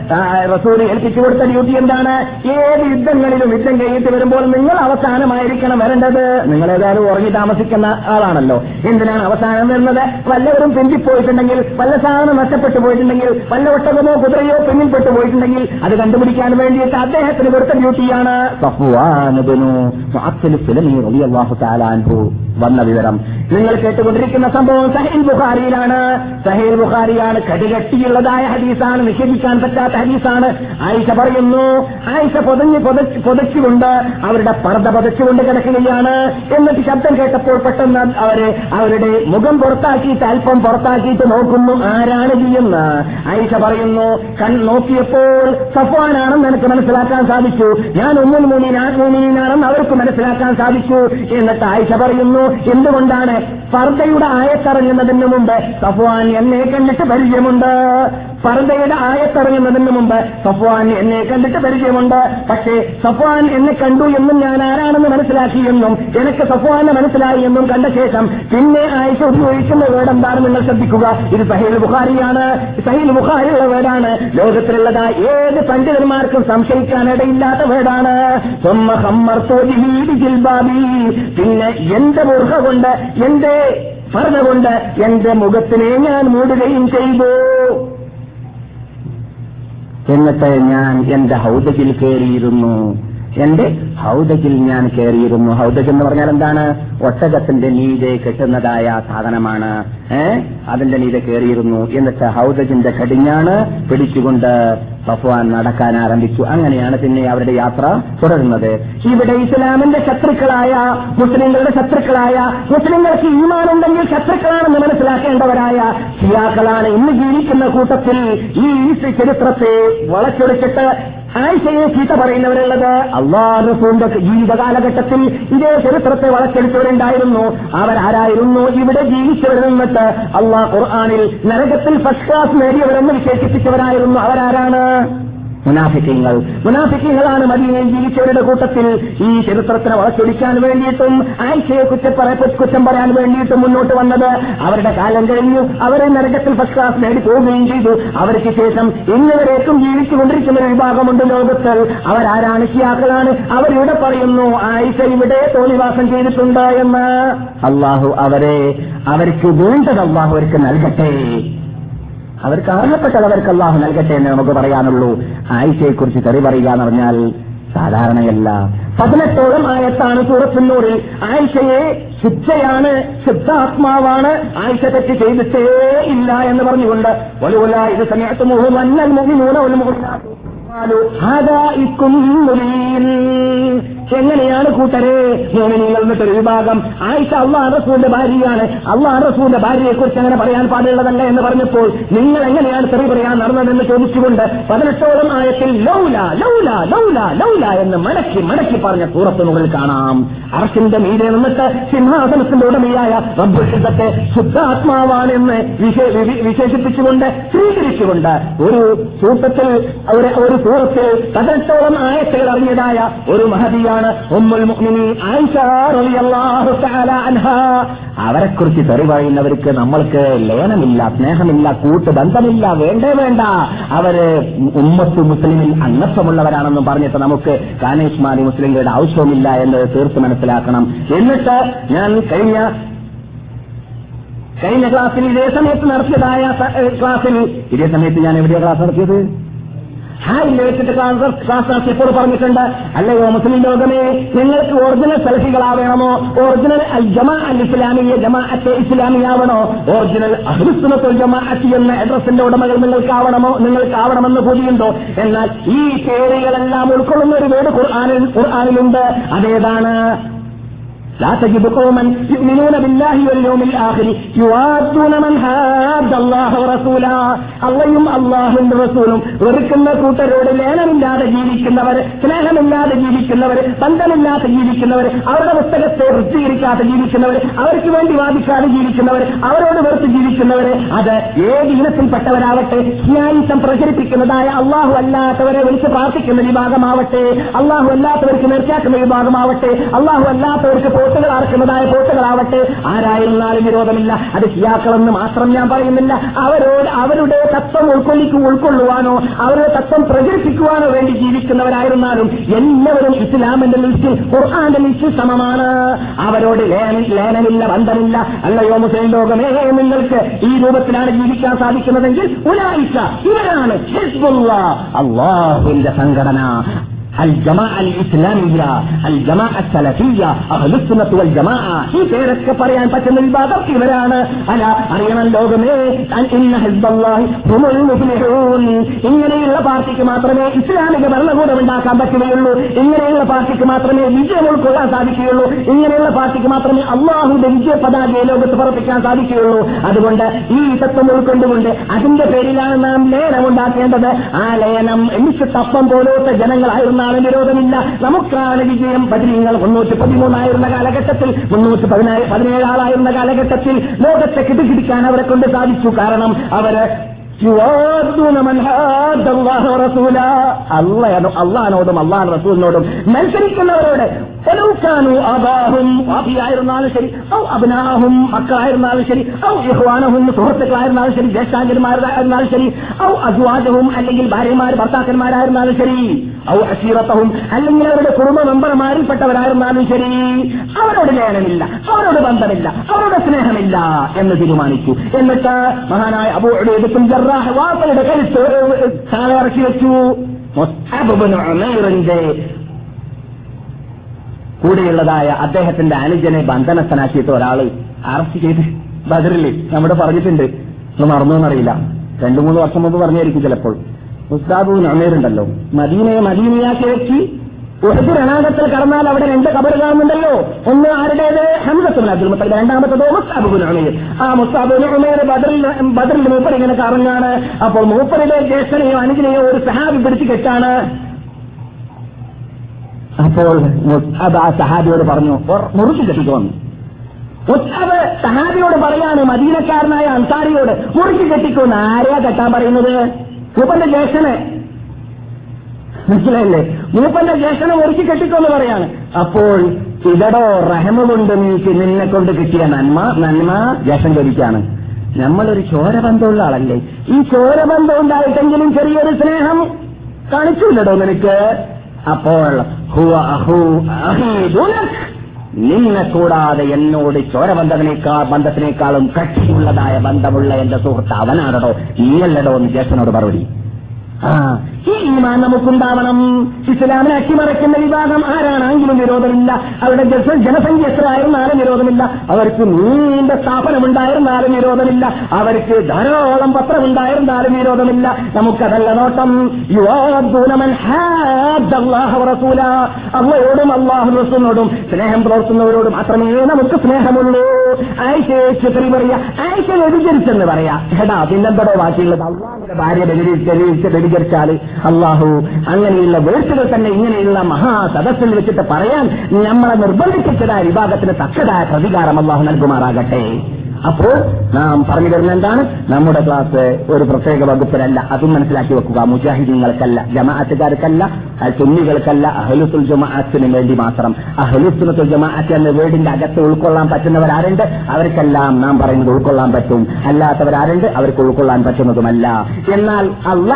റസൂൽ ഏൽപ്പിച്ചു കൊടുത്ത ഡ്യൂട്ടി എന്താണ്? ഏത് യുദ്ധങ്ങളിലും യുദ്ധം കഴിഞ്ഞിട്ട് വരുമ്പോൾ നിങ്ങൾ അവസാനമായിരിക്കണം വരേണ്ടത്. നിങ്ങൾ ഏതായാലും ഉറങ്ങി താമസിക്കുന്ന ആളാണല്ലോ. എന്തിനാണ് അവസാനം വരുന്നത്? വല്ലവരും പിന്തിപ്പോയിട്ടുണ്ടെങ്കിൽ വല്ല സാധനം നഷ്ടപ്പെട്ടു പോയിട്ടുണ്ടെങ്കിൽ വല്ല ഒട്ടകമോ കുതിരയോ പിന്നിൽപ്പെട്ടു പോയിട്ടുണ്ടെങ്കിൽ അത് കണ്ടുപിടിക്കാൻ വേണ്ടിയിട്ട് അദ്ദേഹത്തിന് കൊടുത്ത ഡ്യൂട്ടിയാണ്. വന്ന വിവരം. നിങ്ങൾ കേട്ടുകൊണ്ടിരിക്കുന്ന സംഭവം സഹീൽ ബുഖാരിയിലാണ്. സഹീൽ ബുഖാരിയാണ് കടികട്ടിയുള്ളതായ ഹദീസാണ് നിഷേധിക്കാൻ പറ്റാത്ത ഹദീസാണ്. ആയിഷ പറയുന്നു ആയിഷ പൊതഞ്ഞ് പൊതച്ച് പൊതച്ചുകൊണ്ട് അവരുടെ പർദ്ദ പൊതച്ചുകൊണ്ട് കിടക്കുകയാണ്. എന്നിട്ട് ശബ്ദം കേട്ടപ്പോൾ പെട്ടെന്ന് അവർ അവരുടെ മുഖം പുറത്താക്കിയിട്ട് അല്പം പുറത്താക്കിയിട്ട് നോക്കുന്നു. ആരാണ് ചെയ്യുന്ന ആയിഷ പറയുന്നു കൺ നോക്കിയപ്പോൾ സഫ്വാനാണെന്ന് എനിക്ക് മനസ്സിലാക്കാൻ സാധിച്ചു. ഞാൻ ഉമ്മുൽ മൂമീനാണെന്ന് അവർക്ക് മനസ്സിലാക്കാൻ സാധിച്ചു. എന്നിട്ട് ആയിഷ പറയുന്നു എന്തുകൊണ്ടാണ്? പർദ്ദയുടെ ആയത്തിറങ്ങുന്നതിന് മുമ്പ് സഫ്വാൻ എന്നെ കണ്ടിട്ട് പരിചയമുണ്ട്. പർദ്ദയുടെ ആയത്തിറങ്ങുന്നതിന് മുമ്പ് സഫ്വാൻ എന്നെ കണ്ടിട്ട് പരിചയമുണ്ട്. പക്ഷേ സഫ്വാൻ എന്നെ കണ്ടു എന്നും ഞാൻ ആരാണെന്ന് മനസ്സിലാക്കി എന്നും എനിക്ക് സഫ്വാനെ മനസ്സിലായി എന്നും കണ്ട ശേഷം പിന്നെ ആയിഷ ഉപയോഗിക്കുന്ന വേർഡ് എന്താണ് നിങ്ങൾ ശ്രദ്ധിക്കുക? ഇത് സഹീൽ ബുഖാരിയാണ്. സഹീൽ ബുഖാരിയുള്ള വേടാണ് ലോകത്തിലുള്ളതാ ഏത് പണ്ഡിതന്മാർക്കും സംശയിക്കാനിടയില്ലാത്ത വേടാണ്. പിന്നെ എന്റെ മുറുക കൊണ്ട് എന്റെ പറഞ്ഞ കൊണ്ട് എന്റെ മുഖത്തിനെ ഞാൻ മൂടുകയും ചെയ്തു. എന്നിട്ട് ഞാൻ എന്റെ ഹൗദജിൽ കയറിയിരുന്നു. എന്റെ ഹൗദകിൽ ഞാൻ കയറിയിരുന്നു. ഹൗദജ് എന്ന് പറഞ്ഞാൽ എന്താണ്? ഒട്ടകത്തിന്റെ നീതെ കെട്ടുന്നതായ സാധനമാണ്. ഏ? അതിന്റെ നീതെ കയറിയിരുന്നു. എന്നിട്ട് ഹൗദജിന്റെ കടിഞ്ഞാണ് പിടിച്ചുകൊണ്ട് സഫ്വാൻ നടക്കാൻ ആരംഭിച്ചു. അങ്ങനെയാണ് പിന്നെ അവരുടെ യാത്ര തുടരുന്നത്. ഇവിടെ ഇസ്ലാമിന്റെ ശത്രുക്കളായ മുസ്ലിങ്ങളുടെ ശത്രുക്കളായ മുസ്ലിങ്ങൾക്ക് ഈമാനുണ്ടെങ്കിൽ ശത്രുക്കളാണെന്ന് മനസ്സിലാക്കേണ്ടവരായ ഷിയാക്കളാണ് ഇന്ന് ജീവിക്കുന്ന കൂട്ടത്തിൽ ഈ ചരിത്രത്തെ വളച്ചൊടിച്ചിട്ട് ആയിഷയെ ചീത്ത പറയുന്നവരുള്ളത് അള്ളാഹ് റസൂലിന്റെ ജീവിത കാലഘട്ടത്തിൽ ഇതേ ചരിത്രത്തെ വളച്ചെടുത്തവരുണ്ടായിരുന്നു അവരാരായിരുന്നു ഇവിടെ ജീവിച്ചവരിൽ നിന്നിട്ട് അള്ളാഹ് ഖുർആാനിൽ നരകത്തിൽ ഫസ്റ്റ് ക്ലാസ് നേടിയവരെന്ന് വിശേഷിപ്പിച്ചവരായിരുന്നു. അവരാരാണ്? മുനാഫിക്കങ്ങൾ. മുനാഫിക്കങ്ങളാണ് മദീനയിൽ ജീവിച്ചവരുടെ കൂട്ടത്തിൽ ഈ ചരിത്രത്തിനെ വളച്ചൊടിക്കാൻ വേണ്ടിയിട്ടും ആഴ്ചയെ കുറ്റപ്പറ കുറ്റം പറയാൻ വേണ്ടിയിട്ടും മുന്നോട്ട് വന്നത്. അവരുടെ കാലം കഴിഞ്ഞു. അവരെ നരകത്തിൽ ഫസ്റ്റ് ക്ലാസ് നേടി പോവുകയും ചെയ്തു. അവർക്ക് ശേഷം ഇന്നുവരേക്കും ജീവിച്ചുകൊണ്ടിരിക്കുന്ന ഒരു വിഭാഗമുണ്ട് ലോകത്തിൽ. അവരാരാണ് ഷിയാക്കളാണ് അവരിവിടെ പറയുന്നു ആയിഷ ഇവിടെ തോന്നിവാസം ചെയ്തിട്ടുണ്ട് എന്ന്. അള്ളാഹു അവരെ അവർക്ക് വേണ്ടത് അള്ളാഹു അവർക്ക് നൽകട്ടെ. അവർക്ക് അർഹപ്പെട്ടത് അവർക്ക് അള്ളാഹു നൽകട്ടെ എന്ന് നമുക്ക് പറയാനുള്ളൂ. ആയിഷയെക്കുറിച്ച് തെറി പറയുക എന്ന് പറഞ്ഞാൽ സാധാരണയല്ല. പതിനെട്ടോളം ആയത്താണ് സൂറത്തുന്നൂറിൽ ആയിഷയെ ശുദ്ധയാണ് ശുദ്ധാത്മാവാണ് ആയിഷ തെറ്റ് ചെയ്തിട്ടേ ഇല്ല എന്ന് പറഞ്ഞുകൊണ്ട് ഒലുല ഇത് സമയത്ത് മുഹിനൂന ഒരു എങ്ങനെയാണ് കൂട്ടരെ? മോമിനിങ്ങളുടെ എന്നിട്ടൊരു വിഭാഗം. ആയിഷ അള്ളാഹ് റസൂലിന്റെ ഭാര്യയാണ്. അള്ളാഹ് റസൂലിന്റെ ഭാര്യയെക്കുറിച്ച് അങ്ങനെ പറയാൻ പാടുള്ളതല്ല എന്ന് പറഞ്ഞപ്പോൾ നിങ്ങൾ എങ്ങനെയാണ് തെറി പറയാൻ നടന്നതെന്ന് ചോദിച്ചുകൊണ്ട് പതിനെട്ടോളം ആയത്തിൽ ലൗല ലൗല ലൗല ലൗല എന്ന് മടക്കി മടക്കി പറഞ്ഞ സൂറത്തിനുള്ളിൽ കാണാം. അർഷിന്റെ മീതെ നിന്നിട്ട് സിംഹാസനത്തിന്റെ ഉടമയായ റബ്ബുഷിദ്ധത്തെ ശുദ്ധാത്മാവാണെന്ന് വിശേഷിപ്പിച്ചുകൊണ്ട് സ്വീകരിച്ചുകൊണ്ട് ഒരു സൂത്രത്തിൽ ഒരു ഒരു സൂറത്തിൽ പതിനെട്ടോളം ആയത്തുകൾ അറിഞ്ഞതായ ഒരു അൻഹാ. അവരെക്കുറിച്ച് തെറി പറയുന്നവർക്ക് നമ്മൾക്ക് ലയനമില്ല സ്നേഹമില്ല കൂട്ടുബന്ധമില്ല വേണ്ടേ വേണ്ട. അവർ ഉമ്മത്ത് മുസ്ലിമിൽ അംഗത്വമുള്ളവരാണെന്ന് പറഞ്ഞിട്ട് നമുക്ക് കാനേഷ്മാരി മുസ്ലിങ്ങളുടെ ആവശ്യവുമില്ല എന്ന് തീർത്ത് മനസ്സിലാക്കണം. എന്നിട്ട് ഞാൻ കഴിഞ്ഞ കഴിഞ്ഞ ക്ലാസ്സിൽ ഇതേ സമയത്ത് നടത്തിയതായ ക്ലാസ്സിൽ ഇതേ സമയത്ത് ഞാൻ എവിടെയാണ് ക്ലാസ് നടത്തിയത്? ഹായിൽ വെച്ചിട്ട് നടത്തിയപ്പോൾ പറഞ്ഞിട്ടുണ്ട് അല്ലയോ മുസ്ലിം ലോകമേ നിങ്ങൾക്ക് ഒറിജിനൽ സെൽഫികളാവേണമോ ഒറിജിനൽ അൽ ജമാ അൽ ഇസ്ലാമിയ ജമാഅത്തെ ഇസ്ലാമിയാവണോ? ഒറിജിനൽ അഹ്ലുസുനത്തുൽ ജമാഅത്തി എന്ന അഡ്രസ്സിന്റെ ഉടമകൾ നിങ്ങൾക്കാവണമോ? നിങ്ങൾക്കാവണമെന്ന് കൂടിയുണ്ടോ എന്നാൽ ഈ പേരുകളെല്ലാം ഉൾക്കൊള്ളുന്ന ഒരു വീട് ഖുർആാനിൽ ഖുർആാനിലുണ്ട്. അതേതാണ്? لا تجد قوما يؤمنون بالله واليوم الآخر يوادون من حاد الله ورسوله അള്ളയും അള്ളാഹുന്റെ റസൂലും വെറുക്കുന്ന കൂട്ടരോട് ലേനമില്ലാതെ ജീവിക്കുന്നവർ സ്നേഹമില്ലാതെ ജീവിക്കുന്നവർ ബന്ധമില്ലാതെ ജീവിക്കുന്നവർ അവരുടെ പുസ്തകത്തെ വൃത്തികരിക്കാതെ ജീവിക്കുന്നവർ അവർക്ക് വേണ്ടി വാദിക്കാതെ ജീവിക്കുന്നവർ അവരോട് വെറുത്ത് ജീവിക്കുന്നവർ അത് ഏത് ഇനത്തിൽപ്പെട്ടവരാവട്ടെ സ്നേഹിതം പ്രചരിപ്പിക്കുന്നതായ അള്ളാഹു അല്ലാത്തവരെ വിളിച്ച് പ്രാർത്ഥിക്കുന്ന വിഭാഗമാവട്ടെ അള്ളാഹു അല്ലാത്തവർക്ക് നേർച്ചാക്കുന്ന വിഭാഗമാവട്ടെ അള്ളാഹു അല്ലാത്തവർക്ക് പോട്ടുകൾ അറക്കുന്നതായ പോട്ടുകളാവട്ടെ ആരായിരുന്നാലും വിരോധമില്ല. അത് ഷിയാക്കളെന്ന് മാത്രം ഞാൻ പറയുന്നില്ല. അവരോട് അവരുടെ തത്വം ഉൾക്കൊള്ളിക്കു ഉൾക്കൊള്ളുവാനോ അവരുടെ തത്വം പ്രചരിപ്പിക്കുവാനോ വേണ്ടി ജീവിക്കുന്നവരായിരുന്നാലും എല്ലാവരും ഇസ്ലാമിന്റെ ലിസ്റ്റിൽ ഖുർആാന്റെ ലിസ്റ്റിൽ സമമാണ്. അവരോട് ലേന- ലേനമില്ല ബന്ധമില്ല. അല്ലയോ മുസ്ലിം ലോകമേ നിങ്ങൾക്ക് ഈ രൂപത്തിലാണ് ജീവിക്കാൻ സാധിക്കുന്നതെങ്കിൽ ഉലായിക്ക ഇവരാണ് അള്ളാഹുവിന്റെ സംഘടന. الجماعة الإسلامية الجماعة السلفية أهل السنة والجماعة ഈ പേരൊക്കെ പറയാൻ പറ്റുന്ന വിഭാഗം ഇവരാണ് അല്ല അറിയണം ലോകമേ അൻ ഇന്ന ഹിസ്ബല്ലാഹി ഹുമുൽ മുഫ്ലിഹൂൻ ഇങ്ങനെയുള്ള പാർട്ടിക്ക് മാത്രമേ ഇസ്ലാമിക ഭരണകൂടം ഉണ്ടാക്കാൻ പറ്റുകയുള്ളൂ ഇങ്ങനെയുള്ള പാർട്ടിക്ക് മാത്രമേ വിജയം ഉൾക്കൊള്ളാൻ സാധിക്കുകയുള്ളൂ ഇങ്ങനെയുള്ള പാർട്ടിക്ക് മാത്രമേ അള്ളാഹുന്റെ വിജയ പതാകയെ ലോകത്ത് പറപ്പിക്കാൻ സാധിക്കുകയുള്ളൂ അതുകൊണ്ട് ഈ തത്വം ഉൾക്കൊണ്ടുകൊണ്ട് അതിന്റെ പേരിലാണ് നാം ലയനം ഉണ്ടാക്കേണ്ടത് ആ ലയനം എനിക്ക് തപ്പം പോലത്തെ ജനങ്ങളായിരുന്നാലും വിരോധമില്ല നമുക്കാണ് വിജയം പതിനിങ്ങൾ മുന്നൂറ്റി പതിമൂന്നായിരുന്ന കാലഘട്ടത്തിൽ മുന്നൂറ്റി പതിനേഴ് പതിനേഴാളായിരുന്ന കാലഘട്ടത്തിൽ ലോകത്തെ കിടുകിടിക്കാൻ അവരെ കൊണ്ട് സാധിച്ചു. കാരണം അവർ അള്ളഹാനോടും അള്ളാഹ് റസൂലിനോടും മത്സരിക്കുന്നവരോട് ഫലൂക്കാനു ശരി ഔ അബ്നാഹും മക്കളായിരുന്നാലും ശരി ഔ ഇഹ്വാനഹും സുഹൃത്തുക്കളായിരുന്നാലും ശരി ജ്യേഷ്ഠാംഗന്മാരായിരുന്നാലും ശരി ഔ അജ്വാജവും അല്ലെങ്കിൽ ഭാര്യമാർ ഭർത്താക്കന്മാരായിരുന്നാലും ശരി ഔ അശീറത്തവും അല്ലെങ്കിൽ അവരുടെ കുടുംബ മെമ്പർമാരിൽപ്പെട്ടവരായിരുന്നാലും ശരി. അവരോട് ലേനമില്ല അവരോട് ബന്ധമില്ല അവരോട് സ്നേഹമില്ല എന്ന് തീരുമാനിച്ചു. എന്നിട്ട് മഹാനായ അബൂ ഉബൈദ് വാപ്പയുടെ കരുത്ത് താഴെ ഇറക്കി വെച്ചു ഉമൈറിന്റെ കൂടെയുള്ളതായ അദ്ദേഹത്തിന്റെ അനുജനെ ബന്ധനസ്ഥനാക്കിയിട്ട് ഒരാൾ അറസ്റ്റ് ചെയ്ത് ബദറിൽ നമ്മുടെ പറഞ്ഞിട്ടുണ്ട്. ഒന്ന് മറന്നോന്നറിയില്ല രണ്ടു മൂന്ന് വർഷം മുമ്പ് പറഞ്ഞായിരിക്കും ചിലപ്പോൾ. മുസ്താബു നമേറുണ്ടല്ലോ മദീനയെ മദീനയാക്കി വെച്ച് ഉഹദ് രണാകത്തിൽ കടന്നാൽ അവിടെ രണ്ട് കബർ കാണുന്നുണ്ടല്ലോ ഒന്ന് ആരുടേത്? ഹംസത്തുൽ അബ്ദുൽ മുത്തലിബ്. രണ്ടാമത്തതോ മുസ്താബുബുൻ ഉമേർ. ആ മുസ്താബുൻ ഉമേർ ബദറിൽ ബദറിൽ മൂപ്പർ ഇങ്ങനെ കറങ്ങാണ്. അപ്പോൾ മൂപ്പറിലെ ജ്യേഷ്ഠനെയോ അനുജനെയോ ഒരു സഹാബി പിടിച്ച് കെട്ടാണ്. അപ്പോൾ മുസ്താബ് ആ സഹാബിയോട് പറഞ്ഞു മുറിച്ചു കെട്ടിക്കോന്നു മുസ്അബ് സഹാബിയോട് പറയാണ് മദീനക്കാരനായ അൻസാരിയോട് മുറിച്ചു കെട്ടിക്കോന്ന് ആരെയാ കെട്ടാൻ പറയുന്നത്? മൂപ്പന്റെ ജ്യേഷ്ഠന് മനസ്സിലായില്ലേ? മൂപ്പന്റെ ജ്യേഷ്ഠനെ ഒരുക്കി കെട്ടിക്കോന്ന് പറയാണ്. അപ്പോൾ ചിലടോ റഹമ കൊണ്ട് നീക്ക് നിന്നെ കൊണ്ട് കിട്ടിയ നന്മ നന്മ ജ്യേഷ്ഠൻ ചോദിക്കാണ് നമ്മളൊരു ചോരബന്ധമുള്ള ആളല്ലേ? ഈ ചോരബന്ധം ഉണ്ടായിട്ടെങ്കിലും ചെറിയൊരു സ്നേഹം കാണിച്ചില്ലടോ നിനക്ക്? അപ്പോൾ നിന്നെ കൂടാതെ എന്നോട് ചോരബന്ധത്തിനേക്കാൾ ബന്ധത്തിനേക്കാളും കക്ഷിയുള്ളതായ ബന്ധമുള്ള എന്റെ സുഹൃത്ത് അവനാണോ നീയല്ലടോ എന്ന് ജ്യേഷ്ഠനോട് മറുപടി ഈ ഈമാൻ നമുക്കുണ്ടാവണം. ഇസ്ലാമിനെ അട്ടിമറിക്കുന്ന വിഭാഗം ആരാണെങ്കിലും വിരോധമില്ല അവരുടെ ജന- ജനസംഖ്യ എത്ര ആയിരുന്നാലും വിരോധമില്ല അവർക്ക് നീണ്ട സ്ഥാപനമുണ്ടായിരുന്നാലും വിരോധമില്ല അവർക്ക് ധാരാളം പത്രമുണ്ടായിരുന്നാലും വിരോധമില്ല നമുക്കതല്ല നോട്ടം. അള്ളയോടും അള്ളാഹു റസൂലിനോടും സ്നേഹം പുലർത്തുന്നവരോട് മാത്രമേ നമുക്ക് സ്നേഹമുള്ളൂ. ആയിഷയെ പറയാ? ആയിഷ വ്യതിചരിച്ചെന്ന് പറയാ. എടാ പിന്നെന്തടോ ബാക്കിയുള്ളത് അള്ളാഹിന്റെ ഭാര്യ വ്യഭിചരിച്ച് വ്യഭിചരിച്ചാൽ അള്ളാഹു അങ്ങനെയുള്ള വേർത്തുകൾ തന്നെ ഇങ്ങനെയുള്ള മഹാസദസ്സിൽ വെച്ചിട്ട് പറയാൻ നമ്മളെ നിർബന്ധിപ്പിച്ചതായ വിഭാഗത്തിന് തക്കതായ പ്രതികാരം അള്ളാഹു നൽകുമാറാകട്ടെ. അപ്പോൾ നാം പറഞ്ഞു തരുന്ന എന്താണ്? നമ്മുടെ ക്ലാസ് ഒരു പ്രത്യേക വകുപ്പിലല്ല. അതും മനസ്സിലാക്കി വെക്കുക. മുജാഹിദീങ്ങൾക്കല്ല ജമാഅത്തുകാർക്കല്ല സുന്നികൾക്കല്ല അഹലുസുൽ ജമാഅത്തിന് വേണ്ടി മാത്രം. അഹലുസുനത്തുൽ ജമാഅത്ത് എന്ന വീടിന്റെ അകത്ത് ഉൾക്കൊള്ളാൻ പറ്റുന്നവരാരുണ്ട്? അവർക്കെല്ലാം നാം പറയുന്നത് ഉൾക്കൊള്ളാൻ പറ്റും. അല്ലാത്തവരാരുണ്ട്? അവർക്ക് ഉൾക്കൊള്ളാൻ പറ്റുന്നതുമല്ല. എന്നാൽ അല്ല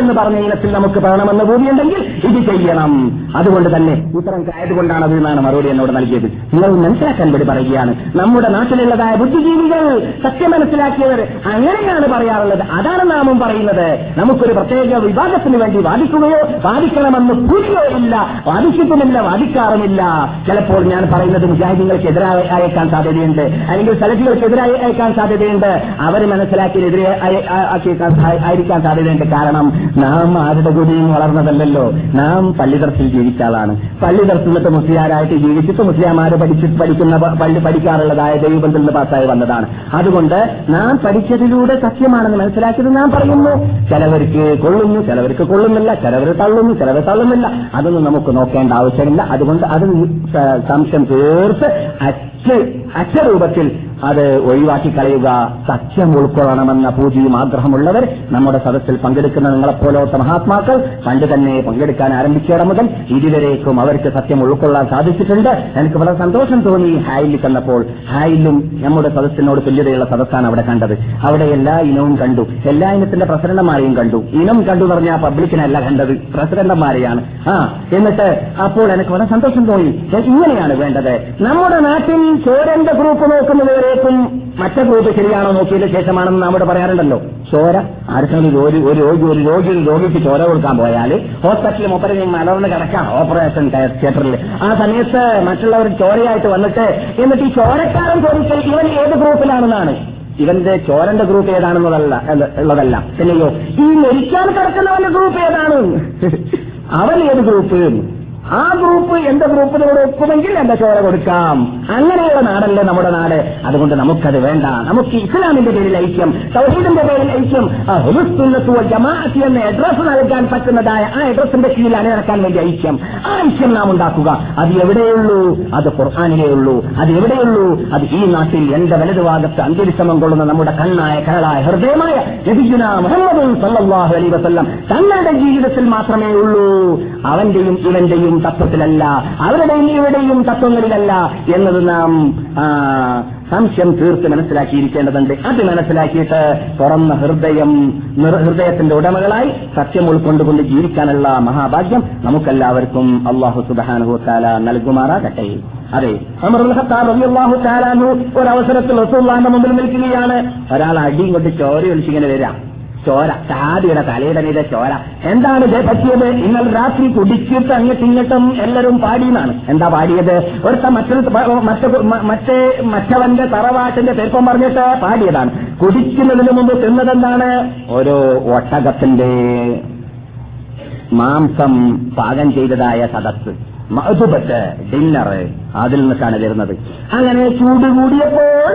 എന്ന് പറഞ്ഞ ഇനത്തിൽ നമുക്ക് പറയണമെന്ന് ഭൂമിയുണ്ടെങ്കിൽ ഇത് ചെയ്യണം. അതുകൊണ്ട് തന്നെ ഉത്തരം ആയതുകൊണ്ടാണ് അത് എന്നാണ് മറുപടി എന്നോട് നൽകിയത്. നിങ്ങൾ മനസ്സിലാക്കാൻ വേണ്ടി പറയുകയാണ്. നമ്മുടെ നാട്ടിലുള്ളതായ ബുദ്ധിജീവികൾ സത്യം മനസ്സിലാക്കിയവർ അങ്ങനെയാണ് പറയാറുള്ളത്. അതാണ് നാമം പറയുന്നത്. നമുക്കൊരു പ്രത്യേക വിഭാഗത്തിന് വേണ്ടി വാദിക്കുകയോ വാദിക്കണമെന്ന് പൂരിയോ ഇല്ല വാദിച്ചിട്ടുമില്ല വാദിക്കാറുമില്ല. ചിലപ്പോൾ ഞാൻ പറയുന്നത് മുജാഹിദീങ്ങൾക്കെതിരായി അയക്കാൻ സാധ്യതയുണ്ട്. അല്ലെങ്കിൽ സലഫികൾക്കെതിരായി അയക്കാൻ സാധ്യതയുണ്ട്. അവർ മനസ്സിലാക്കിയതിനെതിരെ ആയിരിക്കാൻ സാധ്യതയുണ്ട്. കാരണം നാം ആരുടെ കൂടിയും വളർന്നതല്ലോ നാം പള്ളിതർത്തിൽ ജീവിച്ച ആളാണ്. പള്ളിതർത്തിൽ നിന്നിട്ട് മുസ്ലിയാരായിട്ട് ജീവിച്ചിട്ട് മുസ്ലിംമാര് പഠിച്ചിട്ട് പഠിക്കുന്ന പഠിക്കാറുള്ളതായ ദൈവബന്ധത്തിൽ നിന്ന് പാസ്സായി വന്നതാണ്. അതുകൊണ്ട് നാം പഠിച്ചതിലൂടെ സത്യമാണെന്ന് മനസ്സിലാക്കിയത് നാം പറയുന്നു. ചിലവർക്ക് കൊള്ളുന്നു ചിലവർക്ക് കൊള്ളുന്നില്ല ചിലവർ തള്ളുന്നു ചിലവർ തള്ളുന്നില്ല. അതൊന്നും നമുക്ക് നോക്കേണ്ട ആവശ്യമില്ല. അതുകൊണ്ട് അത് സംശയം തീർത്ത് അച്ഛ അച്ഛരൂപത്തിൽ അത് ഒഴിവാക്കി കളയുക സത്യം ഉൾക്കൊള്ളണമെന്ന പൂജയും ആഗ്രഹമുള്ളവർ നമ്മുടെ സദസ്സിൽ പങ്കെടുക്കുന്ന നിങ്ങളെപ്പോലത്തെ മഹാത്മാക്കൾ പണ്ട് തന്നെ പങ്കെടുക്കാൻ ആരംഭിച്ചിടം മുതൽ ഇതുവരേക്കും അവർക്ക് സത്യം ഉൾക്കൊള്ളാൻ സാധിച്ചിട്ടുണ്ട്. എനിക്ക് വളരെ സന്തോഷം തോന്നി ഹായിലിൽ കണ്ടപ്പോൾ ഹായിലും നമ്മുടെ സദസ്സിനോട് തുല്യതയുള്ള സദസ്സാണ് അവിടെ കണ്ടത്. അവിടെ എല്ലാ ഇനവും കണ്ടു. എല്ലാ ഇനത്തിന്റെ പ്രസിഡന്റുമാരെയും കണ്ടു. ഇനം കണ്ടു പറഞ്ഞാൽ പബ്ലിക്കിനല്ല കണ്ടത്. പ്രസിഡന്റുമാരെയാണ്. ആ എന്നിട്ട് അപ്പോൾ എനിക്ക് വളരെ സന്തോഷം തോന്നി. ഇങ്ങനെയാണ് വേണ്ടത്. നമ്മുടെ നാട്ടിൽ ചോരന്റെ ഗ്രൂപ്പ് നോക്കുന്നവരേക്കും മറ്റേ ഗ്രൂപ്പ് ശരിയാണോ നോക്കിയതിന് ശേഷമാണെന്ന് നാം ഇവിടെ പറയാറുണ്ടല്ലോ. ചോര ആർക്കെങ്കിലും ഒരു ഒരു രോഗി ഒരു രോഗി ഒരു രോഗിക്ക് ചോര കൊടുക്കാൻ പോയാൽ ഹോസ്പിറ്റലിൽ മുപ്പതിനും മലർന്ന് കിടക്കാം ഓപ്പറേഷൻ തിയേറ്ററിൽ ആ സമയത്ത് മറ്റുള്ളവർ ചോരയായിട്ട് വന്നിട്ട് എന്നിട്ട് ഈ ചോരക്കാരൻ ചോദിച്ചാൽ ഇവൻ ഏത് ഗ്രൂപ്പിലാണെന്നാണ്. ഇവന്റെ ചോരന്റെ ഗ്രൂപ്പ് ഏതാണെന്നുള്ളതല്ല ഉള്ളതല്ല. പിന്നെയോ ഈ മരിക്കാൻ കിടക്കുന്നവന്റെ ഗ്രൂപ്പ് ഏതാണ്? അവൻ ഏത് ഗ്രൂപ്പ്? ആ ഗ്രൂപ്പ് എന്റെ ഗ്രൂപ്പിനോട് ഒപ്പുമെങ്കിൽ എന്റെ ചോര കൊടുക്കാം. അങ്ങനെയുള്ള നാടല്ലേ നമ്മുടെ നാട്. അതുകൊണ്ട് നമുക്കത് വേണ്ട. നമുക്ക് ഇസ്ലാമിന്റെ പേരിൽ ഐക്യം സൗഹീദിന്റെ പേരിൽ ഐക്യം ജമാഅത്തി എന്ന അഡ്രസ് നൽകാൻ പറ്റുന്നതായ ആ അഡ്രസിന്റെ കീഴിൽ അണിനിരക്കാൻ വേണ്ടി ഐക്യം. ആ ഐക്യം നാം ഉണ്ടാക്കുക. അത് എവിടെയുള്ളൂ? അത് ഖുർആാനിലേ ഉള്ളൂ. അത് എവിടെയുള്ളൂ? അത് ഈ നാട്ടിൽ എന്റെ വലതുഭാഗത്ത് അന്തരിശ്രമം കൊള്ളുന്ന നമ്മുടെ കണ്ണായ കരളായ ഹൃദയമായ നബിയുന മുഹമ്മദ് അലൈഹി വസല്ലം തങ്ങളുടെ ജീവിതത്തിൽ മാത്രമേ ഉള്ളൂ. അവന്റെയും ഇവന്റെയും തത്വത്തിലല്ല അവരുടെയും ഇവിടെയും തത്വങ്ങളിലല്ല എന്നത് നാം സംശയം തീർത്ത് മനസ്സിലാക്കിയിരിക്കേണ്ടതുണ്ട്. അത് മനസ്സിലാക്കിയിട്ട് തുറന്ന ഹൃദയം ഹൃദയത്തിന്റെ ഉടമകളായി സത്യം ഉൾക്കൊണ്ടുകൊണ്ട് ജീവിക്കാനുള്ള മഹാഭാഗ്യം നമുക്കെല്ലാവർക്കും അള്ളാഹു സുബാനുഹു താല നൽകുമാറാകട്ടെ. അതെ അള്ളാഹു താലാനു ഒരവസരത്തിൽ റസൂള്ളാന്റെ മുമ്പിൽ നിൽക്കുകയാണ്. ഒരാൾ അടിയും കൊണ്ട് ചോര ഒലിച്ചിങ്ങനെ വരാം. ചോര. ചാതിയുടെ തലയുടെ മീതെ ചോര. എന്താണ് ഇതേ പറ്റിയത്? നിങ്ങൾ രാത്രി കുടിച്ചിട്ട് അങ്ങോട്ടും ഇങ്ങോട്ടും എല്ലാവരും പാടിയെന്നാണ്. എന്താ പാടിയത്? ഒരുത്ത മറ്റൊരു മറ്റേ മറ്റേ മറ്റവന്റെ തറവാട്ടിന്റെ പേപ്പം പറഞ്ഞിട്ട് പാടിയതാണ്. കുടിക്കുന്നതിന് മുമ്പ് തിന്നതെന്താണ്? ഒരു ഒട്ടകത്തിന്റെ മാംസം പാകം ചെയ്തതായ സദസ് മധുപറ്റ് ഡിന്നർ അതിൽ നിന്നൊക്കെയാണ് വരുന്നത്. അങ്ങനെ ചൂട് കൂടിയപ്പോൾ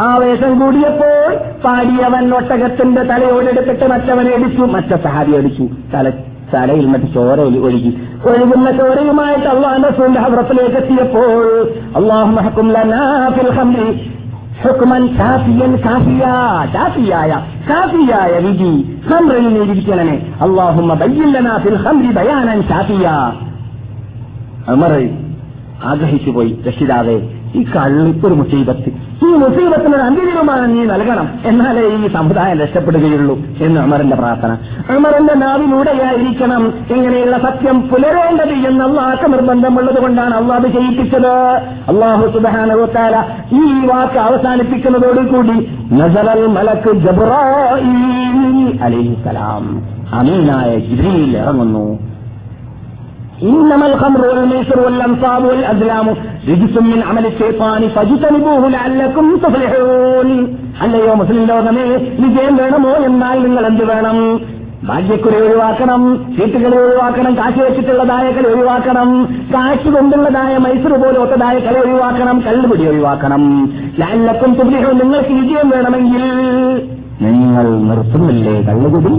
ആവേശം കൂടിയപ്പോൾ പാടിയവൻ ഒട്ടകത്തിന്റെ തലയോടെടുത്തിട്ട് മറ്റവനെ അടിച്ചു മറ്റ സഹാബി അടിച്ചു തല തലയിൽ മറ്റ് ചോര ഒഴുകി. ഒഴുകുന്ന ചോരയുമായിട്ട് അള്ളാഹ് റസൂലിന്റെ ഹദ്രത്തിലേക്ക് എത്തിയപ്പോൾ അള്ളാഹു ഹുക്മൻ കാഫിയൻ കാഫിയ. കാഫിയായ കാഫിയായ വിധി. ഹംറിൽ നീതിക്കണമേ അള്ളാഹുമ്മ ബയ്യില്ലനാ ഫിൽ ഹംറി ബയാനൻ കാഫിയ. അമർ ആഗ്രഹിച്ചുപോയി രക്ഷിതാവേ. ഈ കള്ളി ഒരു മുസീബത്ത്. ഈ മുസീബത്തിന് ഒരു അന്ത്യതീരുമാനം നീ നൽകണം. എന്നാലേ ഈ സമുദായം രക്ഷപ്പെടുകയുള്ളൂ എന്ന് അമറിന്റെ പ്രാർത്ഥന. അമറിന്റെ നാവിലൂടെയായിരിക്കണം ഇങ്ങനെയുള്ള സത്യം പുലരേണ്ടത് എന്ന് അള്ളാഹ് നിർബന്ധമുള്ളത് കൊണ്ടാണ് അള്ളാഹ് ചെയ്യിപ്പിച്ചത്. അള്ളാഹു സുബാനുത്താല ഈ വാക്ക് അവസാനിപ്പിക്കുന്നതോടുകൂടി നസറൽ മലക്ക് അലിസ്സലാം അമീനായ ജിബ്രീൽ ഇറങ്ങുന്നു. إنما الخمر والميسر والأنصاب والأزلام رجس من عمل الشيطان فاجتنبوه لعلكم تفلحون അല്ലയോ മുസ്ലിം ലോകമേ വിജയം വേണമോ എന്നാൽ നിങ്ങൾ എന്ത് വേണം ഭാഗ്യക്കുറി ഒഴിവാക്കണം ചീട്ടുകളെ ഒഴിവാക്കണം കാശ് വെച്ചിട്ടുള്ളതായ കളി ഒഴിവാക്കണം കാശ് കൊണ്ടുള്ളതായ മൈസൂർ പോലൊത്തതായ കളി ഒഴിവാക്കണം കള്ളുപിടി ഒഴിവാക്കണം ലാലക്കും തുbliഹും നിങ്ങൾക്ക് വിജയം വേണമെങ്കിൽ നിങ്ങൾ നിർത്തുന്നില്ലേ കള്ളുകുടി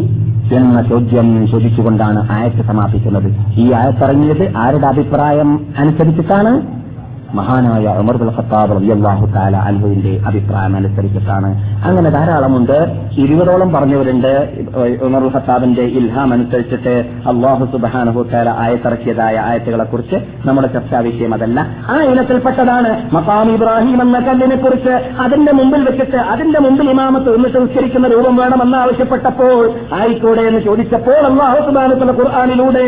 എന്ന ചോദ്യം ചോദിച്ചുകൊണ്ടാണ് ആയത്ത് സമാപിക്കുന്നത്. ഈ ആയത്തിറങ്ങിയത് ആരുടെ അഭിപ്രായം അനുസരിച്ചിട്ടാണ്? മഹാനായ ഉമർദുൽ ഖത്താബ് റളിയല്ലാഹു താല അൻഹുവിന്റെ അഭിപ്രായം അനുസരിച്ചിട്ടാണ്. അങ്ങനെ ധാരാളമുണ്ട്. ഇരുപതോളം പറഞ്ഞവരുണ്ട്. ഉമറുൽ ഖത്താബിന്റെ ഇൽഹാം അനുസരിച്ചിട്ട് അള്ളാഹു സുബാനഹു താല ആയത്തിറക്കിയതായ ആയത്തുകളെ കുറിച്ച് നമ്മുടെ ചർച്ചാ വിഷയം അതല്ല. ആ ഇനത്തിൽപ്പെട്ടതാണ് മസാം ഇബ്രാഹിം എന്ന കല്ലിനെ കുറിച്ച് അതിന്റെ മുമ്പിൽ വെച്ചിട്ട് അതിന്റെ മുമ്പിൽ ഇമാമത്ത് നിന്നിട്ട് ഉച്ചരിക്കുന്ന രൂപം വേണമെന്ന് ആവശ്യപ്പെട്ടപ്പോൾ ആയിക്കൂടെ എന്ന് ചോദിച്ചപ്പോൾ അള്ളാഹു സുബാനത്തുള്ള ഖുർആാനിലൂടെ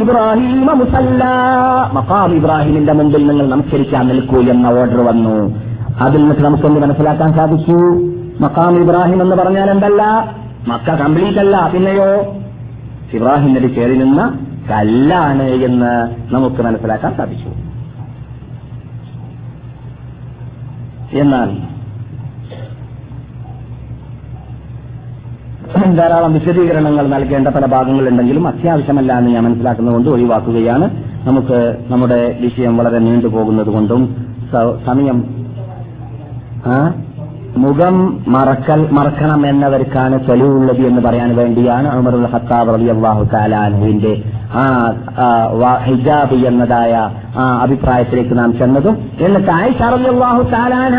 ഇബ്രാഹിം മുസല്ല. മക്കാം ഇബ്രാഹിമിന്റെ മുമ്പിൽ നിങ്ങൾ നമസ്കരിക്കാൻ നിൽക്കൂ എന്ന ഓർഡർ വന്നു. അതിൽ നിന്നിട്ട് നമുക്കൊന്ന് മനസ്സിലാക്കാൻ സാധിച്ചു? മക്കാം ഇബ്രാഹിം എന്ന് പറഞ്ഞാൽ എന്തല്ല? മക്ക കംപ്ലീറ്റ് അല്ല. പിന്നെയോ? ഇബ്രാഹിം നബി കയറി നിന്ന കല്ലാണ് എന്ന് നമുക്ക് മനസ്സിലാക്കാൻ സാധിച്ചു. എന്നാൽ ധാരാളം വിശദീകരണങ്ങൾ നൽകേണ്ട പല ഭാഗങ്ങളുണ്ടെങ്കിലും അത്യാവശ്യമല്ല എന്ന് ഞാൻ മനസ്സിലാക്കുന്നതുകൊണ്ട് ഒഴിവാക്കുകയാണ്. നമുക്ക് നമ്മുടെ വിഷയം വളരെ നീണ്ടുപോകുന്നത് കൊണ്ടും സമയം മുഖം മറക്കൽ മറക്കണം എന്നവർക്കാണ് തെളിവുള്ളത് എന്ന് പറയാൻ വേണ്ടിയാണ് അമറുൽ ഹത്താബ് റബി അള്ളാഹു താലാനുവിന്റെ ആ ഹിജാബ് എന്നതായ ആ അഭിപ്രായത്തിലേക്ക് നാം ചെന്നതും. എന്നിട്ട് ആയിഷ റബി അള്ളാഹു താലാന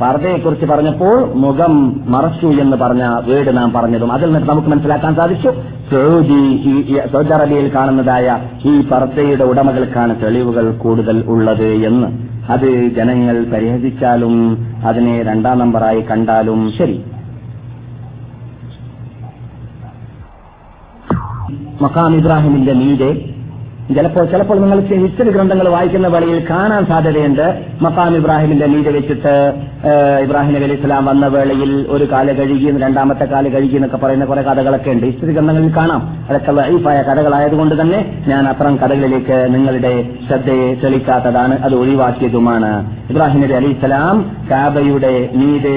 പർദ്ദയെക്കുറിച്ച് പറഞ്ഞപ്പോൾ മുഖം മറച്ചു എന്ന് പറഞ്ഞ വീട് നാം പറഞ്ഞതും അതിൽ നിന്ന് നമുക്ക് മനസ്സിലാക്കാൻ സാധിച്ചു. സൗദി സൗദി അറേബ്യയിൽ കാണുന്നതായ ഈ പർദ്ദയുടെ ഉടമകൾക്കാണ് തെളിവുകൾ കൂടുതൽ ഉള്ളത് എന്ന്. അത് ജനങ്ങൾ പരിഹസിച്ചാലും അതിനെ രണ്ടാം നമ്പറായി കണ്ടാലും ശരി. മക്കാം ഇബ്രാഹിമിന്റെ മീതെ ചിലപ്പോൾ ചിലപ്പോൾ നിങ്ങൾ ഹിസ്റ്ററി ഗ്രന്ഥങ്ങൾ വായിക്കുന്ന വഴിയിൽ കാണാൻ സാധ്യതയുണ്ട്. മക്കാം ഇബ്രാഹിമിന്റെ നീതി വെച്ചിട്ട് ഇബ്രാഹിം നബി അലൈഹി സ്വലാം വന്ന വേളയിൽ ഒരു കാല കഴുകി രണ്ടാമത്തെ കാല കഴുകി എന്നൊക്കെ പറയുന്ന കുറെ കഥകളൊക്കെ ഉണ്ട്. ഹിസ്റ്ററി ഗ്രന്ഥങ്ങളിൽ കാണാം. അതൊക്കെ വൈഫായ കഥകളായതുകൊണ്ട് തന്നെ ഞാൻ അത്തരം കഥകളിലേക്ക് നിങ്ങളുടെ ശ്രദ്ധയെ തെളിക്കാത്തതാണ് അത് ഒഴിവാക്കിയതുമാണ്. ഇബ്രാഹിം നബി അലൈഹി സ്വലാം കാബയുടെ നീത്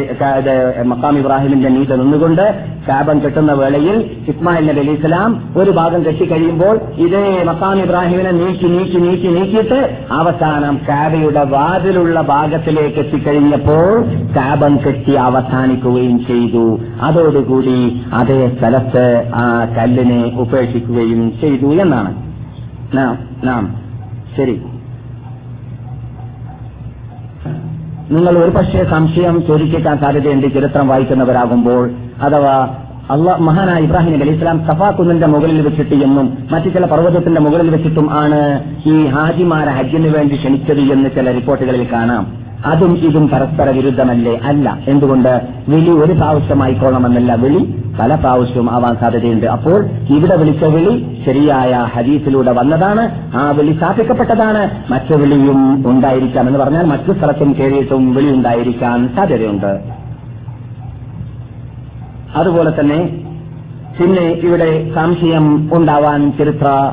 മക്കാം ഇബ്രാഹിമിന്റെ നീതി നിന്നുകൊണ്ട് കാബം കെട്ടുന്ന വേളയിൽ ഇസ്മായിൽ നബി അലൈഹി സ്വലാം ഒരു ഭാഗം കെട്ടിക്കഴിയുമ്പോൾ ഇതേ മക്കാം ഇബ്രാഹിമിനെ നീക്കി നീക്കി നീക്കി നീക്കിയിട്ട് അവസാനം കാബയുടെ വാതിലുള്ള ഭാഗത്തിലേക്ക് എത്തിക്കഴിഞ്ഞപ്പോൾ കാബം കെട്ടി അവസാനിക്കുകയും ചെയ്തു. അതോടുകൂടി അതേ സ്ഥലത്ത് ആ കല്ലിനെ ഉപേക്ഷിക്കുകയും ചെയ്തു എന്നാണ്. നാം ശരി. നിങ്ങൾ ഒരു പക്ഷേ സംശയം ചോദിക്കാൻ സാധ്യതയുണ്ട് ചരിത്രം വായിക്കുന്നവരാകുമ്പോൾ. അഥവാ അള്ളാ മഹാനായ ഇബ്രാഹിം നബി ഇസ്ലാം സഫാ കുന്നിന്റെ മുകളിൽ വെച്ചിട്ട് എന്നും മറ്റു ചില പർവതത്തിന്റെ മുകളിൽ വെച്ചിട്ടും ആണ് ഈ ഹാജിമാരെ ഹജ്ജിന് വേണ്ടി ക്ഷണിച്ചത് എന്ന് ചില റിപ്പോർട്ടുകളിൽ കാണാം. അതും ഇതും പരസ്പര വിരുദ്ധമല്ലേ? അല്ല. എന്തുകൊണ്ട്? വിളി ഒരു പ്രാവശ്യമായിക്കോളണമെന്നല്ല വിളി. പല പ്രാവശ്യവും ആവാൻ സാധ്യതയുണ്ട്. അപ്പോൾ ഇവിടെ വിളിച്ച വിളി ശരിയായ ഹദീസിലൂടെ വന്നതാണ്. ആ വിളി സ്ഥാപിക്കപ്പെട്ടതാണ് മറ്റു വിളിയും ഉണ്ടായിരിക്കാം എന്ന് പറഞ്ഞാൽ മറ്റു സ്ഥലത്തും കയറിയിട്ടും വിളി ഉണ്ടായിരിക്കാൻ സാധ്യതയുണ്ട്. അതുപോലെ തന്നെ പിന്നെ ഇവിടെ സംശയം ഉണ്ടാവാൻ ചരിത്ര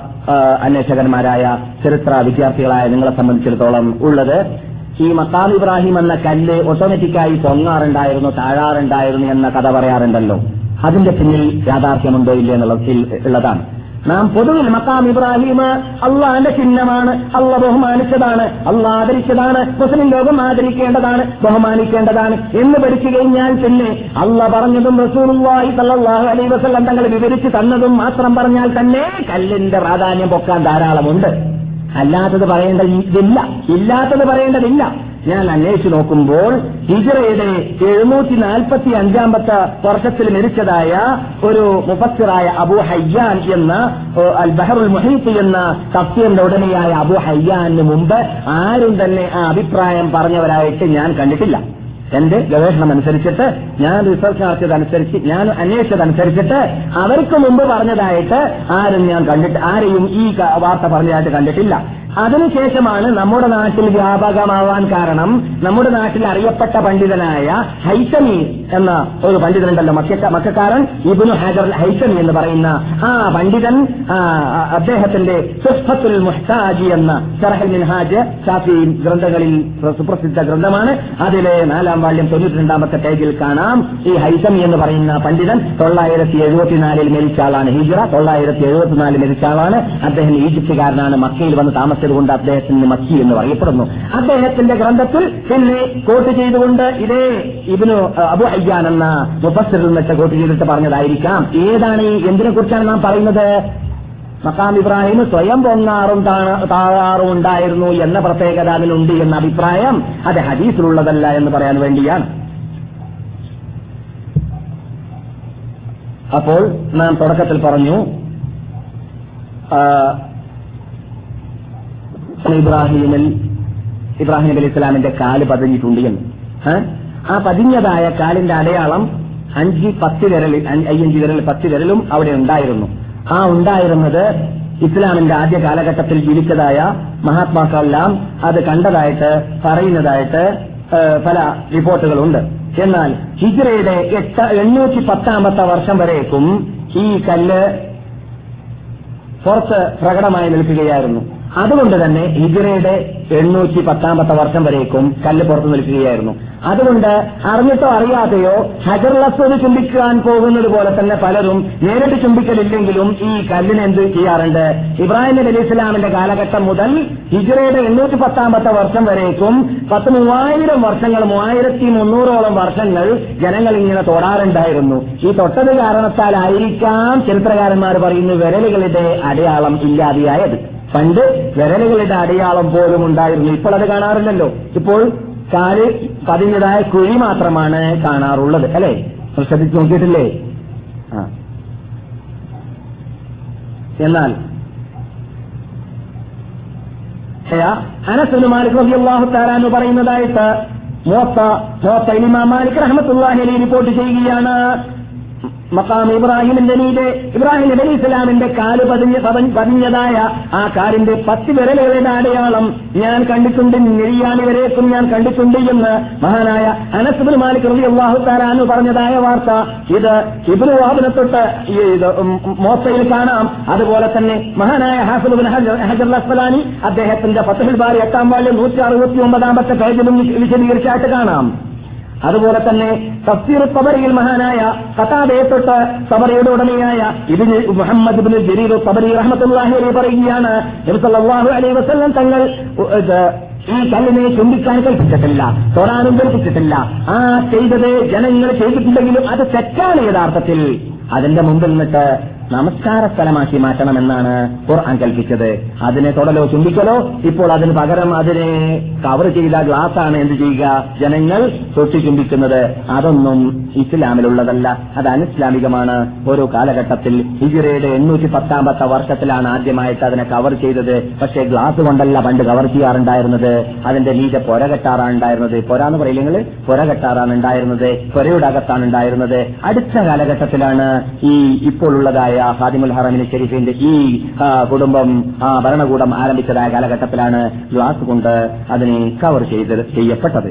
അന്വേഷകന്മാരായ ചരിത്ര വിദ്യാർത്ഥികളായ നിങ്ങളെ സംബന്ധിച്ചിടത്തോളം ഉള്ളത്. ഈ മക്കാം ഇബ്രാഹിം എന്ന കല്ല് ഓട്ടോമാറ്റിക്കായി പൊങ്ങാറുണ്ടായിരുന്നു താഴാറുണ്ടായിരുന്നു എന്ന കഥ പറയാറുണ്ടല്ലോ. അതിന്റെ പിന്നിൽ യാഥാർത്ഥ്യമുണ്ടോ ഇല്ല എന്നുള്ളതാണ് നാം പൊതുവിൽ മക്കാം ഇബ്രാഹിം അള്ളാന്റെ ചിഹ്നമാണ്. അള്ള ബഹുമാനിച്ചതാണ്. അള്ള ആദരിച്ചതാണ്. മുസ്ലിം ലോകം ആദരിക്കേണ്ടതാണ് ബഹുമാനിക്കേണ്ടതാണ് എന്ന് പഠിച്ചു കഴിഞ്ഞാൽ തന്നെ അള്ള പറഞ്ഞതും റസൂലുള്ളാഹി സല്ലല്ലാഹു അലൈഹി വസല്ലം തങ്ങൾ വിവരിച്ചു തന്നതും മാത്രം പറഞ്ഞാൽ തന്നെ കല്ലിന്റെ പ്രാധാന്യം പൊക്കാൻ ധാരാളമുണ്ട്. അല്ലാത്തത് പറയേണ്ടതില്ല ഇല്ലാത്തത് പറയേണ്ടതില്ല. ഞാൻ അന്വേഷിച്ചു നോക്കുമ്പോൾ ഹിജറയുടെ എഴുന്നൂറ്റി നാൽപ്പത്തി അഞ്ചാമത്തെ വർഷത്തിൽ മരിച്ചതായ ഒരു മുഫസ്സിറായ അബു ഹയ്യാൻ എന്ന അൽ ബഹറുൽ മുഹീത്ത് എന്ന തഫ്സീറിന്റെ ഉടമയായ അബു ഹയ്യാന് മുമ്പ് ആരും തന്നെ ആ അഭിപ്രായം പറഞ്ഞവരായിട്ട് ഞാൻ കണ്ടിട്ടില്ല. എന്റെ ഗവേഷണം അനുസരിച്ചിട്ട് ഞാൻ റിസർച്ച് നടത്തിയതനുസരിച്ച് ഞാൻ അന്വേഷിച്ചതനുസരിച്ചിട്ട് അവർക്ക് മുമ്പ് പറഞ്ഞതായിട്ട് ആരും ഞാൻ കണ്ടിട്ട് ആരെയും ഈ വാർത്ത പറഞ്ഞതായിട്ട് കണ്ടിട്ടില്ല. അതിനുശേഷമാണ് നമ്മുടെ നാട്ടിൽ വ്യാപകമാവാൻ കാരണം നമ്മുടെ നാട്ടിൽ അറിയപ്പെട്ട പണ്ഡിതനായ ഹൈസമി എന്ന ഒരു പണ്ഡിതനുണ്ടല്ലോ. മക്ക മക്കാരൻ ഇബിനു ഹാജർ ഹൈസമി എന്ന് പറയുന്ന ആ പണ്ഡിതൻ അദ്ദേഹത്തിന്റെ സുഷ്ഫത്തുൽ മുഹ്താജി എന്ന സർഹൽ മിൻഹാജ് ഷാഫി ഗ്രന്ഥങ്ങളിൽ സുപ്രസിദ്ധ ഗ്രന്ഥമാണ്. അതിലെ നാലാം വാല്യം തൊണ്ണൂറ്റി രണ്ടാമത്തെ പേജിൽ കാണാം. ഈ ഹൈസമി എന്ന് പറയുന്ന പണ്ഡിതൻ തൊള്ളായിരത്തി എഴുപത്തിനാലിൽ മരിച്ച ആളാണ്. ഹിജറ തൊള്ളായിരത്തി എഴുപത്തിനാലിൽ മരിച്ച ആളാണ്. അദ്ദേഹം ഈജിപ്തുകാരനാണ്. മക്കയിൽ വന്ന് താമസിച്ചത് കൊണ്ട് അദ്ദേഹത്തിന് മക്കി എന്ന് പറയപ്പെടുന്നു. അദ്ദേഹത്തിന്റെ ഗ്രന്ഥത്തിൽ പിന്നെ കോട്ട് ചെയ്തുകൊണ്ട് ഇതേ ഇബിനു അബു അയ്യാൻ എന്ന മുപ്പസ്റ്റിൽ നിന്നിട്ട് കോട്ട് ചെയ്തിട്ട് പറഞ്ഞതായിരിക്കാം. ഏതാണ് ഈ എന്തിനെ കുറിച്ചാണ് നാം പറയുന്നത്? മക്കാം ഇബ്രാഹിം സ്വയം പൊങ്ങാറും താഴാറും ഉണ്ടായിരുന്നു എന്ന പ്രത്യേകത അതിനുണ്ട് എന്ന അഭിപ്രായം അത് ഹദീസിലുള്ളതല്ല എന്ന് പറയാൻ വേണ്ടിയാണ്. അപ്പോൾ നാം തുടക്കത്തിൽ പറഞ്ഞു ഇബ്രാഹിമിൽ ഇബ്രാഹിം അലി ഇസ്ലാമിന്റെ കാൽ പതിഞ്ഞിട്ടുണ്ട് എന്ന്. ആ പതിഞ്ഞതായ കാലിന്റെ അടയാളം അഞ്ച് പത്ത് വിരൽ അയ്യഞ്ച് വിരൽ പത്ത് വിരലും അവിടെ ഉണ്ടായിരുന്നു. ആ ഉണ്ടായിരുന്നത് ഇസ്ലാമിന്റെ ആദ്യ കാലഘട്ടത്തിൽ ജീവിച്ചതായ മഹാത്മാക്കളെല്ലാം അത് കണ്ടതായിട്ട് പറയുന്നതായിട്ട് പല റിപ്പോർട്ടുകളുണ്ട്. എന്നാൽ ഹിജ്റയുടെ എട്ട് എണ്ണൂറ്റി പത്താമത്തെ വർഷം വരേക്കും ഈ കല്ല് പുറത്ത് പ്രകടമായി നിൽക്കുകയായിരുന്നു. അതുകൊണ്ട് തന്നെ ഹിജറയുടെ എണ്ണൂറ്റി പത്താമത്തെ വർഷം വരേക്കും കല്ല് പുറത്തു നിൽക്കുകയായിരുന്നു. അതുകൊണ്ട് അറിഞ്ഞിട്ടോ അറിയാതെയോ ഹജർലസ്വത് ചുംബിക്കാൻ പോകുന്നത് പോലെ തന്നെ പലരും നേരിട്ട് ചുംബിക്കലില്ലെങ്കിലും ഈ കല്ലിന് എന്ത് ചെയ്യാറുണ്ട്? ഇബ്രാഹിം നബി ഇസ്ലാമിന്റെ കാലഘട്ടം മുതൽ ഹിജറയുടെ എണ്ണൂറ്റി പത്താമത്തെ വർഷം വരേക്കും പത്ത് മൂവായിരം വർഷങ്ങൾ മൂവായിരത്തി മുന്നൂറോളം വർഷങ്ങൾ ജനങ്ങൾ ഇങ്ങനെ തൊടാറുണ്ടായിരുന്നു. ഈ തൊട്ടത് കാരണത്താലായിരിക്കാം ചരിത്രകാരന്മാർ പറയുന്ന വിരലുകളുടെ അടയാളം ഇല്ലാതെയായത്. പണ്ട് വിരലുകളുടെ അടയാളം പോലും ഉണ്ടായിരുന്നു. ഇപ്പോൾ അത് കാണാറില്ലല്ലോ. ഇപ്പോൾ കാൽ പതിഞ്ഞതായ കുഴി മാത്രമാണ് കാണാറുള്ളത്. അല്ലെ? ശ്രദ്ധിച്ചു നോക്കിയിട്ടില്ലേ? എന്നാൽ അനസുന് മാലിക് റളിയല്ലാഹു തആല എന്ന് പറയുന്നതായിട്ട് മോത്ത മോത്ത ഇമാം മാലിക് റഹ്മത്തുള്ളാഹി അലൈഹി റിപ്പോർട്ട് ചെയ്യുകയാണ്. മക്കാം ഇബ്രാഹിം നബിയുടെ ഇബ്രാഹിം നബി ഇസ്ലാമിന്റെ കാൽ പതിഞ്ഞ പതിഞ്ഞതായ ആ കാലിന്റെ പത്ത് വിരലുകളുടെ അടയാളം ഞാൻ കണ്ടിട്ടുണ്ട്. നെയ്യാണി വരേക്കും ഞാൻ കണ്ടിട്ടുണ്ട് എന്ന് മഹാനായ അനസുബിൻ മാലിക് റബി അള്ളാഹു താലാന്ന് പറഞ്ഞതായ വാർത്ത. ഇത് ഇബ്രു വാഹന തൊട്ട് മോസയിൽ കാണാം. അതുപോലെ തന്നെ മഹാനായ ഹാഫിബിൻ ഹജർ അസ്ഫലാനി അദ്ദേഹത്തിന്റെ ഫത്തഹുൽ ബാരി എട്ടാം വാൽ നൂറ്റി അറുപത്തി ഒമ്പതാമത്തെ പേജിലും വിശദീകരിച്ചായിട്ട് കാണാം. അതുപോലെ തന്നെ തഫ്സീർ തബറിയിൽ മഹാനായ കഥാബയെ തൊട്ട് തബറിയുടെ ഉടമയായ ഇതിന് മുഹമ്മദ് ബിൻ ജരീർ സബരി റഹ്മത്തുള്ളാഹി അലൈഹി പറയുകയാണ് അലൈഹി വസല്ലം തങ്ങൾ ഈ കല്ലിനെ ചുംബിക്കാൻ കൽപ്പിച്ചിട്ടില്ല തൊടാനും കൽപ്പിച്ചിട്ടില്ല ആ ചെയ്തത് ജനങ്ങൾ ചെയ്തിട്ടുണ്ടെങ്കിലും അത് തെറ്റാണ് യഥാർത്ഥത്തിൽ. അതിന്റെ മുമ്പിൽ നിന്നിട്ട് നമസ്കാര സ്ഥലമാക്കി മാറ്റണമെന്നാണ് ഖുർആൻ കൽപ്പിച്ചത്. അതിനെ തൊടലോ ചുംബിക്കലോ? ഇപ്പോൾ അതിന് പകരം അതിനെ കവർ ചെയ്ത ആണ് എന്ത് ചെയ്യുക? ജനങ്ങൾ തൊട്ടി ചുംബിക്കുന്നത്. അതൊന്നും ഇസ്ലാമിലുള്ളതല്ല. അത് അനിസ്ലാമികമാണ്. ഓരോ കാലഘട്ടത്തിൽ ഹിജിറയുടെ എണ്ണൂറ്റി പത്താമത്തെ വർഷത്തിലാണ് ആദ്യമായിട്ട് അതിനെ കവർ ചെയ്തത്. പക്ഷേ ഗ്ലാസ് കൊണ്ടല്ല പണ്ട് കവർ ചെയ്യാറുണ്ടായിരുന്നത്. അതിന്റെ മീതെ പൊര കെട്ടാറാണ് ഉണ്ടായിരുന്നത്. പുര എന്ന് പറയില്ലെങ്കിൽ പുര കെട്ടാറാണ് ഉണ്ടായിരുന്നത്. പുരയുടെ അകത്താണ് ഉണ്ടായിരുന്നത്. അടുത്ത കാലഘട്ടത്തിലാണ് ഈ ഇപ്പോൾ ഉള്ളതായ ഹാദിമുൽ ഹറമിന് ഷെരീഫിന്റെ ഈ ആ, കുടുംബം ആ, ഭരണകൂടം ആരംഭിച്ചതായ കാലഘട്ടത്തിലാണ് ഗ്ലാസ് കൊണ്ട് അതിനെ കവർ ചെയ്ത് ചെയ്യപ്പെട്ടത്.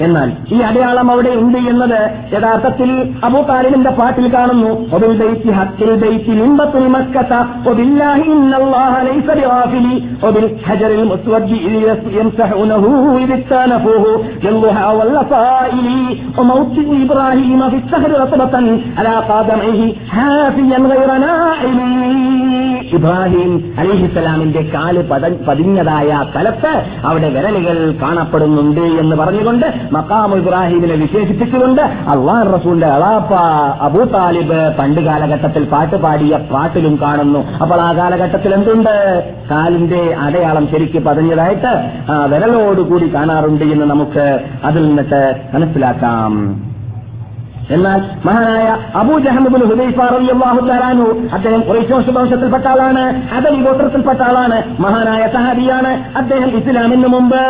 എന്നാൽ ഈ അടയാളം അവിടെ ഉണ്ട് എന്നത് യഥാർത്ഥത്തിൽ അബൂ താലിബിന്റെ പാട്ടിൽ കാണുന്നു. ഒബിൽ ഇബ്രാഹിം അലിഹിസ്സലാമിന്റെ കാൽ പതിഞ്ഞതായ സ്ഥലത്ത് അവിടെ വിരലുകൾ കാണപ്പെടുന്നുണ്ട് എന്ന് പറഞ്ഞുകൊണ്ട് മക്കാം ഇബ്രാഹിമിനെ വിശേഷിപ്പിച്ചുകൊണ്ട് അള്ളാഹ് റസൂലിന്റെ അളാപ്പ അബൂ താലിബ് പണ്ട് കാലഘട്ടത്തിൽ പാട്ട് പാടിയ പാട്ടിലും കാണുന്നു. അപ്പോൾ ആ കാലഘട്ടത്തിൽ എന്തുണ്ട്? കാലിന്റെ അടയാളം ശരിക്ക് പതിഞ്ഞതായിട്ട് വിരലോടുകൂടി കാണാറുണ്ട് എന്ന് നമുക്ക് അതിൽ നിന്നിട്ട് മനസ്സിലാക്കാം. എന്നാൽ മഹാനായ അബൂജഹമുബുൽ ഹുദൈഫാറിയാഹു അദ്ദേഹം ഖുറൈശ വംശത്തിൽപ്പെട്ട ആളാണ് അദലി ഗോത്രത്തിൽപ്പെട്ട ആളാണ് മഹാനായ സഹാബിയാണ്. അദ്ദേഹം ഇസ്ലാമിന് മുമ്പ്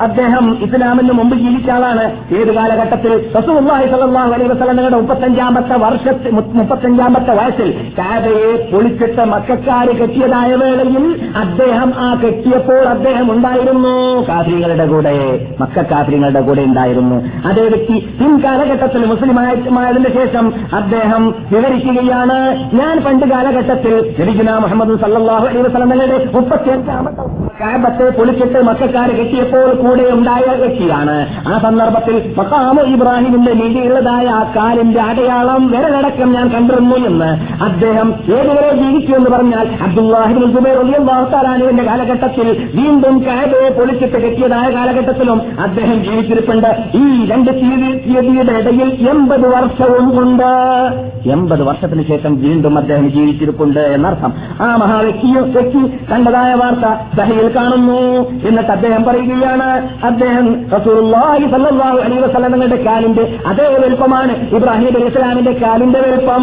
അദ്ദേഹം ഇസ്ലാമിന് മുമ്പ് ജീവിച്ച ആളാണ്. ഏത് കാലഘട്ടത്തിൽ? റസൂലുള്ളാഹി സ്വല്ലല്ലാഹു അലൈഹി വസല്ലമയുടെ മുപ്പത്തഞ്ചാമത്തെ വർഷത്തിൽ മുപ്പത്തഞ്ചാമത്തെ വയസ്സിൽ കാബയെ പൊളിച്ചിട്ട് മക്കാര് കെട്ടിയതായ വേളയിൽ അദ്ദേഹം ആ കെട്ടിയപ്പോൾ അദ്ദേഹം ഉണ്ടായിരുന്നു. കാഫികളുടെ കൂടെ മക്ക കാഫിങ്ങളുടെ കൂടെ ഉണ്ടായിരുന്നു. അതേ വ്യക്തി പിൻകാലഘട്ടത്തിൽ മുസ്ലിമായ ആയതിനു ശേഷം അദ്ദേഹം വിവരിക്കുകയാണ്. ഞാൻ പണ്ട് കാലഘട്ടത്തിൽ നബിഗുന മുഹമ്മദ് സല്ലാഹു അലൈഹി വസല്ലമയുടെ മുപ്പത്തിയഞ്ചാമത്തെ പൊളിച്ചിട്ട് മക്കാര് കെട്ടിയപ്പോൾ കൂടെ ഉണ്ടായ വ്യക്തിയാണ്. ആ സന്ദർഭത്തിൽ മക്കാമു ഇബ്രാഹിമിന്റെ നീതിയുള്ളതായ ആ കാലിന്റെ അടയാളം വിരലടക്കം ഞാൻ കണ്ടിരുന്നു എന്ന് അദ്ദേഹം ഏതുവരെ ജീവിച്ചു എന്ന് പറഞ്ഞാൽ അബ്ദുല്ലാഹിബിൻ ജുബൈർ റളിയല്ലാഹുവിന്റെ കാലഘട്ടത്തിൽ വീണ്ടും കാബയെ പൊളിച്ചിട്ട് കെട്ടിയതായ കാലഘട്ടത്തിലും അദ്ദേഹം ജീവിച്ചിരിപ്പുണ്ട്. ഈ രണ്ട് തീയതി തീയതിയുടെ ഇടയിൽ എൺപത് വർഷവും ഉണ്ട്. എൺപത് വർഷത്തിന് ശേഷം വീണ്ടും അദ്ദേഹം ജീവിച്ചിരിപ്പുണ്ട് എന്നർത്ഥം. ആ മഹാവ്യക്തിയോ വ്യക്തി കണ്ടതായ വാർത്ത സഹയിൽ കാണുന്നു. എന്നിട്ട് അദ്ദേഹം പറയുകയാണ് അദ്ദേഹം അലൈഹി വസല്ലമയുടെ കാലിന്റെ അതേ വലുപ്പമാണ് ഇബ്രാഹിം അലൈഹി ഇസ്ലാമിന്റെ കാലിന്റെ വലുപ്പം.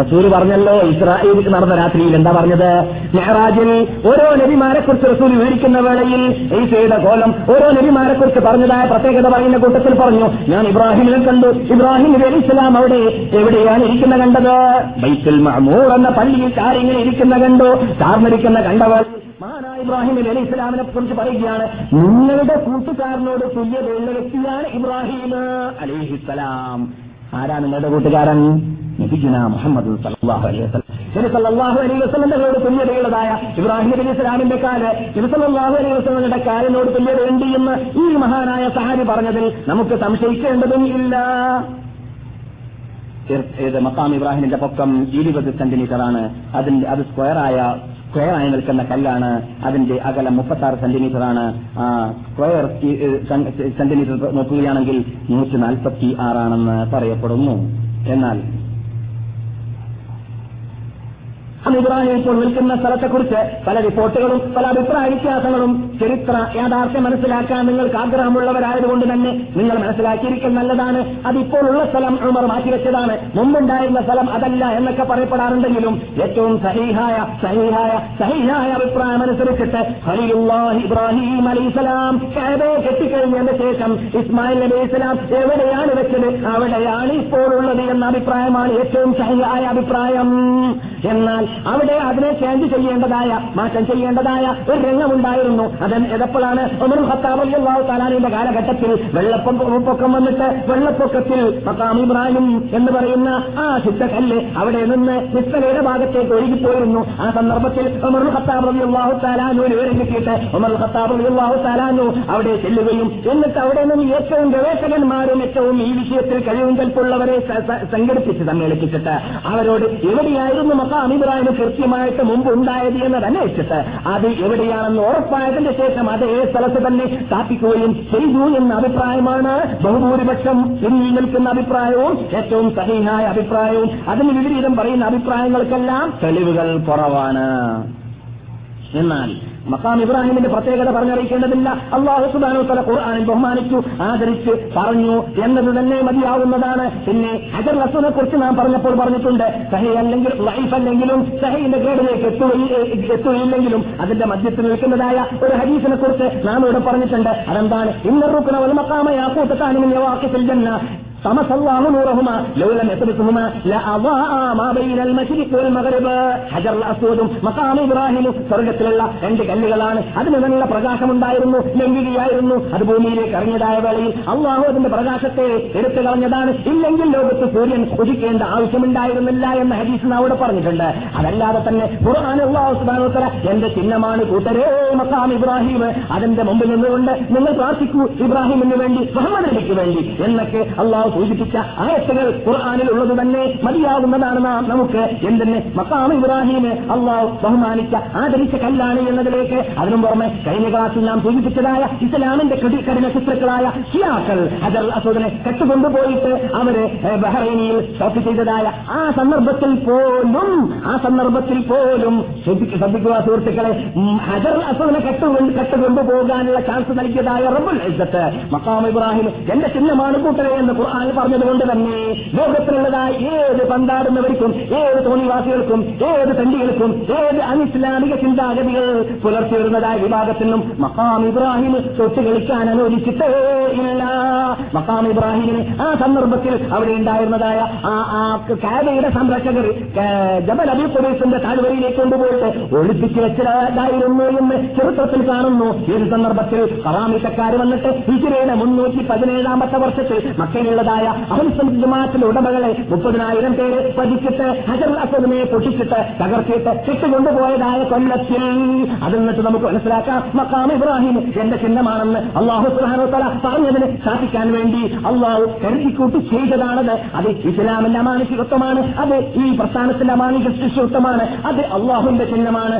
റസൂർ പറഞ്ഞല്ലോ ഇസ്രായേൽ നടന്ന രാത്രിയിൽ എന്താ പറഞ്ഞത്? മെഹറാജിൽ ഓരോ നബിമാരെ കുറിച്ച് റസൂൽ വിവരിക്കുന്ന വേളയിൽ ഈസയുടെ കോലം ഓരോ നബിമാരെ കുറിച്ച് പറഞ്ഞതായ പ്രത്യേകത പറയുന്ന കൂട്ടത്തിൽ പറഞ്ഞു. ഞാൻ ഇബ്രാഹിമിനെ കണ്ടു. ഇബ്രാഹിം നബി അലൈഹി ഇസ്ലാം അവിടെ എവിടെയാണ് ഇരിക്കുന്ന കണ്ടത്? ബൈത്തുൽ മൂർ എന്ന പള്ളിയിൽ കാര്യങ്ങൾ ഇരിക്കുന്ന കണ്ടു താർന്നിരിക്കുന്ന കണ്ടവർ. മഹാനായ ഇബ്രാഹിം അലി ഇസ്ലാമിനെ കുറിച്ച് പറയുകയാണ് നിങ്ങളുടെ കൂട്ടുകാരനോട് തുല്യതയുള്ള വ്യക്തിയാണ് ഇബ്രാഹിം അലിഹിസ്സലാം ആരാ നിങ്ങളുടെ കൂട്ടുകാരൻ? നബിജുന മുഹമ്മദ് സല്ലല്ലാഹു അലൈഹി വസല്ലം. നബി അലൈഹി വസല്ലമയോട് തുല്യതയുള്ളതായ ഇബ്രാഹിം നബി ഇസ്ലാമിന്റെ കാൽ നബി സല്ലല്ലാഹു അലൈഹി വസല്ലമയുടെ കാലിനോട് തുല്യതയുണ്ട് എന്ന് ഈ മഹാനായ സഹാരി പറഞ്ഞതിൽ നമുക്ക് സംശയിക്കേണ്ടതും ഇല്ല. ഇത് മക്കാം ഇബ്രാഹിമിന്റെ പൊക്കം ഇരുപത് സെന്റിമീറ്റർ ആണ് അതിന്റെ അത് സ്ക്വയറായ സ്ക്വയറായി നിൽക്കുന്ന കല്ലാണ് അതിന്റെ അകലം മുപ്പത്തി ആറ് സെന്റിമീറ്റർ ആണ് സ്ക്വയർ സെന്റിമീറ്റർ നോക്കുകയാണെങ്കിൽ നൂറ്റി നാൽപ്പത്തി ആറാണെന്ന് പറയപ്പെടുന്നു. എന്നാൽ അന്ന് ഇബ്രാഹിം ഇപ്പോൾ നിൽക്കുന്ന സ്ഥലത്തെക്കുറിച്ച് പല റിപ്പോർട്ടുകളും പല അഭിപ്രായ വ്യത്യാസങ്ങളും ചരിത്ര യാഥാർത്ഥ്യം മനസ്സിലാക്കാൻ നിങ്ങൾക്ക് ആഗ്രഹമുള്ളവരായതുകൊണ്ട് തന്നെ നിങ്ങൾ മനസ്സിലാക്കിയിരിക്കൽ നല്ലതാണ്. അതിപ്പോൾ ഉള്ള സ്ഥലം ഉമർ മാറ്റിവെച്ചതാണ് മുമ്പുണ്ടായിരുന്ന സ്ഥലം അതല്ല എന്നൊക്കെ പറയപ്പെടാറുണ്ടെങ്കിലും ഏറ്റവും സഹീഹായ സഹീഹായ സഹീഹായ അഭിപ്രായം അനുസരിച്ചിട്ട് ഇബ്രാഹിം ഇബ്രാഹിം അലൈസലാം കാബയെ കെട്ടിക്കഴിഞ്ഞതിന് ശേഷം ഇസ്മായിൽ നബി ഇസ്ലാം എവിടെയാണ് വെച്ചത്? അവിടെയാണ് ഇപ്പോൾ ഉള്ളത് എന്ന അഭിപ്രായമാണ് ഏറ്റവും സഹീഹായ അഭിപ്രായം. എന്നാൽ അവിടെ അതിനെ ചേഞ്ച് ചെയ്യേണ്ടതായ മാറ്റം ചെയ്യേണ്ടതായ ഒരു രംഗമുണ്ടായിരുന്നു. അതൻ എതപ്പോഴാണ് ഒമർ അള്ളാഹു താലാനിന്റെ കാലഘട്ടത്തിൽ വെള്ളപ്പൊക്കം വന്നിട്ട് വെള്ളപ്പൊക്കത്തിൽ മക്കാം ഇബ്രാഹിം എന്ന് പറയുന്ന ആ ചിത്തകല്ല് അവിടെ നിന്ന് നിസ്സലയുടെ ഭാഗത്തേക്ക് ഒഴുകിപ്പോയിരുന്നു. ആ സന്ദർഭത്തിൽ ഒമർ ഖത്താബ് അലി അള്ളാഹു താലാനുവിന് വിവരം കിട്ടിയിട്ട് ഒമർ ഖത്താബ് അലി അള്ളാഹു താലാനു അവിടെ ചെല്ലുകയും എന്നിട്ട് അവിടെ നിന്ന് ഏറ്റവും ഗവേഷകന്മാരും ഏറ്റവും ഈ വിഷയത്തിൽ കഴിവും കൽപ്പുള്ളവരെ സംഘടിപ്പിച്ച് സമ്മേളിപ്പിച്ചിട്ട് അവരോട് എവിടെയായിരുന്നു മക്കാം ഇബ്രാഹിം കൃത്യമായിട്ട് മുമ്പ് ഉണ്ടായത് എന്ന് അന്വേഷിച്ചിട്ട് അത് എവിടെയാണെന്ന് ഉറപ്പായതിന്റെ ശേഷം അത് ഏ സ്ഥലത്ത് തന്നെ സ്ഥാപിക്കുകയും ചെയ്തു എന്ന അഭിപ്രായമാണ് ബഹുഭൂരിപക്ഷം പിന്നിൽ നിൽക്കുന്ന അഭിപ്രായവും ഏറ്റവും സഹീനായ അഭിപ്രായവും അതിന് വിപരീതം പറയുന്ന അഭിപ്രായങ്ങൾക്കെല്ലാം തെളിവുകൾ കുറവാണ്. എന്നാൽ മക്കാം ഇബ്രാഹിമിന്റെ പ്രത്യേകത പറഞ്ഞറിയിക്കേണ്ടതില്ല. അള്ളാഹു സുബാനു തല ഖുർആാനിൽ ബഹുമാനിച്ചു ആദരിച്ച് പറഞ്ഞു എന്നത് തന്നെ മതിയാവുന്നതാണ്. പിന്നെ ഹജർ ലസുനെ കുറിച്ച് നാം പറഞ്ഞപ്പോൾ പറഞ്ഞിട്ടുണ്ട് സഹി അല്ലെങ്കിൽ ലൈഫ് അല്ലെങ്കിലും സഹയിന്റെ ഗ്രേഡിലേക്ക് എത്തുകയി- എത്തുകയില്ലെങ്കിലും അതിന്റെ മധ്യത്തിൽ നിൽക്കുന്നതായ ഒരു ഹദീസിനെ കുറിച്ച് നാം ഇവിടെ പറഞ്ഞിട്ടുണ്ട്. അതെന്താണ്? ഇന്നറുക്കണ ഒരു മക്കാമയാ കൂട്ടത്താനും വാക്കിൽ ജന്ന. طمس الله نورهما لو لم يتركهما لأضاء ما بين المشرق والمغرب ഹജർ അസൂദും മക്കാം ഇബ്രാഹിമും സ്വർഗത്തിലുള്ള രണ്ട് കല്ലുകളാണ് അതിന് നല്ല പ്രകാശമുണ്ടായിരുന്നു ലംഘികയായിരുന്നു അത് ഭൂമിയിലേക്ക് ഇറങ്ങിയതായ വേളയിൽ അള്ളാഹു അതിന്റെ പ്രകാശത്തെ എടുത്തു കളഞ്ഞതാണ് ഇല്ലെങ്കിൽ ലോകത്ത് സൂര്യൻ ഉദിക്കേണ്ട ആവശ്യമുണ്ടായിരുന്നില്ല എന്ന ഹദീസ് അവിടെ പറഞ്ഞിട്ടുണ്ട് അതല്ലാതെ തന്നെ ഖുർആൻ അള്ളാഹു സുബാനോത്തര എന്റെ ചിഹ്നമാണ് കൂട്ടരേ മക്കാം ഇബ്രാഹിം അതിന്റെ മുമ്പിൽ നിന്നുകൊണ്ട് നിങ്ങൾ പ്രാർത്ഥിക്കൂ ഇബ്രാഹിമിന് വേണ്ടി മുഹമ്മദ് നബിക്ക് വേണ്ടി എന്നൊക്കെ അള്ളാഹു സൂചിപ്പിച്ച ആയത്തുകൾ ഖുർആാനിൽ ഉള്ളത് തന്നെ മതിയാകുന്നതാണ് നാം. നമുക്ക് എന്തെന്ന് മക്കാം ഇബ്രാഹിമെ അള്ളാഹു ബഹുമാനിച്ച ആദരിച്ച കല്ലാണ് എന്നതിലേക്ക് അതിനു പുറമെ കഴിഞ്ഞ ക്ലാസ്സിൽ നാം സൂചിപ്പിച്ചതായ ഇസ്ലാമിന്റെ കഠിന ശത്രുക്കളായ ഷിയാക്കൾ ഹജർ അസൂദിനെ കെട്ടുകൊണ്ടുപോയിട്ട് അവർ ബഹ്റൈനിയിൽ സ്റ്റോപ്പ് ചെയ്തതായ ആ സന്ദർഭത്തിൽ പോലും ആ സന്ദർഭത്തിൽ പോലും ശ്രദ്ധിക്ക- ശ്രദ്ധിക്കുക സുഹൃത്തുക്കളെ ഹജർ അസൂദിനെ കെട്ടുകൊണ്ട് കെട്ടുകൊണ്ടുപോകാനുള്ള ചാൻസ് നൽകിയതായ റബ്ബുൽ ഇസ്സത്ത്. മക്കാം ഇബ്രാഹിം എന്റെ ചിഹ്നമാണ് കൂട്ടരെ എന്ന് ഖുർആൻ പറഞ്ഞതുകൊണ്ട് തന്നെ ലോകത്തിലുള്ളതായ ഏത് പന്താടുന്നവർക്കും ഏത് തോന്നിവാസികൾക്കും ഏത് തണ്ടികൾക്കും ഏത് അനിസ്ലാമിക ചിന്താഗതികൾ പുലർത്തി വരുന്നതായ വിഭാഗത്തിനും മക്കാം ഇബ്രാഹിം തൊട്ട് കളിക്കാൻ അനുവദിച്ചിട്ടേ ഇല്ല. മക്കാം ഇബ്രാഹിമിന് ആ സന്ദർഭത്തിൽ അവിടെ ഉണ്ടായിരുന്നതായ ആ കാബയുടെ സംരക്ഷകർ ജബൽ അബി പ്രദേശിന്റെ താഴ്വരയിലേക്ക് കൊണ്ടുപോയിട്ട് ഒഴിപ്പിച്ച് വെച്ചതായിരുന്നു എന്ന് ചരിത്രത്തിൽ കാണുന്നു. ഏത് സന്ദർഭത്തിൽ കറാമിത്തക്കാർ വന്നിട്ട് ഹിജിറയുടെ മുന്നൂറ്റി പതിനേഴാമത്തെ വർഷത്തിൽ മക്കയിലുള്ളതായ അഹൽസമാറ്റിലെ ഉടമകളെ മുപ്പതിനായിരം പേര് പതിച്ചിട്ട് ഹജർ അസദിനെ പൊട്ടിച്ചിട്ട് തകർത്തിട്ട് കെട്ടുകൊണ്ടുപോയതായ കൊല്ലത്തിൽ. അതിൽ നിന്നിട്ട് നമുക്ക് മനസ്സിലാക്കാം. മക്കാം ഇബ്രാഹിം എന്റെ ചിഹ്നമാണെന്ന് അള്ളാഹു സുഹാനോ തല പറഞ്ഞതിന് സ്ഥാപിക്കാൻ വേണ്ടി അള്ളാഹു കരുതിക്കൂട്ടി ചെയ്തതാണത്. അത് ഇസ്ലാമിന്റെ മാനസികത്വമാണ് അത് ഈ പ്രസ്ഥാനത്തിന്റെ മാനിക ശിശുത്വമാണ് അത് അള്ളാഹുവിന്റെ ചിഹ്നമാണ്.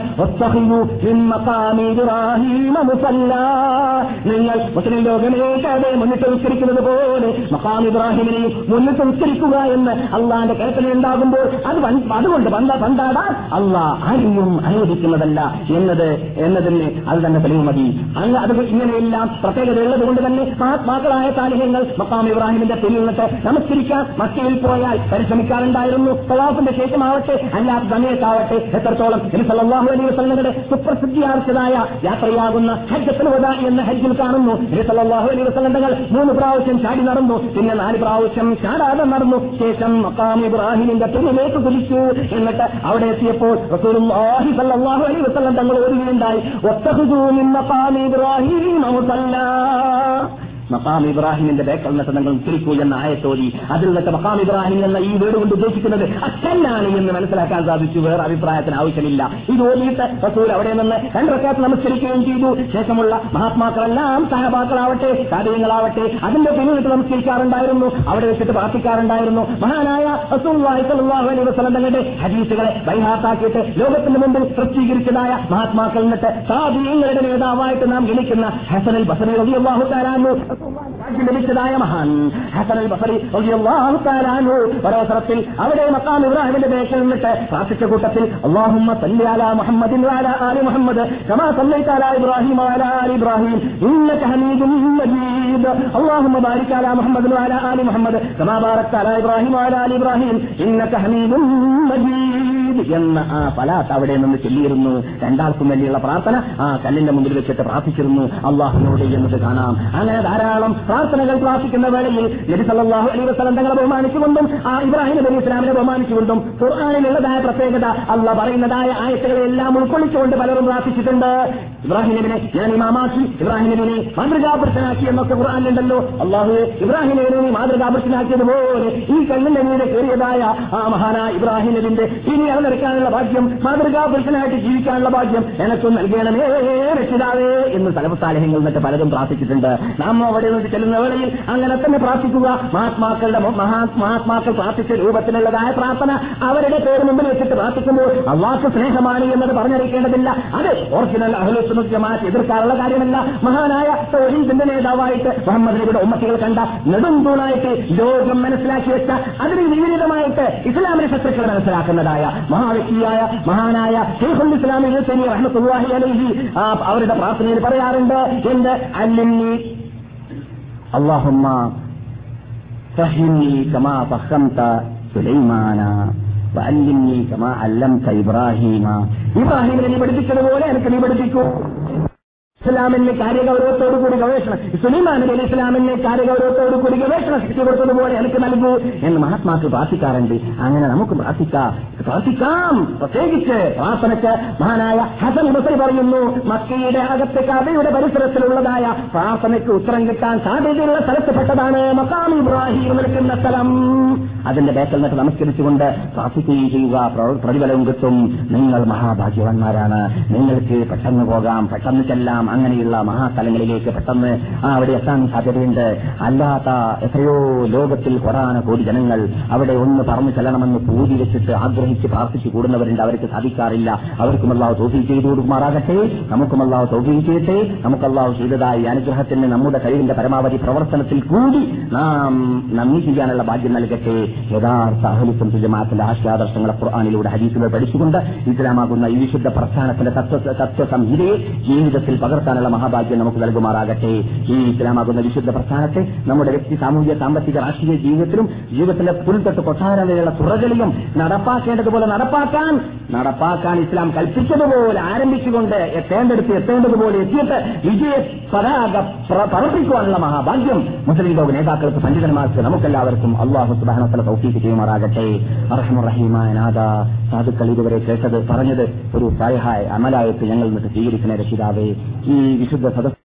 നിങ്ങൾ മുസ്ലിം ലോകമേക്കാതെ മുന്നിട്ട് വിസ്കരിക്കുന്നത് പോലെ മക്കാം ഇബ്രാഹിമിനെയും മുന്നിട്ട് ഉച്ചരിക്കുക എന്ന് അള്ളാന്റെ കൽപ്പന ഉണ്ടാകുമ്പോൾ അത് അതുകൊണ്ട് പന്ത പന്താടാൻ അള്ളാഹ് ആരെയും അനുവദിക്കുന്നതല്ല. എന്നത് എന്നതിന് അത് തന്നെ തെളിവ് മതി. അങ്ങ് അത് ഇങ്ങനെയെല്ലാം പ്രത്യേകത ഉള്ളത് കൊണ്ട് തന്നെ മഹാത്മാക്കളായ താലിഹ്യങ്ങൾ മക്കാം ഇബ്രാഹിമിന്റെ പിന്നിൽ നിന്നിട്ട് നമസ്കരിക്കാൻ മക്കയിൽ പോയാൽ പരിശ്രമിക്കാറുണ്ടായിരുന്നു. പ്രവാസിന്റെ ശേഷമാവട്ടെ അല്ലാത്ത സമയത്താവട്ടെ എത്രത്തോളം നബി സല്ലല്ലാഹു അലൈഹി വസല്ലമയുടെ സുപ്രസിദ്ധിയാർച്ചതായ യാത്രയാകുന്ന ഹജ്ജത്തുൽ എന്ന ഹജ്ജിൽ കാണുന്നു. നബി സല്ലല്ലാഹു അലൈഹി വസ്ലങ്ങൾ മൂന്ന് പ്രാവശ്യം ചാടി നടന്നു. പിന്നെ നാല് പ്രാവശ്യം ചാടാതെ നടന്നു. ശേഷം മക്കാം ഇബ്രാഹിമിന്റെ തുണിലേക്ക് കുതിച്ചു. എന്നിട്ട് അവിടെ എത്തിയപ്പോൾ റസൂലുള്ളാഹി അലൈഹി വസല്ലം തങ്ങൾ ഓരുകയുണ്ടായി ഒത്തഹുദൂ മിൻ മഖാമി ഇബ്രാഹിം മുസല്ലാ. മക്കാം ഇബ്രാഹിമിന്റെ ബേക്കൽ നട്ട് നിങ്ങൾ തിരിക്കൂ എന്ന ആയത്തോതി അതിൽ നിന്നിട്ട് മക്കാം ഇബ്രാഹിം എന്ന ഈ വീട് കൊണ്ട് ഉദ്ദേശിക്കുന്നത് അച്ഛനാണ് എന്ന് മനസ്സിലാക്കാൻ സാധിച്ചു. വേറെ അഭിപ്രായത്തിന് ആവശ്യമില്ല. ഇത് ഓതിയിട്ട് റസൂൽ അവിടെ നിന്ന് രണ്ടരക്കാത്ത് നമസ്കരിക്കുകയും ചെയ്തു. ശേഷമുള്ള മഹാത്മാക്കളെല്ലാം സഹബാക്കളാവട്ടെ കാര്യങ്ങളാവട്ടെ അതിന്റെ പിന്നിട്ട് നമസ്കരിക്കാറുണ്ടായിരുന്നു. അവിടെ വെച്ചിട്ട് പ്രാർത്ഥിക്കാറുണ്ടായിരുന്നു. മഹാനായ അലൈഹി വസല്ലം തങ്ങളുടെ ഹദീസുകളെ ബൈഹാത്താക്കിയിട്ട് ലോകത്തിന്റെ മുമ്പിൽ പ്രസിദ്ധീകരിച്ചതായ മഹാത്മാക്കൾ എന്നിട്ട് സാധീയങ്ങളുടെ നേതാവായിട്ട് നാം ഗണിക്കുന്ന ഹസനൽ ബസനൽ റളിയല്ലാഹു തആല ലഭിച്ചതായ മഹാൻ. ഹസൻ അൽ ഒരവസരത്തിൽ അവിടെ മക്കാം ഇബ്രാഹിമിന്റെ ദേശം നിന്നിട്ട് പ്രാർത്ഥിച്ച കൂട്ടത്തിൽ മുഹമ്മദിൻ മുഹമ്മദ് കമാ ഇബ്രാഹിം ഇന്നക മജീദ്. മുഹമ്മദിൻ മുഹമ്മദ് കമാ ഇബ്രാഹിം ഇന്നക മജീദ് എന്ന ആ പലാത്ത് അവിടെ നിന്ന് ചൊല്ലിയിരുന്നു. രണ്ടാൾക്കും വേണ്ടിയുള്ള പ്രാർത്ഥന ആ കല്ലിന്റെ മുമ്പിൽ വെച്ചിട്ട് പ്രാർത്ഥിച്ചിരുന്നു. അള്ളാഹുനോട് എന്നത് കാണാം. അങ്ങനെ ധാരാളം പ്രാർത്ഥനകൾ പ്രാർത്ഥിക്കുന്ന വേളയിൽ നബി സല്ലാഹു അലൈ വസ്ലം തങ്ങളെ ബഹുമാനിച്ചുകൊണ്ടും ആ ഇബ്രാഹിം നബി ഇസ്ലാമിനെ ബഹുമാനിച്ചുകൊണ്ടും ഖുർആാനിലുള്ളതായ പ്രത്യേകത അല്ല പറയുന്നതായ ആയത്തുകളെ എല്ലാം ഉൾക്കൊള്ളിച്ചുകൊണ്ട് പലരും പ്രാർത്ഥിച്ചിട്ടുണ്ട്. ഇബ്രാഹിം നബിനെ ഞാൻ ഇമാമാക്കി ഇബ്രാഹിം നബിനെ മാതൃകാപുരുഷനാക്കി എന്നൊക്കെ ഖുർആാനിലുണ്ടല്ലോ. അള്ളാഹു ഇബ്രാഹിം നബിനെ മാതൃകാപുരുഷനാക്കിയതുപോലെ ഈ കല്ലിന്റെ മീതെ കയറിയതായ ആ മഹാന ഇബ്രാഹിം നബിന്റെ ഇനി അവനെടുക്കാനുള്ള ഭാഗ്യം മാതൃകാപുരുഷനായിട്ട് ജീവിക്കാനുള്ള ഭാഗ്യം എനക്കും നൽകണമേ രക്ഷിതാവേ എന്ന് തലപത്താലഹ്യങ്ങൾ എന്നിട്ട് പലതും പ്രാർത്ഥിച്ചിട്ടുണ്ട്. നാം അവിടെ നിന്ന് ചെല്ലുന്ന വേളയിൽ അങ്ങനെ തന്നെ പ്രാർത്ഥിക്കുക. മഹാത്മാക്കളുടെ മഹാ മഹാത്മാക്കൾ പ്രാർത്ഥിച്ച രൂപത്തിലുള്ളതായ പ്രാർത്ഥന അവരുടെ പേര് മുമ്പിൽ വെച്ചിട്ട് പ്രാർത്ഥിക്കുമ്പോൾ അള്ളാഹ് സ്നേഹമാണ് എന്നത് പറഞ്ഞറിയിക്കേണ്ടതില്ല. അത് ഒറിജിനൽ സുന്നത്തുൽ ജമാഅത്ത് എതിർക്കാനുള്ള കാര്യമല്ല. മഹാനായ തൗഹീദിന്റെ നേതാവായിട്ട് മുഹമ്മദ് നബിയുടെ ഉമ്മത്തികൾ കണ്ട നെടുംതൂണായിട്ട് ലോകം മനസ്സിലാക്കി വെച്ച അതിന് വിപരീതമായിട്ട് ഇസ്ലാമിലെ ശത്രുക്കൾ മനസ്സിലാക്കുന്നതായ മഹാവ്യക്തിയായ മഹാനായ ഷെയ്ഖുൽ ഇസ്ലാമിനെ ഇഴുത്തനി റഹ്മത്തുല്ലാഹി അലൈഹി അവരുടെ പ്രാർത്ഥനയിൽ പറയാറുണ്ട് എന്ത്? അല്ലെങ്കിൽ അള്ളാഹുമ്മ സഹിമി കമാ സഹന്ത സുലൈമാന. വല്ലിന്നി കമാ അല്ലം ഇബ്രാഹീമ. ഇബ്രാഹിമിനെ നീ പഠിപ്പിച്ചതുപോലെ എനിക്ക് നീ പഠിപ്പിക്കൂ. ഇസ്ലാമിന്റെ കാര്യഗൗരവത്തോടു കൂടി ഗവേഷണം. സുലൈമാൻ അലി ഇസ്ലാമിന്റെ കാര്യഗൗരവത്തോടു കൂടി ഗവേഷണ ശക്തി കൊടുത്തതുപോലെ എനിക്ക് നൽകൂ എന്ന് മഹാത്മാക്ക് പ്രാർത്ഥിക്കാറുണ്ട്. അങ്ങനെ നമുക്ക് പ്രാർത്ഥിക്കാം. പ്രാർത്ഥിക്കാം. പ്രത്യേകിച്ച് പ്രാർത്ഥനയ്ക്ക് മഹാനായ ഹസൻ ബസരി പറയുന്നു മക്കയുടെ അകത്ത് കഥയുടെ പരിസരത്തിലുള്ളതായ പ്രാർത്ഥനയ്ക്ക് ഉത്തരം കിട്ടാൻ സാധ്യതയുള്ള സ്ഥലത്തുപെട്ടതാണ് മക്കാം ഇബ്രാഹിം നിൽക്കുന്ന സ്ഥലം. അതിന്റെ ബേക്കൽ നിന്ന് നമസ്കരിച്ചുകൊണ്ട് പ്രാർത്ഥിക്കുകയും ചെയ്യുക. പ്ര- പ്രതിഫലവും കിട്ടും. നിങ്ങൾ മഹാഭാഗ്യവാന്മാരാണ്. നിങ്ങൾക്ക് പെട്ടെന്ന് പോകാം. പെട്ടെന്ന് ചെല്ലാം. അങ്ങനെയുള്ള മഹാസ്ഥലങ്ങളിലേക്ക് പെട്ടെന്ന് അവിടെ എത്താൻ സാധ്യതയുണ്ട്. അല്ലാത്ത എത്രയോ ലോകത്തിൽ കൊടാന കോടി ജനങ്ങൾ അവിടെ ഒന്ന് പറഞ്ഞു ചെല്ലണമെന്ന് പൂജി വെച്ചിട്ട് ആഗ്രഹിച്ച് പ്രാർത്ഥിച്ചു കൂടുന്നവരുണ്ട്. അവർക്ക് സാധിക്കാറില്ല. അവർക്കും അല്ലാതെ തോഫീ ചെയ്തു കൊടുക്കുമാറാകട്ടെ. നമുക്കും അല്ലാതെ തോഫീ ചെയ്യട്ടെ. നമുക്ക് ചെയ്തതായി അനുഗ്രഹത്തിന് നമ്മുടെ കഴിവിന്റെ പരമാവധി പ്രവർത്തനത്തിൽ കൂടി നാം നന്ദി ചെയ്യാനുള്ള ഭാഗ്യം നൽകട്ടെ. യഥാർത്ഥ അഹലിസം ജമാഅത്തിന്റെ ആശയാദർശങ്ങളെ ഖുർആാനിലൂടെ ഹദീസുകൾ പഠിച്ചുകൊണ്ട് ഇസ്ലാമാകുന്ന ഈ വിശുദ്ധ പ്രസ്ഥാനത്തിന്റെ തത്വ തത്വസംഹിതയെ ജീവിതത്തിൽ പകർത്താനുള്ള മഹാഭാഗ്യം നമുക്ക് നൽകുമാറാകട്ടെ. ഈ ഇസ്ലാമാകുന്ന വിശുദ്ധ പ്രസ്ഥാനത്തെ നമ്മുടെ വ്യക്തി സാമൂഹിക സാമ്പത്തിക രാഷ്ട്രീയ ജീവിതത്തിലും ജീവിതത്തിന്റെ പുൽത്തൊട്ട് കൊട്ടാരങ്ങളിലുള്ള തുറകളിലും നടപ്പാക്കേണ്ടതുപോലെ നടപ്പാക്കാൻ നടപ്പാക്കാൻ ഇസ്ലാം കൽപ്പിച്ചതുപോലെ ആരംഭിച്ചുകൊണ്ട് എത്തേണ്ടടുത്ത് എത്തേണ്ടതുപോലെ എത്തിയിട്ട് വിജയ പതാക പറപ്പിക്കുവാനുള്ള മഹാഭാഗ്യം മുസ്ലിം ലോക നേതാക്കൾക്ക് പണ്ഡിതന്മാർക്ക് നമുക്കെല്ലാവർക്കും അള്ളാഹു സുബാനത്തല തൗഫീക്ക് ചെയ്യുമാറാകട്ടെ. അറഹമുറഹീമായ സാധുക്കൾ ഇതുവരെ കേട്ടത് പറഞ്ഞത് ഒരു സായഹായ അമലായത്ത് ഞങ്ങൾ നിന്ന് സ്വീകരിക്കുന്ന രക്ഷിതാവേ ഈ വിശുദ്ധ സദസ്